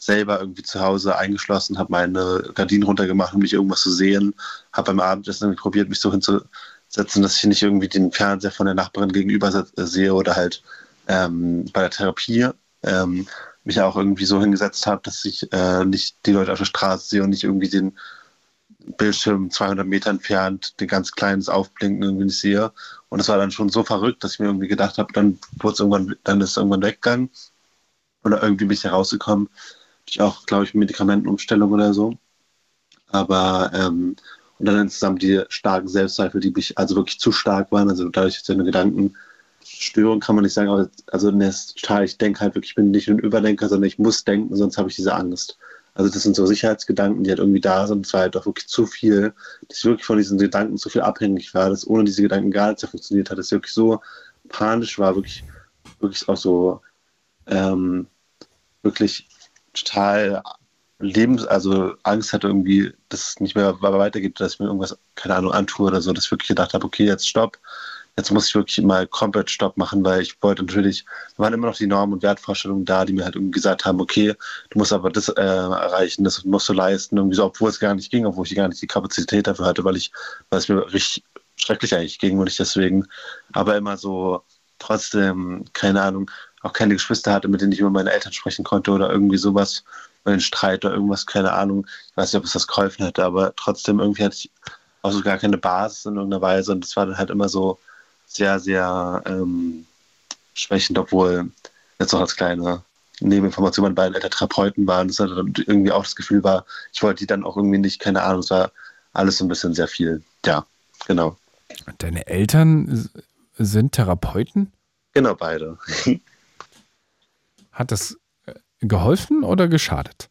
Speaker 7: selber irgendwie zu Hause eingeschlossen, habe meine Gardinen runtergemacht, um nicht irgendwas zu sehen, habe beim Abendessen probiert, mich so hinzusetzen, dass ich nicht irgendwie den Fernseher von der Nachbarin gegenüber sehe oder halt ähm, bei der Therapie ähm, mich auch irgendwie so hingesetzt habe, dass ich äh, nicht die Leute auf der Straße sehe und nicht irgendwie den Bildschirm 200 Meter entfernt, den ganz kleines Aufblinken irgendwie nicht sehe. Und es war dann schon so verrückt, dass ich mir irgendwie gedacht habe, dann dann ist es irgendwann weggegangen. Oder irgendwie bin ich herausgekommen. Ich auch, glaube ich, Medikamentenumstellung oder so. Aber ähm, und dann insgesamt die starken Selbstzweifel, die mich also wirklich zu stark waren. Also dadurch jetzt eine Gedankenstörung kann man nicht sagen, aber also ich denke halt wirklich, ich bin nicht ein Überdenker, sondern ich muss denken, sonst habe ich diese Angst. Also das sind so Sicherheitsgedanken, die halt irgendwie da sind. Es war halt auch wirklich zu viel, dass ich wirklich von diesen Gedanken zu viel abhängig war, dass ohne diese Gedanken gar nichts funktioniert hat, dass ich wirklich so panisch war, wirklich, wirklich auch so ähm, wirklich total Lebens, also Angst hatte irgendwie, dass es nicht mehr weitergeht, dass ich mir irgendwas, keine Ahnung, antue oder so, dass ich wirklich gedacht habe, okay, jetzt stopp, jetzt muss ich wirklich mal komplett Stopp machen, weil ich wollte natürlich, da waren immer noch die Normen und Wertvorstellungen da, die mir halt irgendwie gesagt haben, okay, du musst aber das äh, erreichen, das musst du leisten, irgendwie so, obwohl es gar nicht ging, obwohl ich gar nicht die Kapazität dafür hatte, weil ich, weil es mir richtig schrecklich eigentlich ging und ich deswegen, aber immer so trotzdem, keine Ahnung, auch keine Geschwister hatte, mit denen ich über meine Eltern sprechen konnte oder irgendwie sowas, einen Streit oder irgendwas, keine Ahnung. Ich weiß nicht, ob es das geholfen hätte, aber trotzdem irgendwie hatte ich auch so gar keine Basis in irgendeiner Weise und das war dann halt immer so, sehr, sehr ähm, schwächend, obwohl jetzt noch als kleine Nebeninformation meine beiden Eltern Therapeuten waren, dass dann irgendwie auch das Gefühl war, ich wollte die dann auch irgendwie nicht, keine Ahnung, es war alles so ein bisschen sehr viel. Ja, genau.
Speaker 2: Deine Eltern sind Therapeuten?
Speaker 7: Genau, beide.
Speaker 2: Hat das äh, geholfen oder geschadet?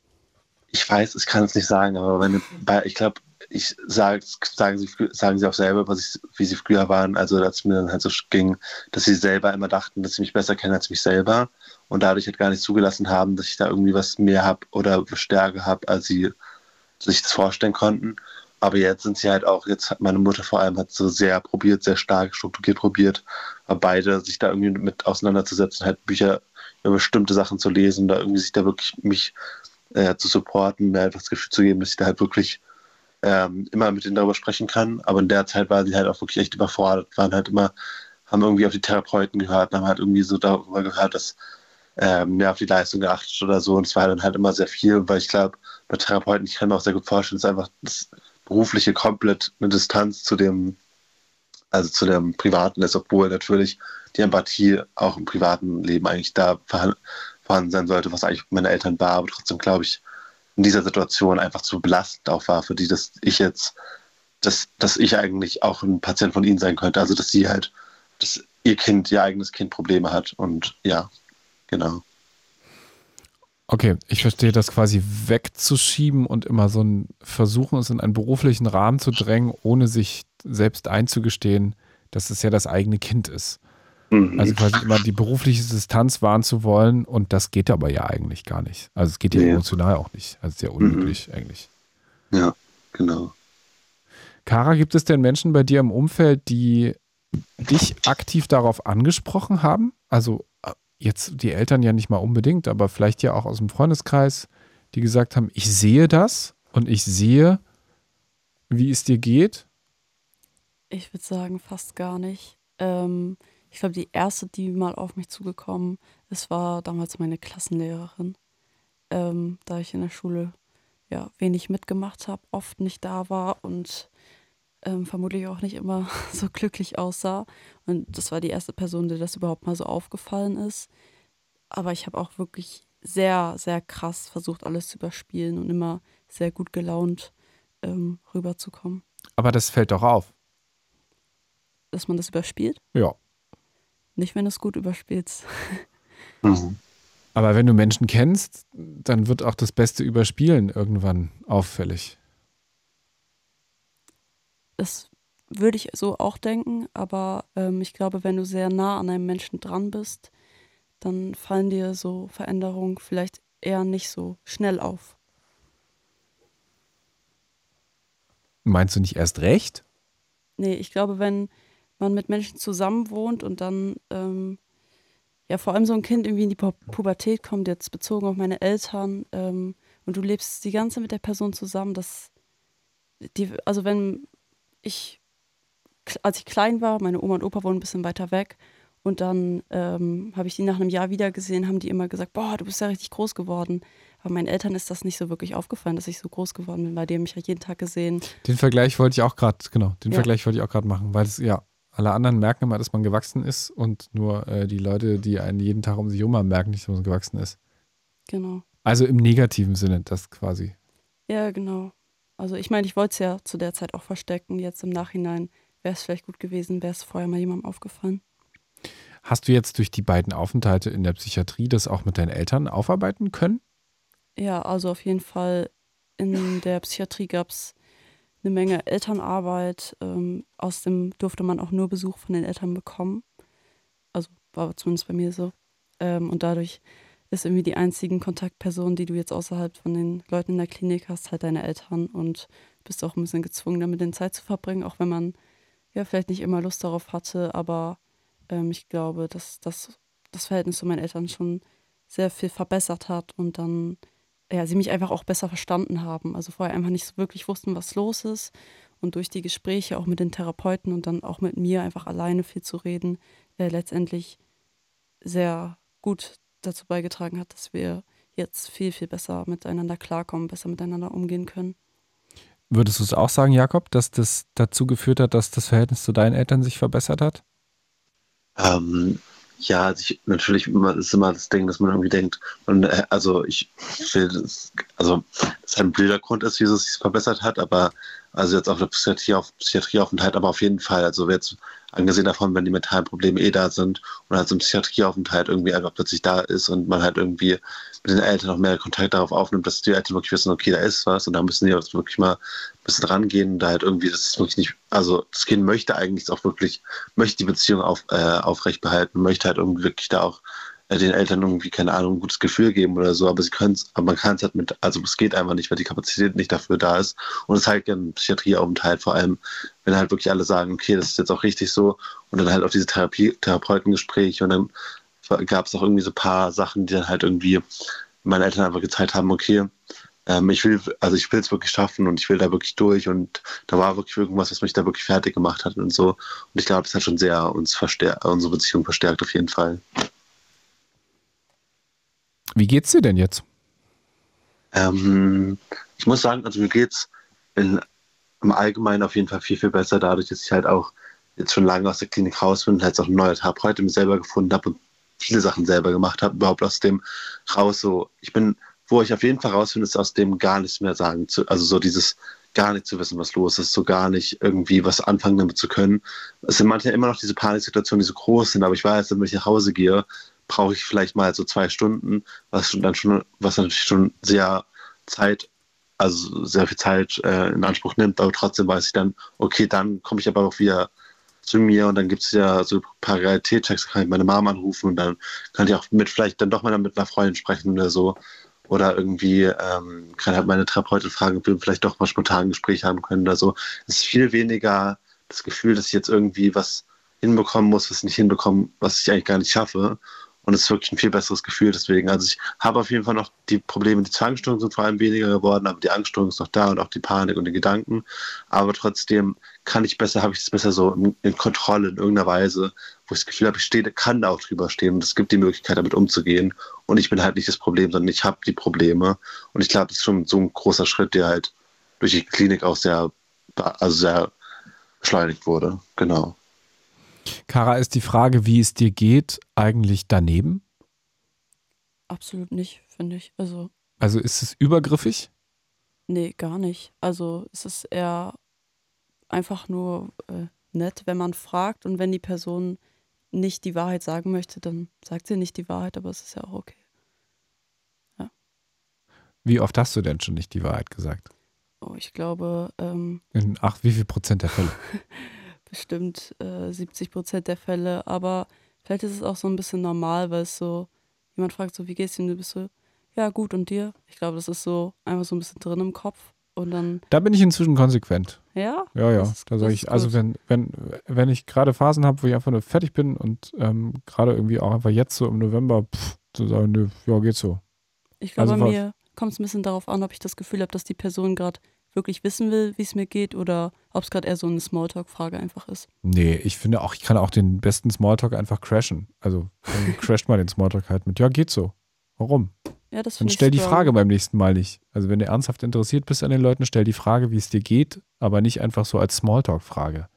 Speaker 7: Ich weiß, ich kann es nicht sagen, aber meine, ich glaube, ich sage, sagen sie, sagen sie auch selber, ich, wie sie früher waren. Also, dass es mir dann halt so ging, dass sie selber immer dachten, dass sie mich besser kennen als mich selber und dadurch halt gar nicht zugelassen haben, dass ich da irgendwie was mehr habe oder Stärke habe, als sie sich das vorstellen konnten. Aber jetzt sind sie halt auch, jetzt hat meine Mutter vor allem hat so sehr probiert, sehr stark strukturiert probiert, beide sich da irgendwie mit auseinanderzusetzen, halt Bücher bestimmte Sachen zu lesen, da irgendwie sich da wirklich mich äh, zu supporten, mir einfach das Gefühl zu geben, dass ich da halt wirklich ähm, immer mit denen darüber sprechen kann. Aber in der Zeit war sie halt auch wirklich echt überfordert, waren halt immer, haben irgendwie auf die Therapeuten gehört, haben halt irgendwie so darüber gehört, dass ähm, mehr auf die Leistung geachtet oder so. Und es war dann halt immer sehr viel, weil ich glaube, bei Therapeuten, ich kann mir auch sehr gut vorstellen, ist einfach das berufliche komplett eine Distanz zu dem, also zu dem Privaten ist, obwohl natürlich die Empathie auch im privaten Leben eigentlich da vorhanden sein sollte, was eigentlich meine Eltern war. Aber trotzdem glaube ich, in dieser Situation einfach zu belastend auch war, für die, dass ich jetzt, dass, dass ich eigentlich auch ein Patient von ihnen sein könnte. Also dass sie halt, dass ihr Kind, ihr eigenes Kind Probleme hat. Und ja, genau.
Speaker 2: Okay, ich verstehe das quasi wegzuschieben und immer so ein Versuchen, es in einen beruflichen Rahmen zu drängen, ohne sich selbst einzugestehen, dass es ja das eigene Kind ist. Mhm. Also quasi immer die berufliche Distanz wahren zu wollen und das geht aber ja eigentlich gar nicht. Also es geht ja nee. emotional auch nicht. Also sehr unmöglich mhm. eigentlich.
Speaker 7: Ja, genau.
Speaker 2: Kara, gibt es denn Menschen bei dir im Umfeld, die dich aktiv darauf angesprochen haben? Also äh, jetzt die Eltern ja nicht mal unbedingt, aber vielleicht ja auch aus dem Freundeskreis, die gesagt haben, ich sehe das und ich sehe, wie es dir geht?
Speaker 3: Ich würde sagen, fast gar nicht. Ähm, ich glaube, die erste, die mal auf mich zugekommen ist, war damals meine Klassenlehrerin. Ähm, da ich in der Schule ja wenig mitgemacht habe, oft nicht da war und ähm, vermutlich auch nicht immer so glücklich aussah. Und das war die erste Person, der das überhaupt mal so aufgefallen ist. Aber ich habe auch wirklich sehr, sehr krass versucht, alles zu überspielen und immer sehr gut gelaunt ähm, rüberzukommen.
Speaker 2: Aber das fällt doch auf.
Speaker 3: Dass man das überspielt?
Speaker 2: Ja.
Speaker 3: Nicht, wenn du es gut überspielst.
Speaker 2: Mhm. Aber wenn du Menschen kennst, dann wird auch das beste Überspielen irgendwann auffällig.
Speaker 3: Das würde ich so auch denken, aber ähm, ich glaube, wenn du sehr nah an einem Menschen dran bist, dann fallen dir so Veränderungen vielleicht eher nicht so schnell auf.
Speaker 2: Meinst du nicht erst recht?
Speaker 3: Nee, ich glaube, wenn man mit Menschen zusammen wohnt und dann ähm, ja, vor allem so ein Kind irgendwie in die Pu Pubertät kommt, jetzt bezogen auf meine Eltern, ähm, und du lebst die ganze mit der Person zusammen, das, die, also wenn ich, als ich klein war, meine Oma und Opa wohnen ein bisschen weiter weg, und dann ähm, habe ich die nach einem Jahr wieder gesehen, haben die immer gesagt, boah, du bist ja richtig groß geworden. Aber meinen Eltern ist das nicht so wirklich aufgefallen, dass ich so groß geworden bin, weil die haben mich ja jeden Tag gesehen.
Speaker 2: Den Vergleich wollte ich auch gerade, genau, den ja. Vergleich wollte ich auch gerade machen, weil es, ja, alle anderen merken immer, dass man gewachsen ist und nur äh, die Leute, die einen jeden Tag um sich herum haben, merken nicht, dass man gewachsen ist.
Speaker 3: Genau.
Speaker 2: Also im negativen Sinne, das quasi.
Speaker 3: Ja, genau. Also ich meine, ich wollte es ja zu der Zeit auch verstecken. Jetzt im Nachhinein wäre es vielleicht gut gewesen, wäre es vorher mal jemandem aufgefallen.
Speaker 2: Hast du jetzt durch die beiden Aufenthalte in der Psychiatrie das auch mit deinen Eltern aufarbeiten können?
Speaker 3: Ja, also auf jeden Fall in der Psychiatrie gab es eine Menge Elternarbeit. Ähm, außerdem durfte man auch nur Besuch von den Eltern bekommen. Also war zumindest bei mir so. Ähm, und dadurch ist irgendwie die einzigen Kontaktpersonen, die du jetzt außerhalb von den Leuten in der Klinik hast, halt deine Eltern und bist auch ein bisschen gezwungen, damit den Zeit zu verbringen, auch wenn man ja vielleicht nicht immer Lust darauf hatte, aber ähm, ich glaube, dass, dass das Verhältnis zu meinen Eltern schon sehr viel verbessert hat und dann, ja, sie mich einfach auch besser verstanden haben. Also vorher einfach nicht so wirklich wussten, was los ist. Und durch die Gespräche auch mit den Therapeuten und dann auch mit mir einfach alleine viel zu reden, äh, letztendlich sehr gut dazu beigetragen hat, dass wir jetzt viel, viel besser miteinander klarkommen, besser miteinander umgehen können.
Speaker 2: Würdest du es auch sagen, Jakob, dass das dazu geführt hat, dass das Verhältnis zu deinen Eltern sich verbessert hat?
Speaker 7: Ähm, ja, also ich, natürlich ist immer das Ding, dass man irgendwie denkt, man, äh, also ich will, also dass ein blöder Grund ist, wie es sich verbessert hat, aber also jetzt auch der Psychiatrie auf, Psychiatrieaufenthalt, aber auf jeden Fall, also jetzt angesehen davon, wenn die mentalen Probleme eh da sind und halt so ein Psychiatrieaufenthalt irgendwie einfach plötzlich da ist und man halt irgendwie mit den Eltern noch mehr Kontakt darauf aufnimmt, dass die Eltern wirklich wissen, okay, da ist was und da müssen die wirklich mal ein bisschen rangehen da halt irgendwie, das ist wirklich nicht, also das Kind möchte eigentlich auch wirklich, möchte die Beziehung auf, äh, aufrecht behalten, möchte halt irgendwie wirklich da auch den Eltern irgendwie, keine Ahnung, ein gutes Gefühl geben oder so, aber sie können es, aber man kann es halt mit, also es geht einfach nicht, weil die Kapazität nicht dafür da ist. Und es halt ein Psychiatrieaufenthalt, vor allem, wenn halt wirklich alle sagen, okay, das ist jetzt auch richtig so, und dann halt auch diese Therapie, Therapeutengespräche und dann gab es auch irgendwie so ein paar Sachen, die dann halt irgendwie meine Eltern einfach gezeigt haben, okay, ähm, ich will, also ich will es wirklich schaffen und ich will da wirklich durch und da war wirklich irgendwas, was mich da wirklich fertig gemacht hat und so. Und ich glaube, das hat schon sehr uns verstärkt, unsere Beziehung verstärkt auf jeden Fall.
Speaker 2: Wie geht's dir denn jetzt?
Speaker 7: Ähm, ich muss sagen, also mir geht's in, im Allgemeinen auf jeden Fall viel, viel besser, dadurch, dass ich halt auch jetzt schon lange aus der Klinik raus bin und halt auch ein neuer Therapeut mir selber gefunden habe und viele Sachen selber gemacht habe, überhaupt aus dem raus so, ich bin, wo ich auf jeden Fall rausfinde, ist aus dem gar nichts mehr sagen zu, also so dieses gar nicht zu wissen, was los ist, so gar nicht irgendwie was anfangen damit zu können. Es sind manchmal immer noch diese Paniksituationen, die so groß sind, aber ich weiß, wenn ich nach Hause gehe, brauche ich vielleicht mal so zwei Stunden, was dann schon, was natürlich schon sehr Zeit, also sehr viel Zeit äh, in Anspruch nimmt, aber trotzdem weiß ich dann, okay, dann komme ich aber auch wieder zu mir und dann gibt es ja so ein paar Realitätschecks, kann ich meine Mama anrufen und dann kann ich auch mit vielleicht dann doch mal mit einer Freundin sprechen oder so. Oder irgendwie ähm, kann halt meine Therapeutin fragen, ob wir vielleicht doch mal spontan ein Gespräch haben können oder so. Es ist viel weniger das Gefühl, dass ich jetzt irgendwie was hinbekommen muss, was ich nicht hinbekommen, was ich eigentlich gar nicht schaffe. Und es ist wirklich ein viel besseres Gefühl deswegen. Also ich habe auf jeden Fall noch die Probleme, die Zwangsstörungen sind vor allem weniger geworden, aber die Angststörung ist noch da und auch die Panik und die Gedanken. Aber trotzdem kann ich besser, habe ich es besser so in, in, Kontrolle in irgendeiner Weise, wo ich das Gefühl habe, ich stehe, kann da auch drüber stehen und es gibt die Möglichkeit, damit umzugehen. Und ich bin halt nicht das Problem, sondern ich habe die Probleme. Und ich glaube, das ist schon so ein großer Schritt, der halt durch die Klinik auch sehr, also sehr beschleunigt wurde. Genau.
Speaker 2: Kara, ist die Frage, wie es dir geht, eigentlich daneben?
Speaker 3: Absolut nicht, finde ich. Also,
Speaker 2: also ist es übergriffig?
Speaker 3: Nee, gar nicht. Also es ist eher einfach nur äh, nett, wenn man fragt und wenn die Person nicht die Wahrheit sagen möchte, dann sagt sie nicht die Wahrheit, aber es ist ja auch okay. Ja.
Speaker 2: Wie oft hast du denn schon nicht die Wahrheit gesagt?
Speaker 3: Oh, ich glaube. Ähm,
Speaker 2: In ach, wie viel Prozent der Fälle?
Speaker 3: bestimmt äh, 70 Prozent der Fälle. Aber vielleicht ist es auch so ein bisschen normal, weil es so, jemand fragt so, wie geht's dir? Und du bist so, ja, gut, und dir? Ich glaube, das ist so einfach so ein bisschen drin im Kopf. Und dann.
Speaker 2: Da bin ich inzwischen konsequent.
Speaker 3: Ja?
Speaker 2: Ja, ja. Da sage ich, also wenn, wenn, wenn ich gerade Phasen habe, wo ich einfach nur fertig bin und ähm, gerade irgendwie auch einfach jetzt so im November pff, zu sagen, nö, ja, geht so.
Speaker 3: Ich glaube, also, bei mir kommt es ein bisschen darauf an, ob ich das Gefühl habe, dass die Person gerade wirklich wissen will, wie es mir geht oder ob es gerade eher so eine Smalltalk-Frage einfach ist.
Speaker 2: Nee, ich finde auch, ich kann auch den besten Smalltalk einfach crashen. Also dann crasht mal den Smalltalk halt mit, ja, geht so. Warum?
Speaker 3: Ja, das
Speaker 2: Dann stell die Frage beim nächsten Mal nicht. Also wenn du ernsthaft interessiert bist an den Leuten, stell die Frage, wie es dir geht, aber nicht einfach so als Smalltalk-Frage.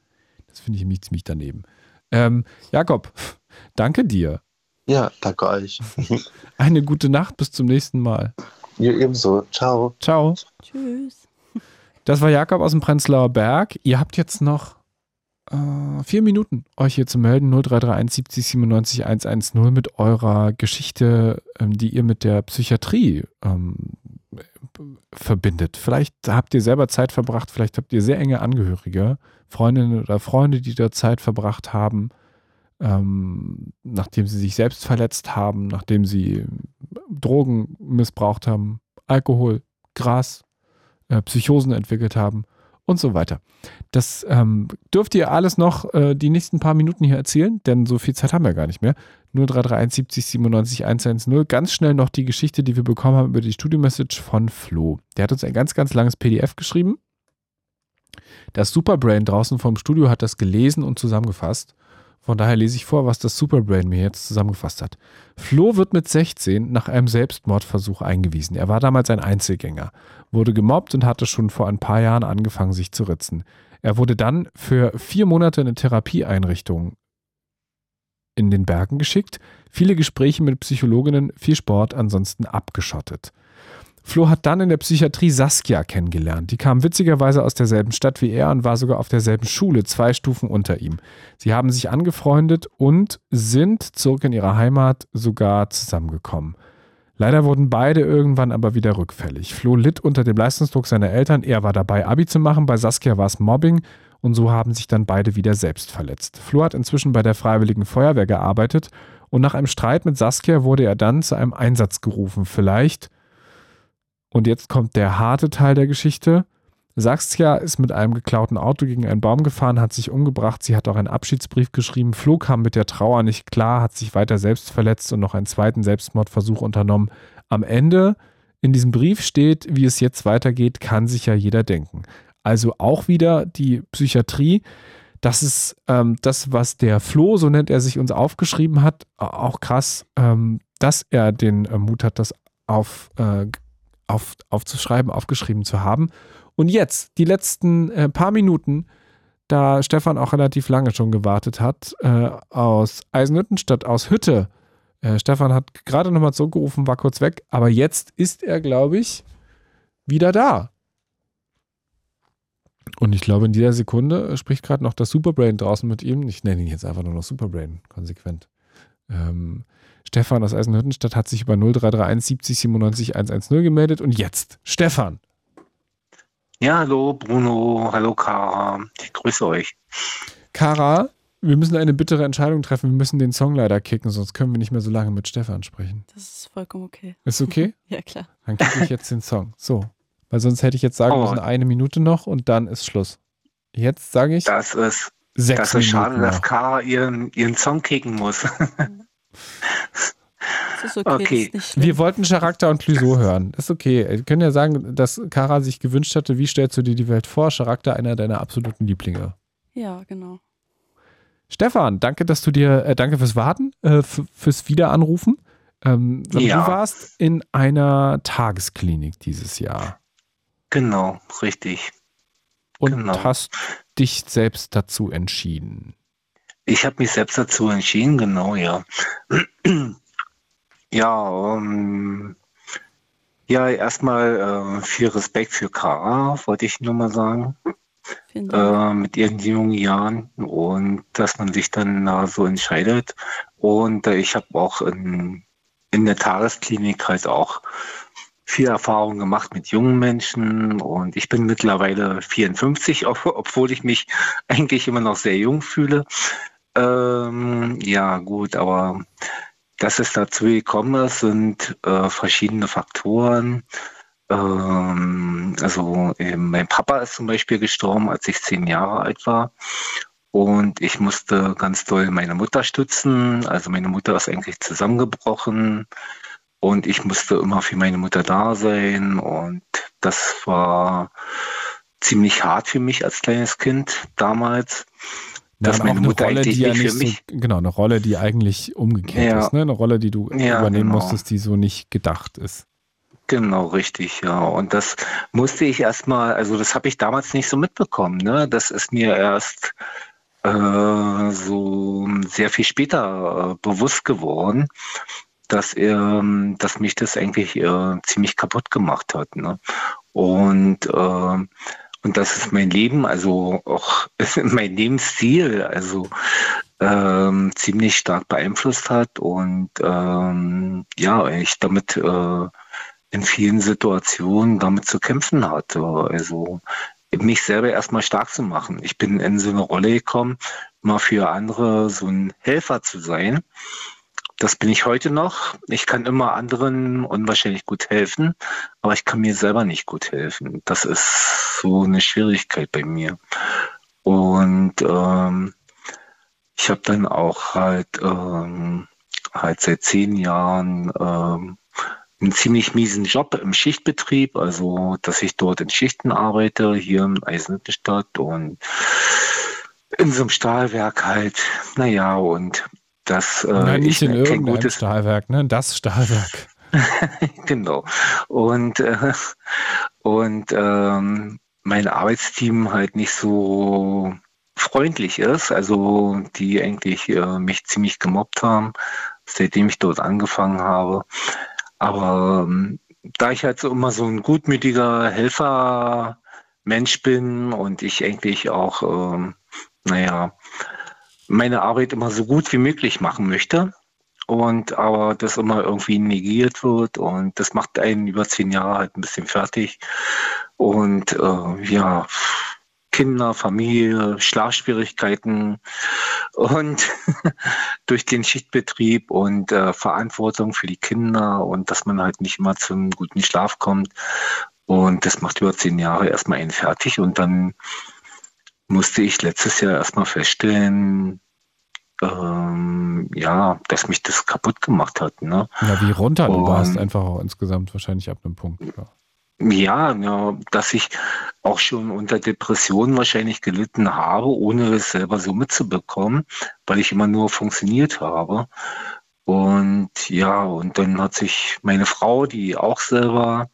Speaker 2: Das finde ich ziemlich daneben. Ähm, Jakob, danke dir.
Speaker 7: Ja, danke euch.
Speaker 2: Eine gute Nacht, bis zum nächsten Mal.
Speaker 7: Ja, ebenso. Ciao.
Speaker 2: Ciao.
Speaker 3: Tschüss.
Speaker 2: Das war Jakob aus dem Prenzlauer Berg. Ihr habt jetzt noch äh, vier Minuten, euch hier zu melden. 0331 70 97 110 mit eurer Geschichte, ähm, die ihr mit der Psychiatrie ähm, verbindet. Vielleicht habt ihr selber Zeit verbracht, vielleicht habt ihr sehr enge Angehörige, Freundinnen oder Freunde, die da Zeit verbracht haben, ähm, nachdem sie sich selbst verletzt haben, nachdem sie Drogen missbraucht haben, Alkohol, Gras, äh, Psychosen entwickelt haben und so weiter. Das ähm, dürft ihr alles noch äh, die nächsten paar Minuten hier erzählen, denn so viel Zeit haben wir gar nicht mehr. Nur 331 70 97 110. Ganz schnell noch die Geschichte, die wir bekommen haben über die Studio-Message von Flo. Der hat uns ein ganz, ganz langes PDF geschrieben. Das Superbrain draußen vom Studio hat das gelesen und zusammengefasst. Von daher lese ich vor, was das Superbrain mir jetzt zusammengefasst hat. Flo wird mit 16 nach einem Selbstmordversuch eingewiesen. Er war damals ein Einzelgänger, wurde gemobbt und hatte schon vor ein paar Jahren angefangen, sich zu ritzen. Er wurde dann für vier Monate in eine Therapieeinrichtung in den Bergen geschickt, viele Gespräche mit Psychologinnen, viel Sport, ansonsten abgeschottet. Flo hat dann in der Psychiatrie Saskia kennengelernt. Die kam witzigerweise aus derselben Stadt wie er und war sogar auf derselben Schule, zwei Stufen unter ihm. Sie haben sich angefreundet und sind zurück in ihre Heimat sogar zusammengekommen. Leider wurden beide irgendwann aber wieder rückfällig. Flo litt unter dem Leistungsdruck seiner Eltern, er war dabei, Abi zu machen, bei Saskia war es Mobbing und so haben sich dann beide wieder selbst verletzt. Flo hat inzwischen bei der Freiwilligen Feuerwehr gearbeitet und nach einem Streit mit Saskia wurde er dann zu einem Einsatz gerufen. Vielleicht und jetzt kommt der harte Teil der Geschichte. Saskia ist mit einem geklauten Auto gegen einen Baum gefahren, hat sich umgebracht. Sie hat auch einen Abschiedsbrief geschrieben. Flo kam mit der Trauer nicht klar, hat sich weiter selbst verletzt und noch einen zweiten Selbstmordversuch unternommen. Am Ende in diesem Brief steht, wie es jetzt weitergeht, kann sich ja jeder denken. Also auch wieder die Psychiatrie. Das ist ähm, das, was der Flo, so nennt er sich, uns aufgeschrieben hat. Auch krass, ähm, dass er den äh, Mut hat, das auf, äh, auf, aufzuschreiben, aufgeschrieben zu haben. Und jetzt, die letzten äh, paar Minuten, da Stefan auch relativ lange schon gewartet hat, äh, aus Eisenhüttenstadt, aus Hütte. Äh, Stefan hat gerade nochmal zurückgerufen, war kurz weg, aber jetzt ist er, glaube ich, wieder da. Und ich glaube, in dieser Sekunde spricht gerade noch das Superbrain draußen mit ihm. Ich nenne ihn jetzt einfach nur noch Superbrain, konsequent. Ähm, Stefan aus Eisenhüttenstadt hat sich über 0331 70 97 110 gemeldet. Und jetzt, Stefan.
Speaker 11: Ja, hallo Bruno, hallo Kara. Ich grüße euch.
Speaker 2: Kara, wir müssen eine bittere Entscheidung treffen. Wir müssen den Song leider kicken, sonst können wir nicht mehr so lange mit Stefan sprechen.
Speaker 3: Das ist vollkommen okay.
Speaker 2: Ist okay?
Speaker 3: ja, klar.
Speaker 2: Dann kicke ich jetzt den Song. So. Weil sonst hätte ich jetzt sagen oh. müssen, eine Minute noch und dann ist Schluss. Jetzt sage ich.
Speaker 11: Das ist,
Speaker 2: sechs
Speaker 11: das ist
Speaker 2: Minuten
Speaker 11: schade,
Speaker 2: noch.
Speaker 11: dass Kara ihren, ihren Song kicken muss.
Speaker 3: Das ist okay.
Speaker 11: Okay.
Speaker 3: Ist.
Speaker 2: Wir wollten Charakter und Clouseau hören. Ist okay. Wir können ja sagen, dass Kara sich gewünscht hatte, wie stellst du dir die Welt vor? Charakter einer deiner absoluten Lieblinge.
Speaker 3: Ja, genau.
Speaker 2: Stefan, danke, dass du dir, äh, danke fürs Warten, äh, fürs Wiederanrufen. Ähm,
Speaker 11: Ja.
Speaker 2: Du warst in einer Tagesklinik dieses Jahr
Speaker 11: Genau, richtig.
Speaker 2: und
Speaker 11: Genau.
Speaker 2: hast dich selbst dazu entschieden.
Speaker 11: Ich habe mich selbst dazu entschieden, genau, ja. ja, ähm, ja, erstmal äh, viel Respekt für Kara, wollte ich nur mal sagen, äh, mit ihren jungen Jahren und dass man sich dann da so entscheidet. Und äh, ich habe auch in, in der Tagesklinik halt auch viel Erfahrung gemacht mit jungen Menschen und ich bin mittlerweile 54, ob- obwohl ich mich eigentlich immer noch sehr jung fühle. Ähm, ja, gut, aber dass es dazu gekommen ist, sind äh, verschiedene Faktoren. ähm, also äh, mein Papa ist zum Beispiel gestorben, als ich zehn Jahre alt war. Und ich musste ganz doll meine Mutter stützen. Also meine Mutter ist eigentlich zusammengebrochen. Und ich musste immer für meine Mutter da sein. Und das war ziemlich hart für mich als kleines Kind damals.
Speaker 2: Ja, dass meine Mutter Rolle, eigentlich die ja nicht so, genau, eine Rolle, die eigentlich umgekehrt ja. ist, ne? Eine Rolle, die du ja, übernehmen genau. musstest, die so nicht gedacht ist.
Speaker 11: Genau, richtig, ja. Und das musste ich erstmal, also das habe ich damals nicht so mitbekommen, ne? Das ist mir erst äh, so sehr viel später äh, bewusst geworden, dass, ähm, dass mich das eigentlich äh, ziemlich kaputt gemacht hat. Ne? Und äh, und das ist mein Leben, also auch mein Lebensstil, also ähm, ziemlich stark beeinflusst hat und ähm, ja, ich damit äh, in vielen Situationen damit zu kämpfen hatte. Also mich selber erstmal stark zu machen. Ich bin in so eine Rolle gekommen, mal für andere so ein Helfer zu sein. Das bin ich heute noch. Ich kann immer anderen unwahrscheinlich gut helfen, aber ich kann mir selber nicht gut helfen. Das ist so eine Schwierigkeit bei mir. Und ähm, ich habe dann auch halt, ähm, halt seit zehn Jahren ähm, einen ziemlich miesen Job im Schichtbetrieb, also dass ich dort in Schichten arbeite, hier in Eisenhüttenstadt und in so einem Stahlwerk halt. Naja, und das
Speaker 2: äh, Nein, nicht in irgendeinem gutes Stahlwerk, ne? Das Stahlwerk.
Speaker 11: genau. Und, äh, und ähm, mein Arbeitsteam halt nicht so freundlich ist, also die eigentlich äh, mich ziemlich gemobbt haben, seitdem ich dort angefangen habe. Aber ähm, da ich halt so immer so ein gutmütiger Helfer Mensch bin und ich eigentlich auch, ähm, naja, meine Arbeit immer so gut wie möglich machen möchte und aber das immer irgendwie negiert wird und das macht einen über zehn Jahre halt ein bisschen fertig und äh, ja, Kinder, Familie, Schlafschwierigkeiten und durch den Schichtbetrieb und äh, Verantwortung für die Kinder und dass man halt nicht immer zum guten Schlaf kommt. Und das macht über zehn Jahre erstmal einen fertig und dann musste ich letztes Jahr erstmal feststellen, ähm, ja, dass mich das kaputt gemacht hat. Ne?
Speaker 2: Ja, wie runter du warst einfach auch insgesamt wahrscheinlich ab einem Punkt. Ja.
Speaker 11: Ja, ja, dass ich auch schon unter Depressionen wahrscheinlich gelitten habe, ohne es selber so mitzubekommen, weil ich immer nur funktioniert habe. Und ja, und dann hat sich meine Frau, die auch selber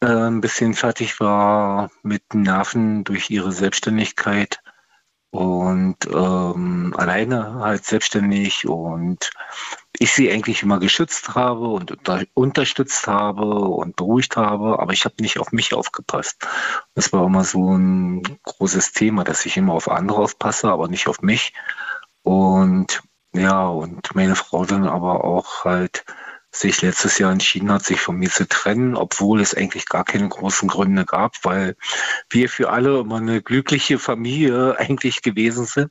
Speaker 11: ein bisschen fertig war mit Nerven durch ihre Selbstständigkeit, und ähm, alleine halt selbstständig und ich sie eigentlich immer geschützt habe und unter unterstützt habe und beruhigt habe, aber ich habe nicht auf mich aufgepasst. Das war immer so ein großes Thema, dass ich immer auf andere aufpasse, aber nicht auf mich. Und ja, und meine Frau dann aber auch halt sich letztes Jahr entschieden hat, sich von mir zu trennen, obwohl es eigentlich gar keine großen Gründe gab, weil wir für alle immer eine glückliche Familie eigentlich gewesen sind.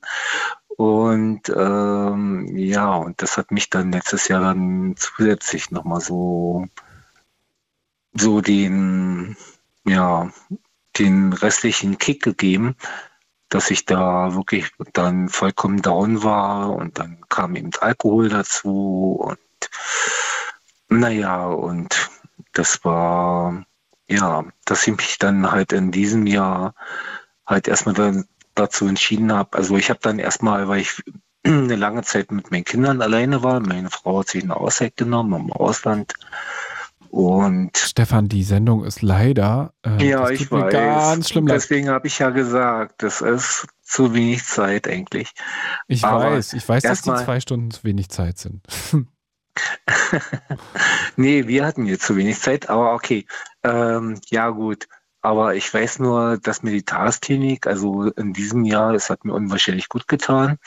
Speaker 11: Und ähm, ja, und das hat mich dann letztes Jahr dann zusätzlich nochmal so, so den, ja, den restlichen Kick gegeben, dass ich da wirklich dann vollkommen down war und dann kam eben Alkohol dazu und naja, und das war, ja, dass ich mich dann halt in diesem Jahr halt erstmal dann dazu entschieden habe. Also ich habe dann erstmal, weil ich eine lange Zeit mit meinen Kindern alleine war, meine Frau hat sich eine Auszeit genommen im Ausland. Und
Speaker 2: Stefan, die Sendung ist leider
Speaker 11: äh, ja, ich weiß. ganz schlimm. Deswegen habe ich ja gesagt, das ist zu wenig Zeit eigentlich.
Speaker 2: Ich Aber weiß, ich weiß, dass die zwei Stunden zu wenig Zeit sind.
Speaker 11: nee, wir hatten jetzt zu wenig Zeit, aber okay. Ähm, ja, gut. Aber ich weiß nur, dass mir die Tagesklinik, also in diesem Jahr, es hat mir unwahrscheinlich gut getan.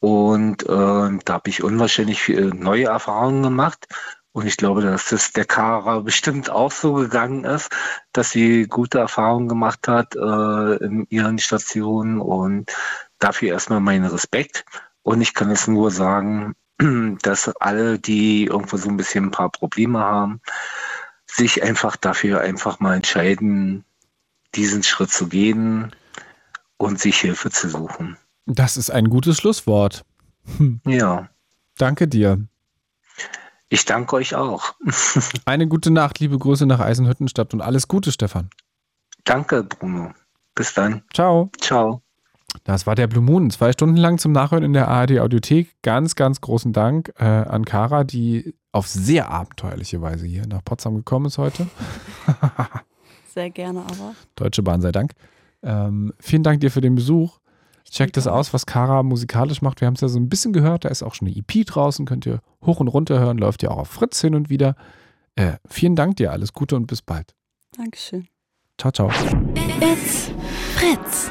Speaker 11: Und äh, da habe ich unwahrscheinlich viele neue Erfahrungen gemacht. Und ich glaube, dass das der Kara bestimmt auch so gegangen ist, dass sie gute Erfahrungen gemacht hat äh, in ihren Stationen. Und dafür erstmal meinen Respekt. Und ich kann es nur sagen, dass alle, die irgendwo so ein bisschen ein paar Probleme haben, sich einfach dafür einfach mal entscheiden, diesen Schritt zu gehen und sich Hilfe zu suchen.
Speaker 2: Das ist ein gutes Schlusswort.
Speaker 11: Hm. Ja.
Speaker 2: Danke dir.
Speaker 11: Ich danke euch auch.
Speaker 2: Eine gute Nacht, liebe Grüße nach Eisenhüttenstadt und alles Gute, Stefan.
Speaker 11: Danke, Bruno. Bis dann.
Speaker 2: Ciao.
Speaker 11: Ciao.
Speaker 2: Das war der Blue Moon. Zwei Stunden lang zum Nachhören in der ARD Audiothek. Ganz, ganz großen Dank äh, an Kara, die auf sehr abenteuerliche Weise hier nach Potsdam gekommen ist heute.
Speaker 3: sehr gerne aber.
Speaker 2: Deutsche Bahn sei Dank. Ähm, vielen Dank dir für den Besuch. Checkt das aus, was Kara musikalisch macht. Wir haben es ja so ein bisschen gehört. Da ist auch schon eine EP draußen. Könnt ihr hoch und runter hören. Läuft ja auch auf Fritz hin und wieder. Äh, vielen Dank dir. Alles Gute und bis bald.
Speaker 3: Dankeschön.
Speaker 2: Ciao, ciao.
Speaker 1: It's Fritz.